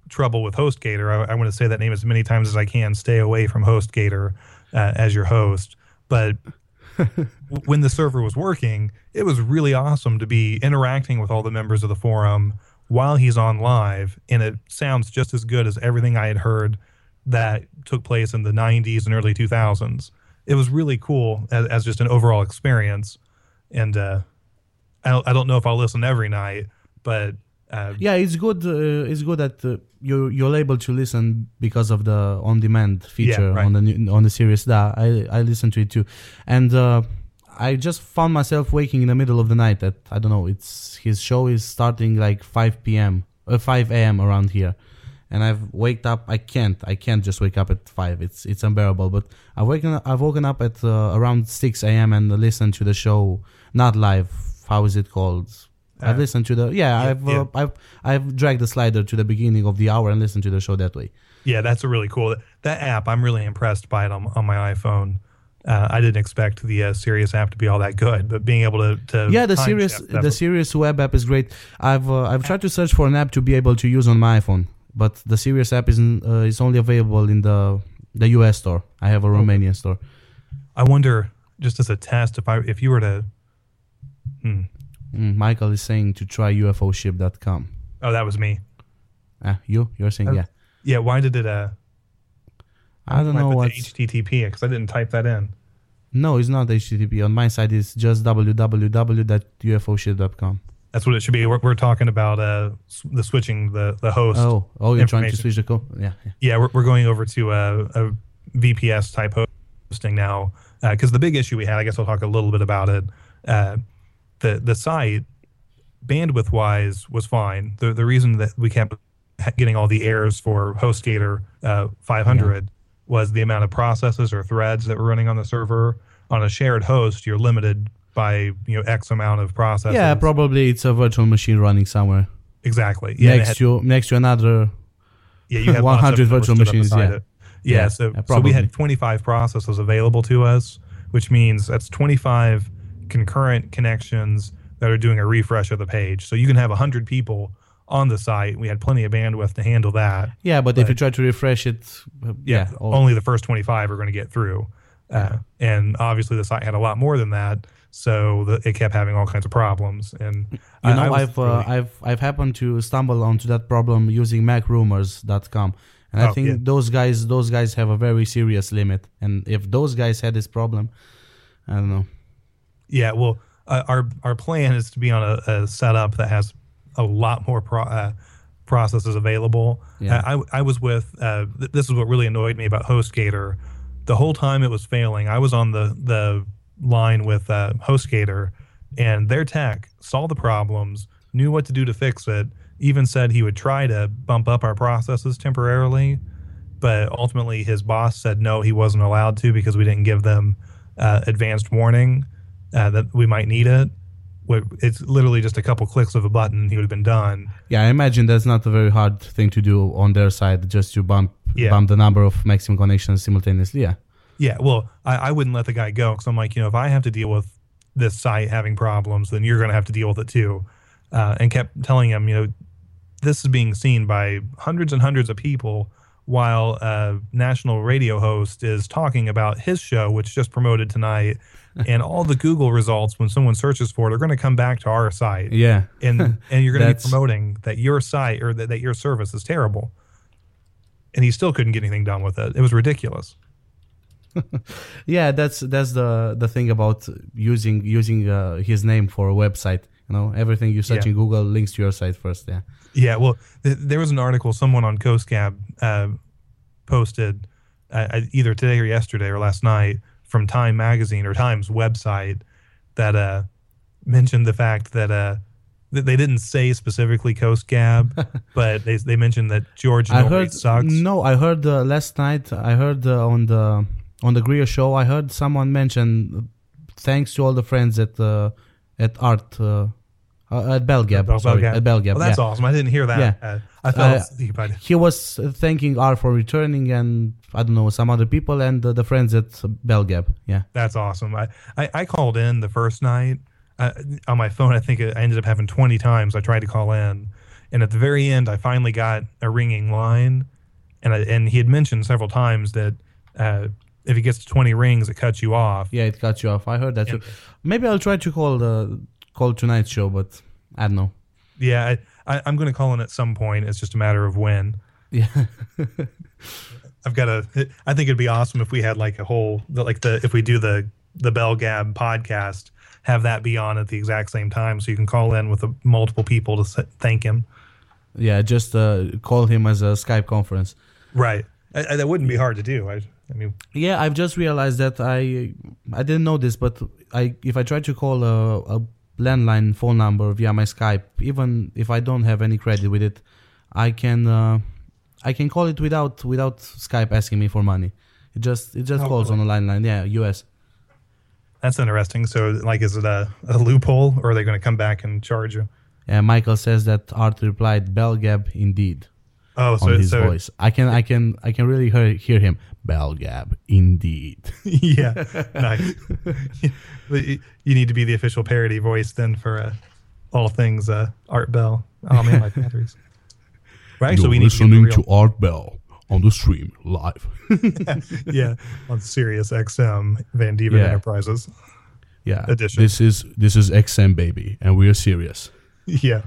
trouble with HostGator, I, I want to say that name as many times as I can. Stay away from HostGator uh, as your host. But when the server was working, it was really awesome to be interacting with all the members of the forum while he's on live, and it sounds just as good as everything I had heard that took place in the 90s and early 2000s. It was really cool as, as just an overall experience. And uh, I, don't, I don't know if I'll listen every night, but uh, yeah, it's good. Uh, it's good that uh, you you're able to listen because of the on demand feature yeah, right. on the on the Sirius. Da, I I listen to it too, and uh, I just found myself waking in the middle of the night. At I don't know. It's his show is starting like 5 p.m. Uh, 5 a.m. around here, and I've waked up. I can't. I can't just wake up at five. It's it's unbearable. But I've woken. I've woken up at uh, around six a.m. and listened to the show, not live. How is it called? I've listened to the yeah. yeah I've yeah. Uh, I've I've dragged the slider to the beginning of the hour and listened to the show that way. Yeah, that's a really cool. That app, I'm really impressed by it on, on my iPhone. Uh, I didn't expect the uh, Sirius app to be all that good, but being able to, to yeah, the Sirius the Sirius web app is great. I've uh, I've tried to search for an app to be able to use on my iPhone but the Sirius app is uh, is only available in the the US store. I have a Romanian store. I wonder, just as a test, if I if you were to. Hmm. Mm, Michael is saying to try UFOship.com. Oh, that was me. Ah, you? You're saying uh, yeah. Yeah. Why did it? Uh, I don't know what HTTP because I didn't type that in. No, it's not HTTP. On my side, it's just www.ufoship.com. That's what it should be. We're, we're talking about uh, the switching the the host. Oh, oh, you're trying to switch the code. Yeah, yeah. Yeah, we're, we're going over to a, a VPS type hosting now because uh, the big issue we had. I guess I'll talk a little bit about it. The the site bandwidth wise was fine. The the reason that we kept getting all the errors for HostGator uh, 500 yeah. was the amount of processes or threads that were running on the server. On a shared host, you're limited by you know X amount of processes. Yeah, probably it's a virtual machine running somewhere. Exactly. Yeah, next had, to next to another. Yeah, you have 100 virtual machines. Yeah. Yeah, yeah, so yeah, so we had 25 processes available to us, which means that's 25 concurrent connections that are doing a refresh of the page. So you can have 100 people on the site. We had plenty of bandwidth to handle that. Yeah, but, but if you try to refresh it, uh, yeah, yeah only the first 25 are going to get through. Uh, and obviously, the site had a lot more than that so the, it kept having all kinds of problems. And you I, know, I have uh, I've I've happened to stumble onto that problem using MacRumors.com, and I oh, think yeah. those guys those guys have a very serious limit. And if those guys had this problem, I don't know. Yeah, well, uh, our our plan is to be on a, a setup that has a lot more pro, uh, processes available. Yeah. I, I was with, uh, th- this is what really annoyed me about HostGator. The whole time it was failing, I was on the, the line with uh, HostGator, and their tech saw the problems, knew what to do to fix it, even said he would try to bump up our processes temporarily. But ultimately, his boss said no, he wasn't allowed to because we didn't give them uh, advanced warning uh, that we might need it. It's literally just a couple clicks of a button, he would have been done. Yeah, I imagine that's not a very hard thing to do on their side, just to bump Yeah. bump the number of maximum connections simultaneously. Yeah. Yeah, well, I, I wouldn't let the guy go because I'm like, you know, if I have to deal with this site having problems, then you're going to have to deal with it too. Uh, and kept telling him, you know, this is being seen by hundreds and hundreds of people while a national radio host is talking about his show, which just promoted tonight. and all the Google results, when someone searches for it, are going to come back to our site. Yeah. And, and you're going to be promoting that your site or that, that your service is terrible. And he still couldn't get anything done with it. It was ridiculous. yeah, that's that's the the thing about using using uh, his name for a website. You know, everything you search Yeah. in Google links to your site first. Yeah. Yeah, well, th- there was an article someone on CoastGab uh, posted uh, uh, either today or yesterday or last night from Time Magazine or Time's website that uh, mentioned the fact that uh, th- they didn't say specifically Coast Gab, but they they mentioned that George I Norrie heard sucks. no, I heard uh, last night. I heard uh, on the on the Greer show. I heard someone mention thanks to all the friends at uh, at Art uh, at BellGab. Sorry, BellGab. at BellGab. Well, that's yeah. awesome. I didn't hear that. Yeah. Uh, I fell Uh, He was uh, thanking Art for returning, and I don't know some other people and uh, the friends at BellGab. Yeah. That's awesome. I, I, I called in the first night uh, on my phone. I think I ended up having 20 times I tried to call in. And at the very end, I finally got a ringing line. And, I, and he had mentioned several times that uh, if he gets to 20 rings, it cuts you off. Yeah, it cuts you off. I heard that. Yeah. too. Maybe I'll try to call the call tonight's show, but I don't know. Yeah, I, I'm going to call in at some point. It's just a matter of when. Yeah. I've got a. I think it'd be awesome if we had like a whole, like the if we do the the Bell Gab podcast, have that be on at the exact same time, so you can call in with uh multiple people to thank him. yeah, just uh, call him as a Skype conference. Right. I, I, that wouldn't be hard to do. I, I mean, Yeah, I've just realized that I I didn't know this, but I if I try to call a, a landline phone number via my Skype, even if I don't have any credit with it, I can uh, I can call it without without Skype asking me for money. It just it just Oh, calls cool. on the landline. Yeah, US. that's interesting. So, like, is it a, a loophole, or are they going to come back and charge you? Yeah, Michael says that Art replied, "Bell "BellGab, indeed." Oh, so on his so voice. I can I can I can really hear, hear him. BellGab, indeed. yeah, nice. You need to be the official parody voice then for uh, all things uh, Art Bell. Oh man, my batteries. Well, actually, we need to, real, Art Bell on the stream live. yeah on Sirius XM Van Dieven Yeah. Enterprises. Yeah, Edition. this is this is XM baby, and we're serious. Yeah,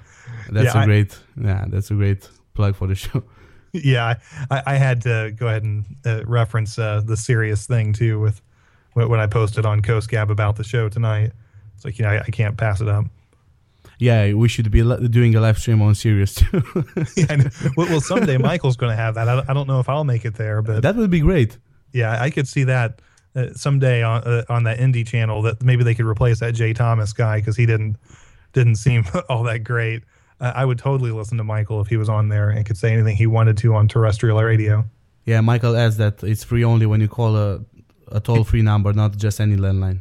That's Yeah, a I- great yeah, that's a great plug for the show. yeah. I, I, had to go ahead and uh, reference uh, the serious thing too with when when I posted on Coast Gab about the show tonight. It's like you know I, I can't pass it up. Yeah, we should be doing a live stream on Sirius too. yeah, well, someday Michael's going to have that. I, don't- I don't know if I'll make it there, but that would be great. yeah, I could see that uh, someday on uh, on that indie channel. That maybe they could replace that Jay Thomas guy because he didn't didn't seem all that great. Uh, I would totally listen to Michael if he was on there and could say anything he wanted to on terrestrial radio. Yeah, Michael adds that it's free only when you call a a toll free number, not just any landline.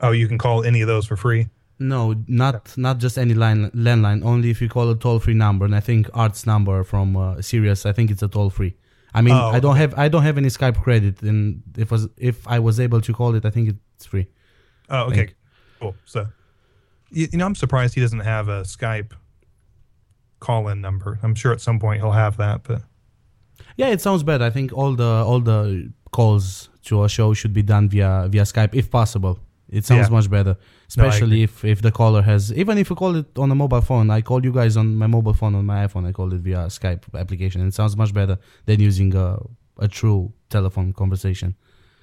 Oh, you can call any of those for free. No, not not just any line landline. Only if you call a toll free number. And I think Art's number from uh, Sirius, I think it's a toll free. I mean, Oh, I don't okay. have I don't have any Skype credit, and if was if I was able to call it, I think it's free. Oh, okay, cool. So, you, you know, I'm surprised he doesn't have a Skype call-in number. I'm sure at some point he'll have that, but Yeah, it sounds better. I think all the all the calls to a show should be done via via Skype if possible. It sounds Yeah. much better, No, especially if if the caller has even if you call it on a mobile phone. I call you guys on my mobile phone on my iPhone. I call it via Skype application. It sounds much better than using a a true telephone conversation.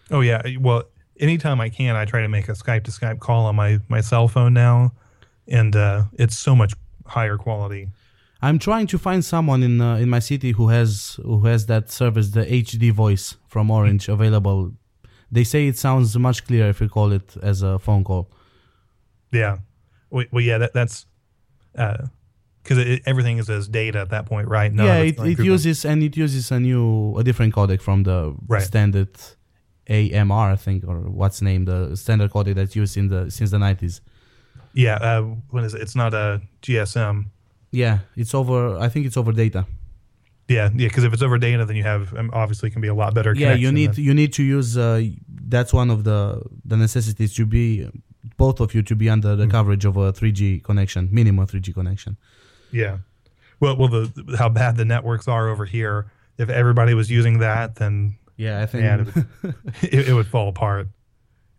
Oh yeah, well, anytime I can, I try to make a Skype to Skype call on my my cell phone now, and uh, it's so much higher quality. I'm trying to find someone in uh, in my city who has who has that service, the HD voice from Orange, available. They say it sounds much clearer if you call it as a phone call. Yeah. Well, well yeah, that, that's because uh, everything is as data at that point, right? None yeah, it, it uses and it uses a new a different codec from the right. standard AMR, I think, or what's named the standard codec that's used in the since the nineties. Yeah, uh, when is it? It's not a GSM. Yeah, it's over. I think it's over data. Yeah, yeah. Because if it's over data, then you have um, obviously can be a lot better. Yeah, you need than, you need to use. Uh, that's one of the the necessities to be both of you to be under the mm-hmm. coverage of a 3G connection, minimum 3G connection. Yeah. Well, well, the how bad the networks are over here. If everybody was using that, then yeah, I think it, would, it, it, would fall apart.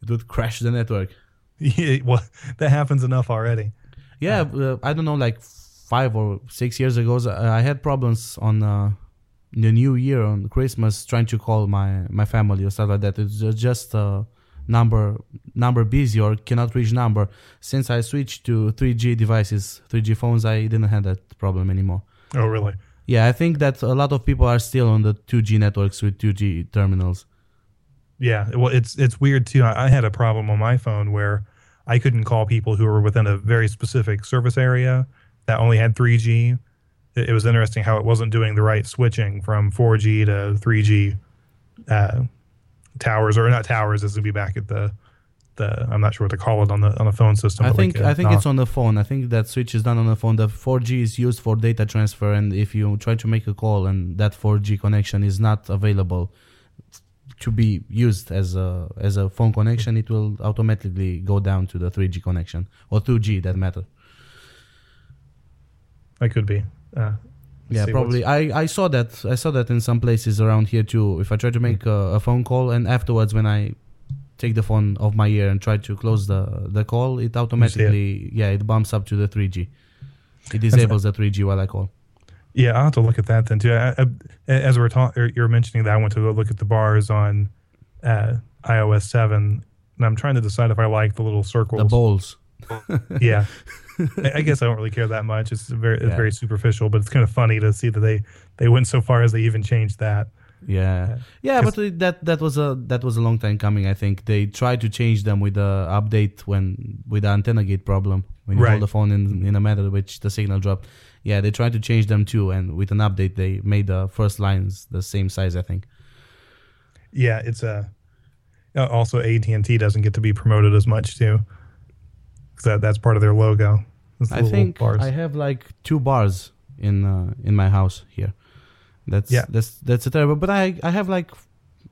It would crash the network. Yeah, well, that happens enough already. Yeah, uh, I don't know, like five or six years ago, I had problems on uh, the New Year on Christmas trying to call my my family or stuff like that. It's just uh, number number busy or cannot reach number. Since I switched to 3G devices, 3G phones, I didn't have that problem anymore. Oh, really? Yeah, I think that a lot of people are still on the 2G networks with 2G terminals. Yeah, well, it's it's weird too. I, I had a problem on my phone where I couldn't call people who were within a very specific service area that only had 3G. It, it was interesting how it wasn't doing the right switching from 4G to 3G. Uh, towers or not towers. This would be back at the the I'm not sure what to call it on the on the phone system. I think like, uh, I think it's on the phone. I think that switch is done on the phone. The 4G is used for data transfer, and if you try to make a call and that 4G connection is not available to be used as a as a phone connection, it will automatically go down to the 3G connection or 2G that matter. I could be. Uh, yeah, probably. I, I saw that. I saw that in some places around here too. If I try to make a, a, phone call and afterwards when I take the phone off my ear and try to close the the call, it automatically it. yeah it bumps up to the 3G. It disables the 3G while I call. Yeah, I'll have to look at that then too. I, I, as we're talking, you're mentioning that I went to go look at the bars on uh, iOS seven, and I'm trying to decide if I like the little circles. The bowls. yeah. I guess I don't really care that much. It's very it's yeah. very superficial, but it's kind of funny to see that they they went so far as they even changed that. Yeah, yeah, but that that was a that was a long time coming. I think they tried to change them with the update when with the antenna gate problem when you right. hold the phone in in a manner which the signal dropped. Yeah, they tried to change them too, and with an update they made the first lines the same size. I think. Yeah, it's a. Uh, also, AT and T doesn't get to be promoted as much too that that's part of their logo. I think bars. I have like two bars in uh, in my house here. That's yeah. that's that's a terrible. But I I have like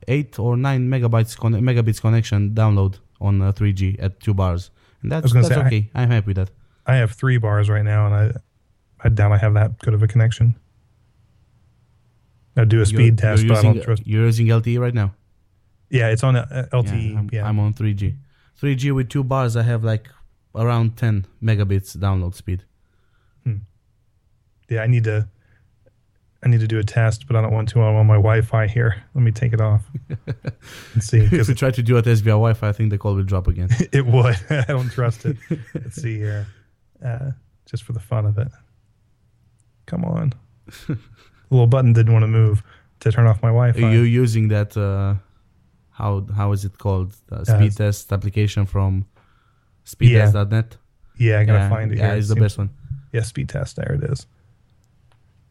eight or nine megabytes con- megabits connection download on uh, 3G at two bars, and that's that's say, okay. I, am happy with that. I have three bars right now, and I I doubt I have that good of a connection. I do a speed you're, test, you're but using, I don't trust. You're using LTE right now. Yeah, it's on uh, LTE. Yeah I'm, yeah. I'm on 3G. 3G with two bars. I have like around 10 megabits download speed. Hmm. Yeah, I need to. I need to do a test, but I don't want to I'm on my Wi-Fi here. Let me take it off and see. if you try to do a test via Wi-Fi, I think the call will drop again. it would. I don't trust it. Let's see here, uh, just for the fun of it. Come on, the little button didn't want to move to turn off my Wi-Fi. Are you using that? Uh, how how is it called? The speed uh, test application from speedtest.net. Yeah, I gotta yeah, find it. Yeah, it's the best one. Yeah, speed test. There it is.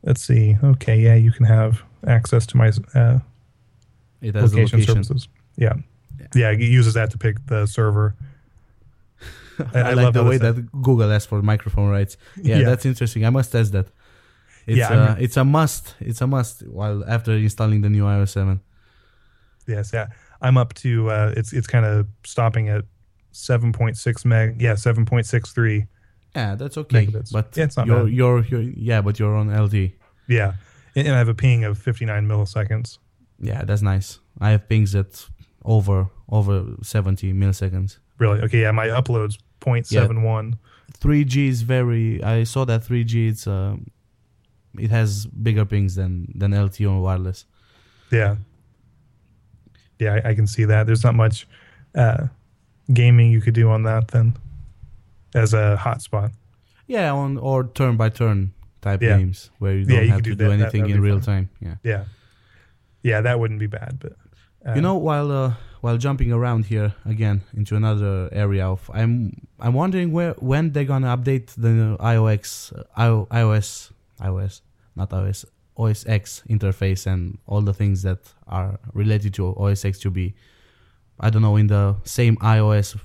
Let's see. Okay, yeah, you can have access to my uh, has location, location, services. Yeah. yeah, yeah, it uses that to pick the server. I, I, I like the way that Google asks for microphone rights. Yeah, yeah, that's interesting. I must test that. It's yeah, uh, it's a must. It's a must. While after installing the new iOS seven. Yes, yeah, I'm up to. Uh, it's it's kind of stopping at 7.6 meg. Yeah, 7.63. Yeah, that's okay. But yeah, it's not you're. You're, you're, yeah, but you're on LTE. Yeah. And I have a ping of 59 milliseconds. Yeah, that's nice. I have pings at over over 70 milliseconds. Really? Okay, yeah, my upload's 0.71. Yeah. 3G is very I saw that 3G it's uh, it has bigger pings than than LTE or wireless. Yeah. Yeah, I, I can see that. There's not much uh, gaming you could do on that then as a hotspot. Yeah, on or turn by turn type Yeah. games where you don't you have to do do that. That- anything that'd in real fun. time. Yeah. Yeah, yeah, that wouldn't be bad. But uh, you know, while uh, while jumping around here again into another area of, I'm I'm wondering where when they're gonna update the iOS uh, iOS iOS not iOS OS X interface and all the things that are related to OS X to be, I don't know, in the same iOS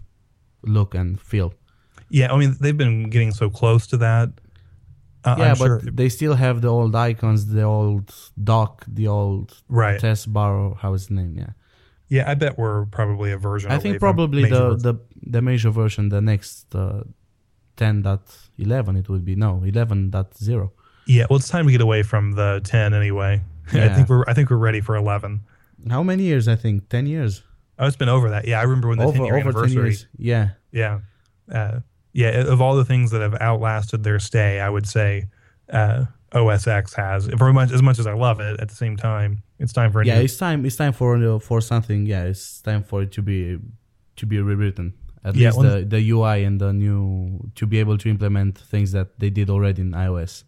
look and feel. Yeah, I mean they've been getting so close to that. Uh, yeah, I'm but sure, they still have the old icons, the old dock, the old right. test bar, or how is the name? Yeah. Yeah, I bet we're probably a version. I think probably the, the the major version, the next uh, 10.11, it would be no 11.0. yeah. Well, it's time to get away from the 10 anyway. I think we're I think we're ready for 11. How many years? I think 10 years. Oh, it's been over that. Yeah, I remember when the 10 over year over 10 anniversary. years. Yeah. Yeah, uh, yeah. Of all the things that have outlasted their stay, I would say uh, OS X has. For much as much as I love it, at the same time, it's time for a Yeah, new. it's time. It's time for for something. Yeah, it's time for it to be to be rewritten. At Yeah, least well- the the UI and the new to be able to implement things that they did already in iOS.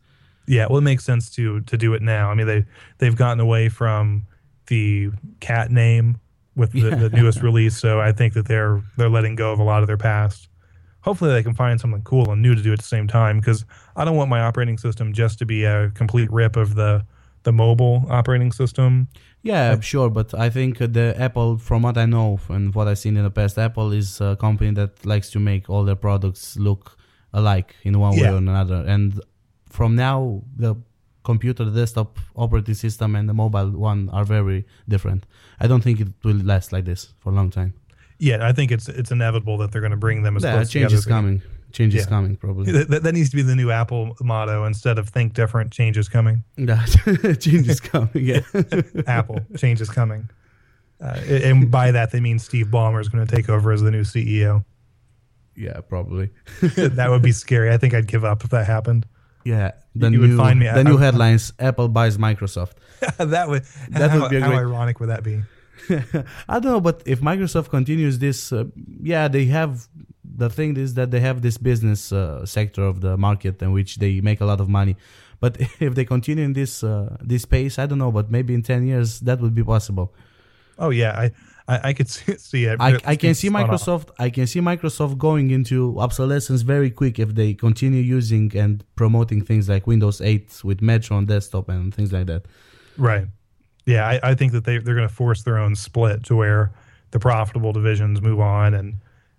Yeah, well, it makes sense to to do it now. I mean, they they've gotten away from the cat name with the, the newest release, so I think that they're they're letting go of a lot of their past. Hopefully, they can find something cool and new to do at the same time. Because I don't want my operating system just to be a complete rip of the the mobile operating system. Yeah, sure, but I think the Apple, from what I know and what I've seen in the past, Apple is a company that likes to make all their products look alike in one way or another. And from now, the computer, the desktop operating system, and the mobile one are very different. I don't think it will last like this for a long time. Yeah, I think it's it's inevitable that they're going to bring them as Yeah, close change together is coming. Change is coming, probably. That, that needs to be the new Apple motto instead of "Think different, change is coming." Yeah, change is coming. Yeah. Apple, change is coming. Uh, and by that they mean Steve Ballmer is going to take over as the new CEO. yeah, probably. that would be scary. I think I'd give up if that happened. Yeah, the You would new find me- the I- new I- headlines: Apple buys Microsoft. that would That how, would be how ironic would that be? I don't know, but if Microsoft continues this, uh, yeah, they have the thing is that they have this business uh, sector of the market in which they make a lot of money. But if they continue in this uh, this pace, I don't know, but maybe in ten years that would be possible. Oh yeah, I I, I could see, see it. I, I can see. Microsoft. I can see Microsoft going into obsolescence very quick if they continue using and promoting things like Windows 8 with Metro on desktop and things like that. Right. Yeah, I, I think that they they're going to force their own split to where the profitable divisions move on and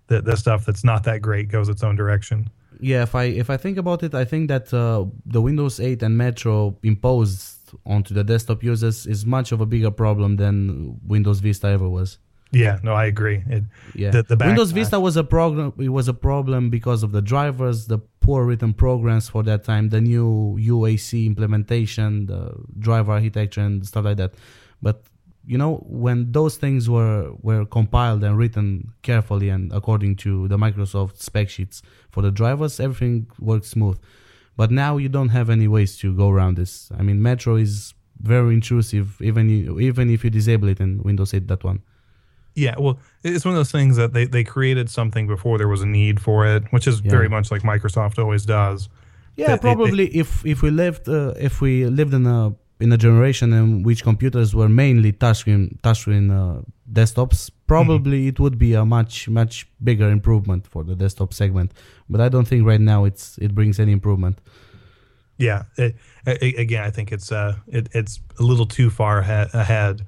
the the stuff that's not that great goes its own direction. Yeah, if I if I think about it, I think that uh, the Windows 8 and Metro imposed onto the desktop users is much of a bigger problem than Windows Vista ever was. Yeah, no, I agree. It, Yeah, The- the Windows. Vista uh, was a problem. It was a problem because of the drivers, the poor written programs for that time, the new UAC implementation, the driver architecture, and stuff like that. But you know, when those things were were compiled and written carefully and according to the Microsoft spec sheets for the drivers, everything works smooth. But now you don't have any ways to go around this. I mean, Metro is very intrusive, even even if you disable it in Windows 8.1. Yeah, well, it's one of those things that they, they created something before there was a need for it, which is Yeah. very much like Microsoft always does. Yeah, They- they- probably if if we lived uh, if we lived in a in a generation in which computers were mainly touchscreen touchscreen uh, desktops, probably it would be a much much bigger improvement for the desktop segment. But I don't think right now it's it brings any improvement. Yeah, it, a- again, I think it's uh it, it's a little too far ahead, ahead,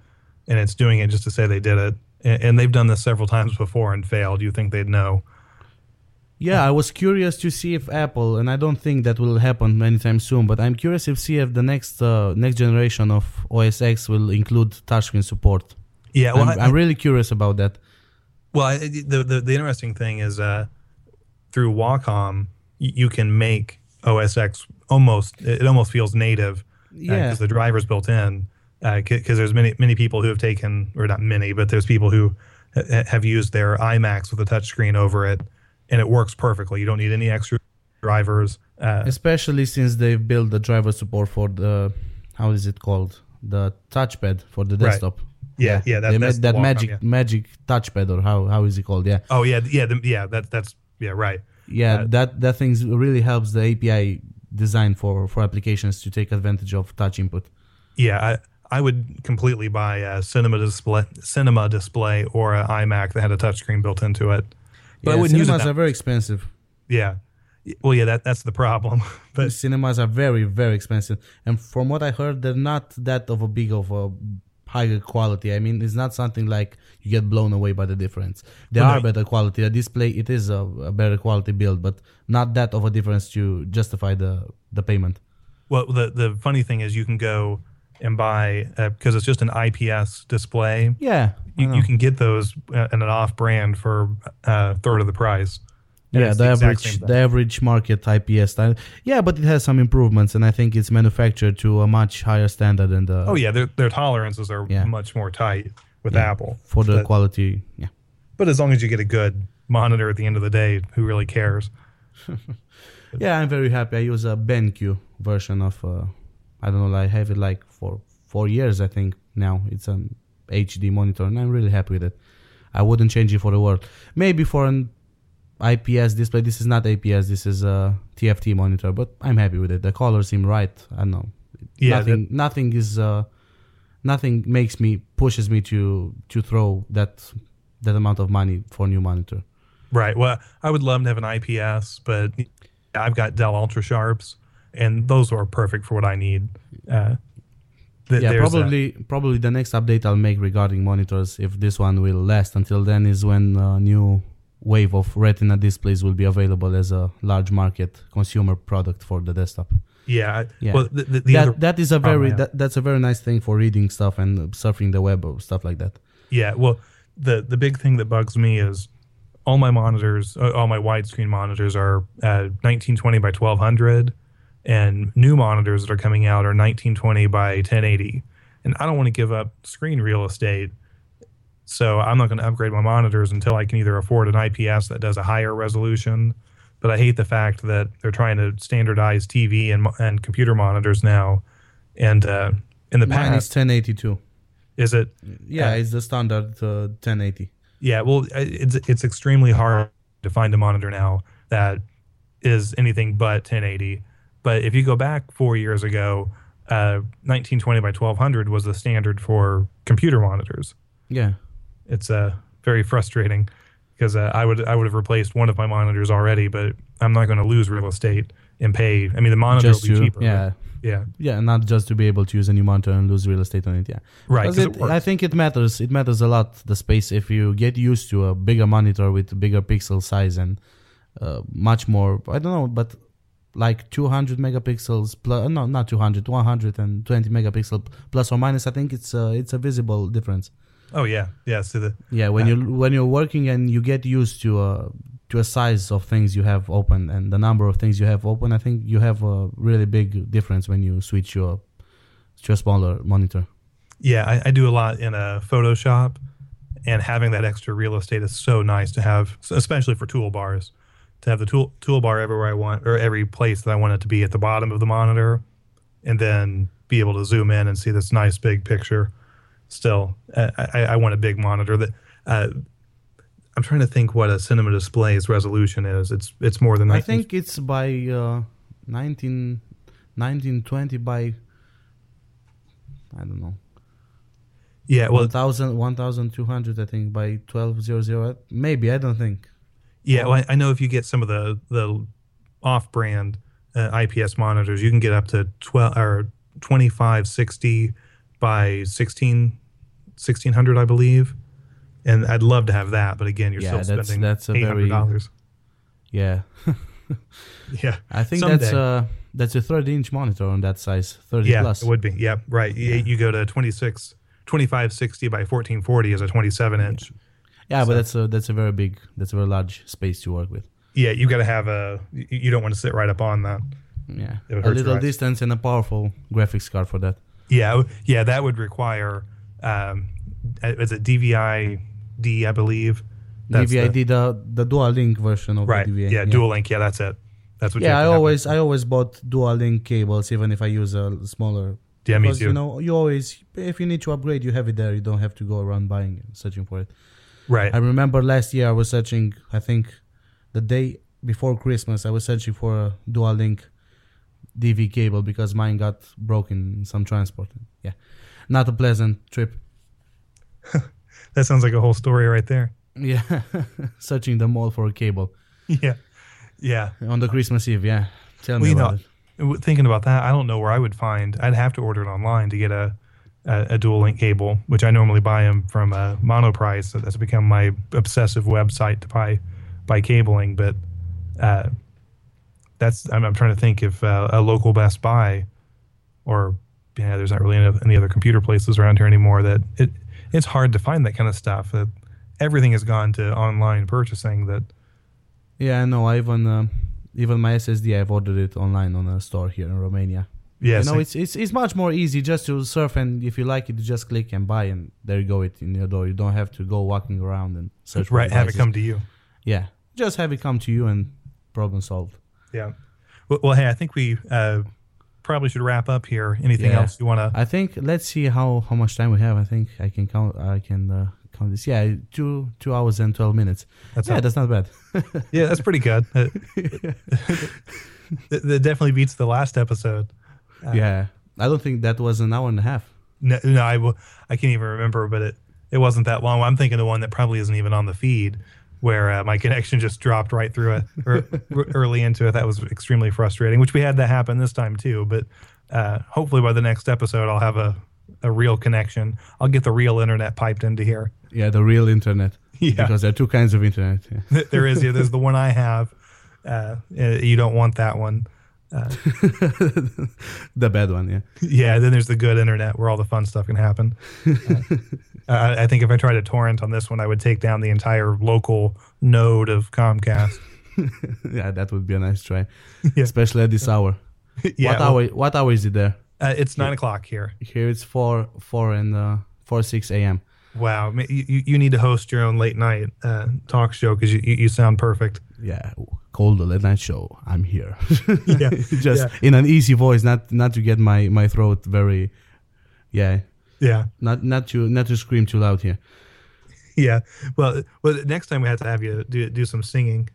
and it's doing it just to say they did it, and, and they've done this several times before and failed. You think they'd know? Yeah, I was curious to see if Apple, and I don't think that will happen anytime soon, but I'm curious if see if the next uh, next generation of OS X will include touchscreen support. Yeah, well, I'm, I- I'm really curious about that. Well, I, the, the the interesting thing is uh, through Wacom, y- you can make OS X almost it almost feels native Yeah. because the driver's built in. Because there's many many people who have taken, or not many, but there's people who ha- have used their iMacs with a touchscreen over it, and it works perfectly. You don't need any extra drivers. Uh, especially since they've built the driver support for the how is it called the touchpad for the Right. desktop yeah, yeah, that, that's that magic yeah. magic touchpad or how how is it called yeah Oh yeah, yeah, the, yeah. That that's yeah, right. yeah Uh, that that thing really helps the api design for for applications to take advantage of touch input. Yeah, I, I would completely buy a cinema display, cinema display, or an iMac that had a touchscreen built into it. But I yeah, wouldn't use it. cinemas are very expensive. yeah, well, yeah, that that's the problem. but cinemas are very very expensive, and from what I heard, they're not that of a big of a higher quality. I mean, it's not something like you get blown away by the difference. They Well, are no, better quality. The display it is a, a better quality build, but not that of a difference to justify the the payment. well, the the funny thing is, you can go and buy because it's just an IPS display. Yeah, You, you can get those uh, in an off-brand for uh, third of the price. And yeah, it's the average the average market IPS style. Yeah, but it has some improvements, and I think it's manufactured to a much higher standard than the Oh yeah, their their tolerances are Yeah. much more tight with Yeah. Apple. for the But- quality. Yeah. But as long as you get a good monitor at the end of the day, who really cares? Yeah, I'm very happy. I use a BenQ version of. Uh, I don't know. I have it like for four years. I think now it's an HD monitor, and I'm really happy with it. I wouldn't change it for the world. Maybe for an IPS display. This is not IPS. This is a TFT monitor, but I'm happy with it. The colors seem right. I don't know. Yeah, nothing. nothing is. Uh, nothing makes me pushes me to to throw that that amount of money for a new monitor. Right. Well, I would love to have an IPS, but I've got Dell UltraSharps, and those are perfect for what I need. Uh, th- yeah, there's a- probably probably the next update I'll make regarding monitors, if this one will last until then, is when a new wave of Retina displays will be available as a large market consumer product for the desktop. yeah. Yeah. Well, the, the, that other, that is a very that, that's a very nice thing for reading stuff and surfing the web or stuff like that. yeah. Well, the the big thing that bugs me is all my monitors, uh, all my widescreen monitors are uh, 1920 by 1200, and new monitors that are coming out are 1920 by 1080. And I don't want to give up screen real estate. So I'm not going to upgrade my monitors until I can either afford an IPS that does a higher resolution. But I hate the fact that they're trying to standardize TV and, and computer monitors now. And uh, in the Mine is past, 1082. is it? Yeah, Uh, it's the standard uh, 1080. Yeah, well, it's it's extremely hard to find a monitor now that is anything but 1080. But if you go back four years ago, uh, 1920 by 1200 was the standard for computer monitors. Yeah. It's uh, very frustrating because uh, I would I would have replaced one of my monitors already, but I'm not going to lose real estate and pay. I mean, the monitor Just will be to cheaper. yeah. yeah, Yeah, not just to be able to use a new monitor and lose real estate on it. Yeah, right. 'Cause 'cause it-. I think it matters. It matters a lot the space if you get used to a bigger monitor with bigger pixel size and uh, much more. I don't know, but like 200 megapixels plus uh, no, not 200, 120 megapixel plus or minus. I think it's uh, it's a visible difference. oh yeah, yeah. So the Yeah, when uh, you when you're working and you get used to a to a size of things you have open and the number of things you have open, I think you have a really big difference when you switch your to a smaller monitor. Yeah, I, I do a lot in a Photoshop, and having that extra real estate is so nice to have, especially for toolbars. To have the tool toolbar everywhere I want, or every place that I want it to be at the bottom of the monitor, and then be able to zoom in and see this nice big picture. Still, uh, I, I want a big monitor. That uh, I'm trying to think what a cinema display's resolution is. It's it's more than I think it's by uh, 19, 1920 by I don't know yeah. Well, 1000 1200 I think by 1200 maybe I don't think Yeah, well, I, I know if you get some of the the off-brand uh, IPS monitors, you can get up to twelve or twenty five sixty by 16, 1600, I believe. And I'd love to have that, but again, you're Yeah, still that's- spending that's a eight hundred dollars. yeah Yeah, I think that's Someday. uh that's a 30 inch monitor on that size 30 yeah, plus it would be. Yeah, right. You, Yeah. you go to 26, 2560 by fourteen forty is a twenty seven inch. yeah so- but that's a that's a very big that's a very large space to work with Yeah, you got to have a. You don't want to sit right up on that. yeah a little distance and a powerful graphics card for that Yeah, yeah, that would require. Um, is it DVI D? I believe. That's DVI the- the the dual link version of right. DVI Yeah, dual link. Yeah, that's it. That's what. yeah I always I always bought dual link cables even if I use a smaller Yeah, me too. you know you always if you need to upgrade you have it there you don't have to go around buying and searching for it right. I remember last year I was searching. I think the day before Christmas I was searching for a dual link DV cable because mine got broken in some transport. Yeah, not a pleasant trip. That sounds like a whole story right there. Yeah, searching the mall for a cable Yeah. Yeah. on the Christmas Eve. Yeah, tell me Well, you about know, it. thinking about that, I don't know where I would find. I'd have to order it online to get a a, a dual link cable, which I normally buy them from uh, Monoprice. So that's become my obsessive website to buy buy cabling. But uh, that's I'm, I'm trying to think if uh, a local Best Buy or yeah, there's not really any, any other computer places around here anymore. That it it's hard to find that kind of stuff. That everything has gone to online purchasing. That Yeah, I know. I even uh, even my SSD I've ordered it online on a store here in Romania. Yes, you know, it's, it's it's much more easy just to surf and if you like it, just click and buy and there you go, it in your door. You don't have to go walking around and search. right. Have it come to you. Yeah, just have it come to you and problem solved. Yeah. Well, well hey, I think we uh, probably should wrap up here. Anything Yeah. else you want to? I think let's see how how much time we have. I think I can count. I can uh, count this. Yeah, two two hours and twelve minutes. That's yeah, not- that's not bad. yeah, that's pretty good. That definitely beats the last episode. Yeah, I don't think that was an hour and a half. No, no, I. I can't even remember, but it it wasn't that long. I'm thinking the one that probably isn't even on the feed, where uh, my connection just dropped right through it or, r- early into it. That was extremely frustrating. Which we had that happen this time too. But uh, hopefully by the next episode, I'll have a a real connection. I'll get the real internet piped into here. Yeah, the real internet. Yeah. Because there are two kinds of internet. Yeah. there is. Yeah, there's the one I have. Uh, uh, you don't want that one. the bad one. Yeah. Yeah, then there's the good internet where all the fun stuff can happen. Uh, I, I think if I tried to torrent on this one, I would take down the entire local node of Comcast. yeah, that would be a nice try, Yeah. especially at this hour. yeah, what hour? What hour is it there? Uh, it's nine o'clock here. Here it's four, four and uh, four six a.m. Wow, you, you need to host your own late night uh, talk show because you you sound perfect. Yeah, call the late night show. I'm here. Yeah, just yeah. in an easy voice, not not to get my my throat very, yeah, Yeah, not not to not to scream too loud here. yeah. Well, well, next time we have to have you do do some singing.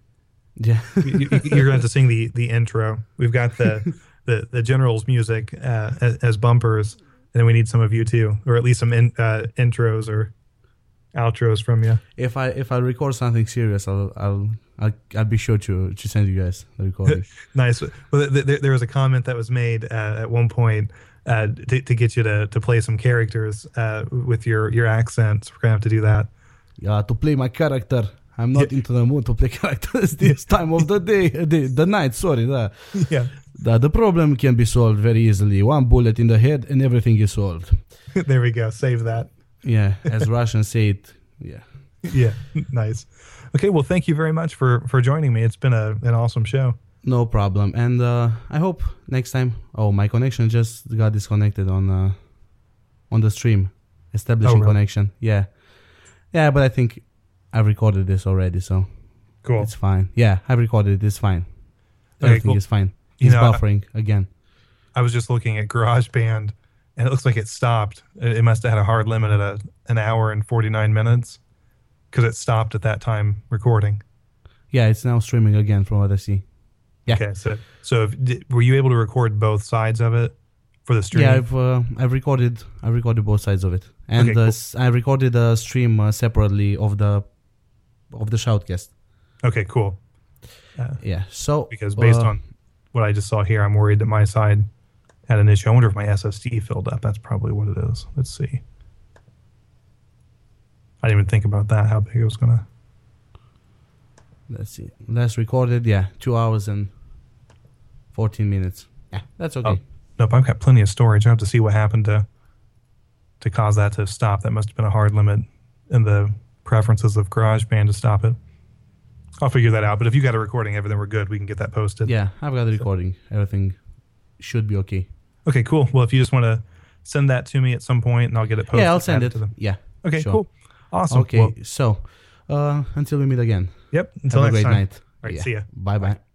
Yeah, you, going to have to sing the the intro. We've got the the, the general's music uh, as, as bumpers, and then we need some of you too, or at least some in, uh, intros or outros from you. if I if I record something serious, I'll I'll I'll, I'll be sure to to send you guys the recording. Nice. Well, th- th- there was a comment that was made uh, at one point uh, to, to get you to, to play some characters uh, with your your accent. So we're gonna have to do that. Yeah, to play my character. I'm not into the mood to play characters this time of the day, the, the night. Sorry, the, Yeah. the the problem can be solved very easily. One bullet in the head and everything is solved. there we go. Save that. Yeah, as Russians say it. Yeah, Yeah. Nice. Okay. Well, thank you very much for for joining me. It's been a, an awesome show. no problem. And uh, I hope next time. Oh, my connection just got disconnected on uh, on the stream. Establishing Oh, really? connection. Yeah, yeah, but I think I've recorded this already, so Cool. it's fine. Yeah, I've recorded it. It's fine. Okay, Everything cool. is fine. You It's know, I- buffering again. I was just looking at GarageBand, and it looks like it stopped. It, it must have had a hard limit at a, an hour and 49 minutes because it stopped at that time recording. Yeah, it's now streaming again from what I see. Yeah. Okay, so so if, were you able to record both sides of it for the stream? Yeah, I've uh, I've recorded I've recorded both sides of it, and Okay, uh, cool. I recorded the stream uh, separately of the of the shoutcast. okay, cool. Yeah, so Because based uh, on what I just saw here, I'm worried that my side had an issue. I wonder if my SSD filled up. That's probably what it is. Let's see. I didn't even think about that. How big it was gonna. let's see, last recorded yeah two hours and fourteen minutes. Yeah, that's okay. Oh, nope. I've got plenty of storage. I have to see what happened to to cause that to stop. That must have been a hard limit in the preferences of GarageBand to stop it. I'll figure that out. But if you got a recording, everything we're good. We can get that posted. Yeah, I've got the recording. Everything should be okay. Okay. Cool. Well, if you just want to send that to me at some point, and I'll get it posted. yeah, I'll send it. to them. Yeah. Okay. sure. Cool. Awesome. Okay, Well, so uh, until we meet again. yep. Until Have a great time. night. All right. Yeah. See ya. Bye bye.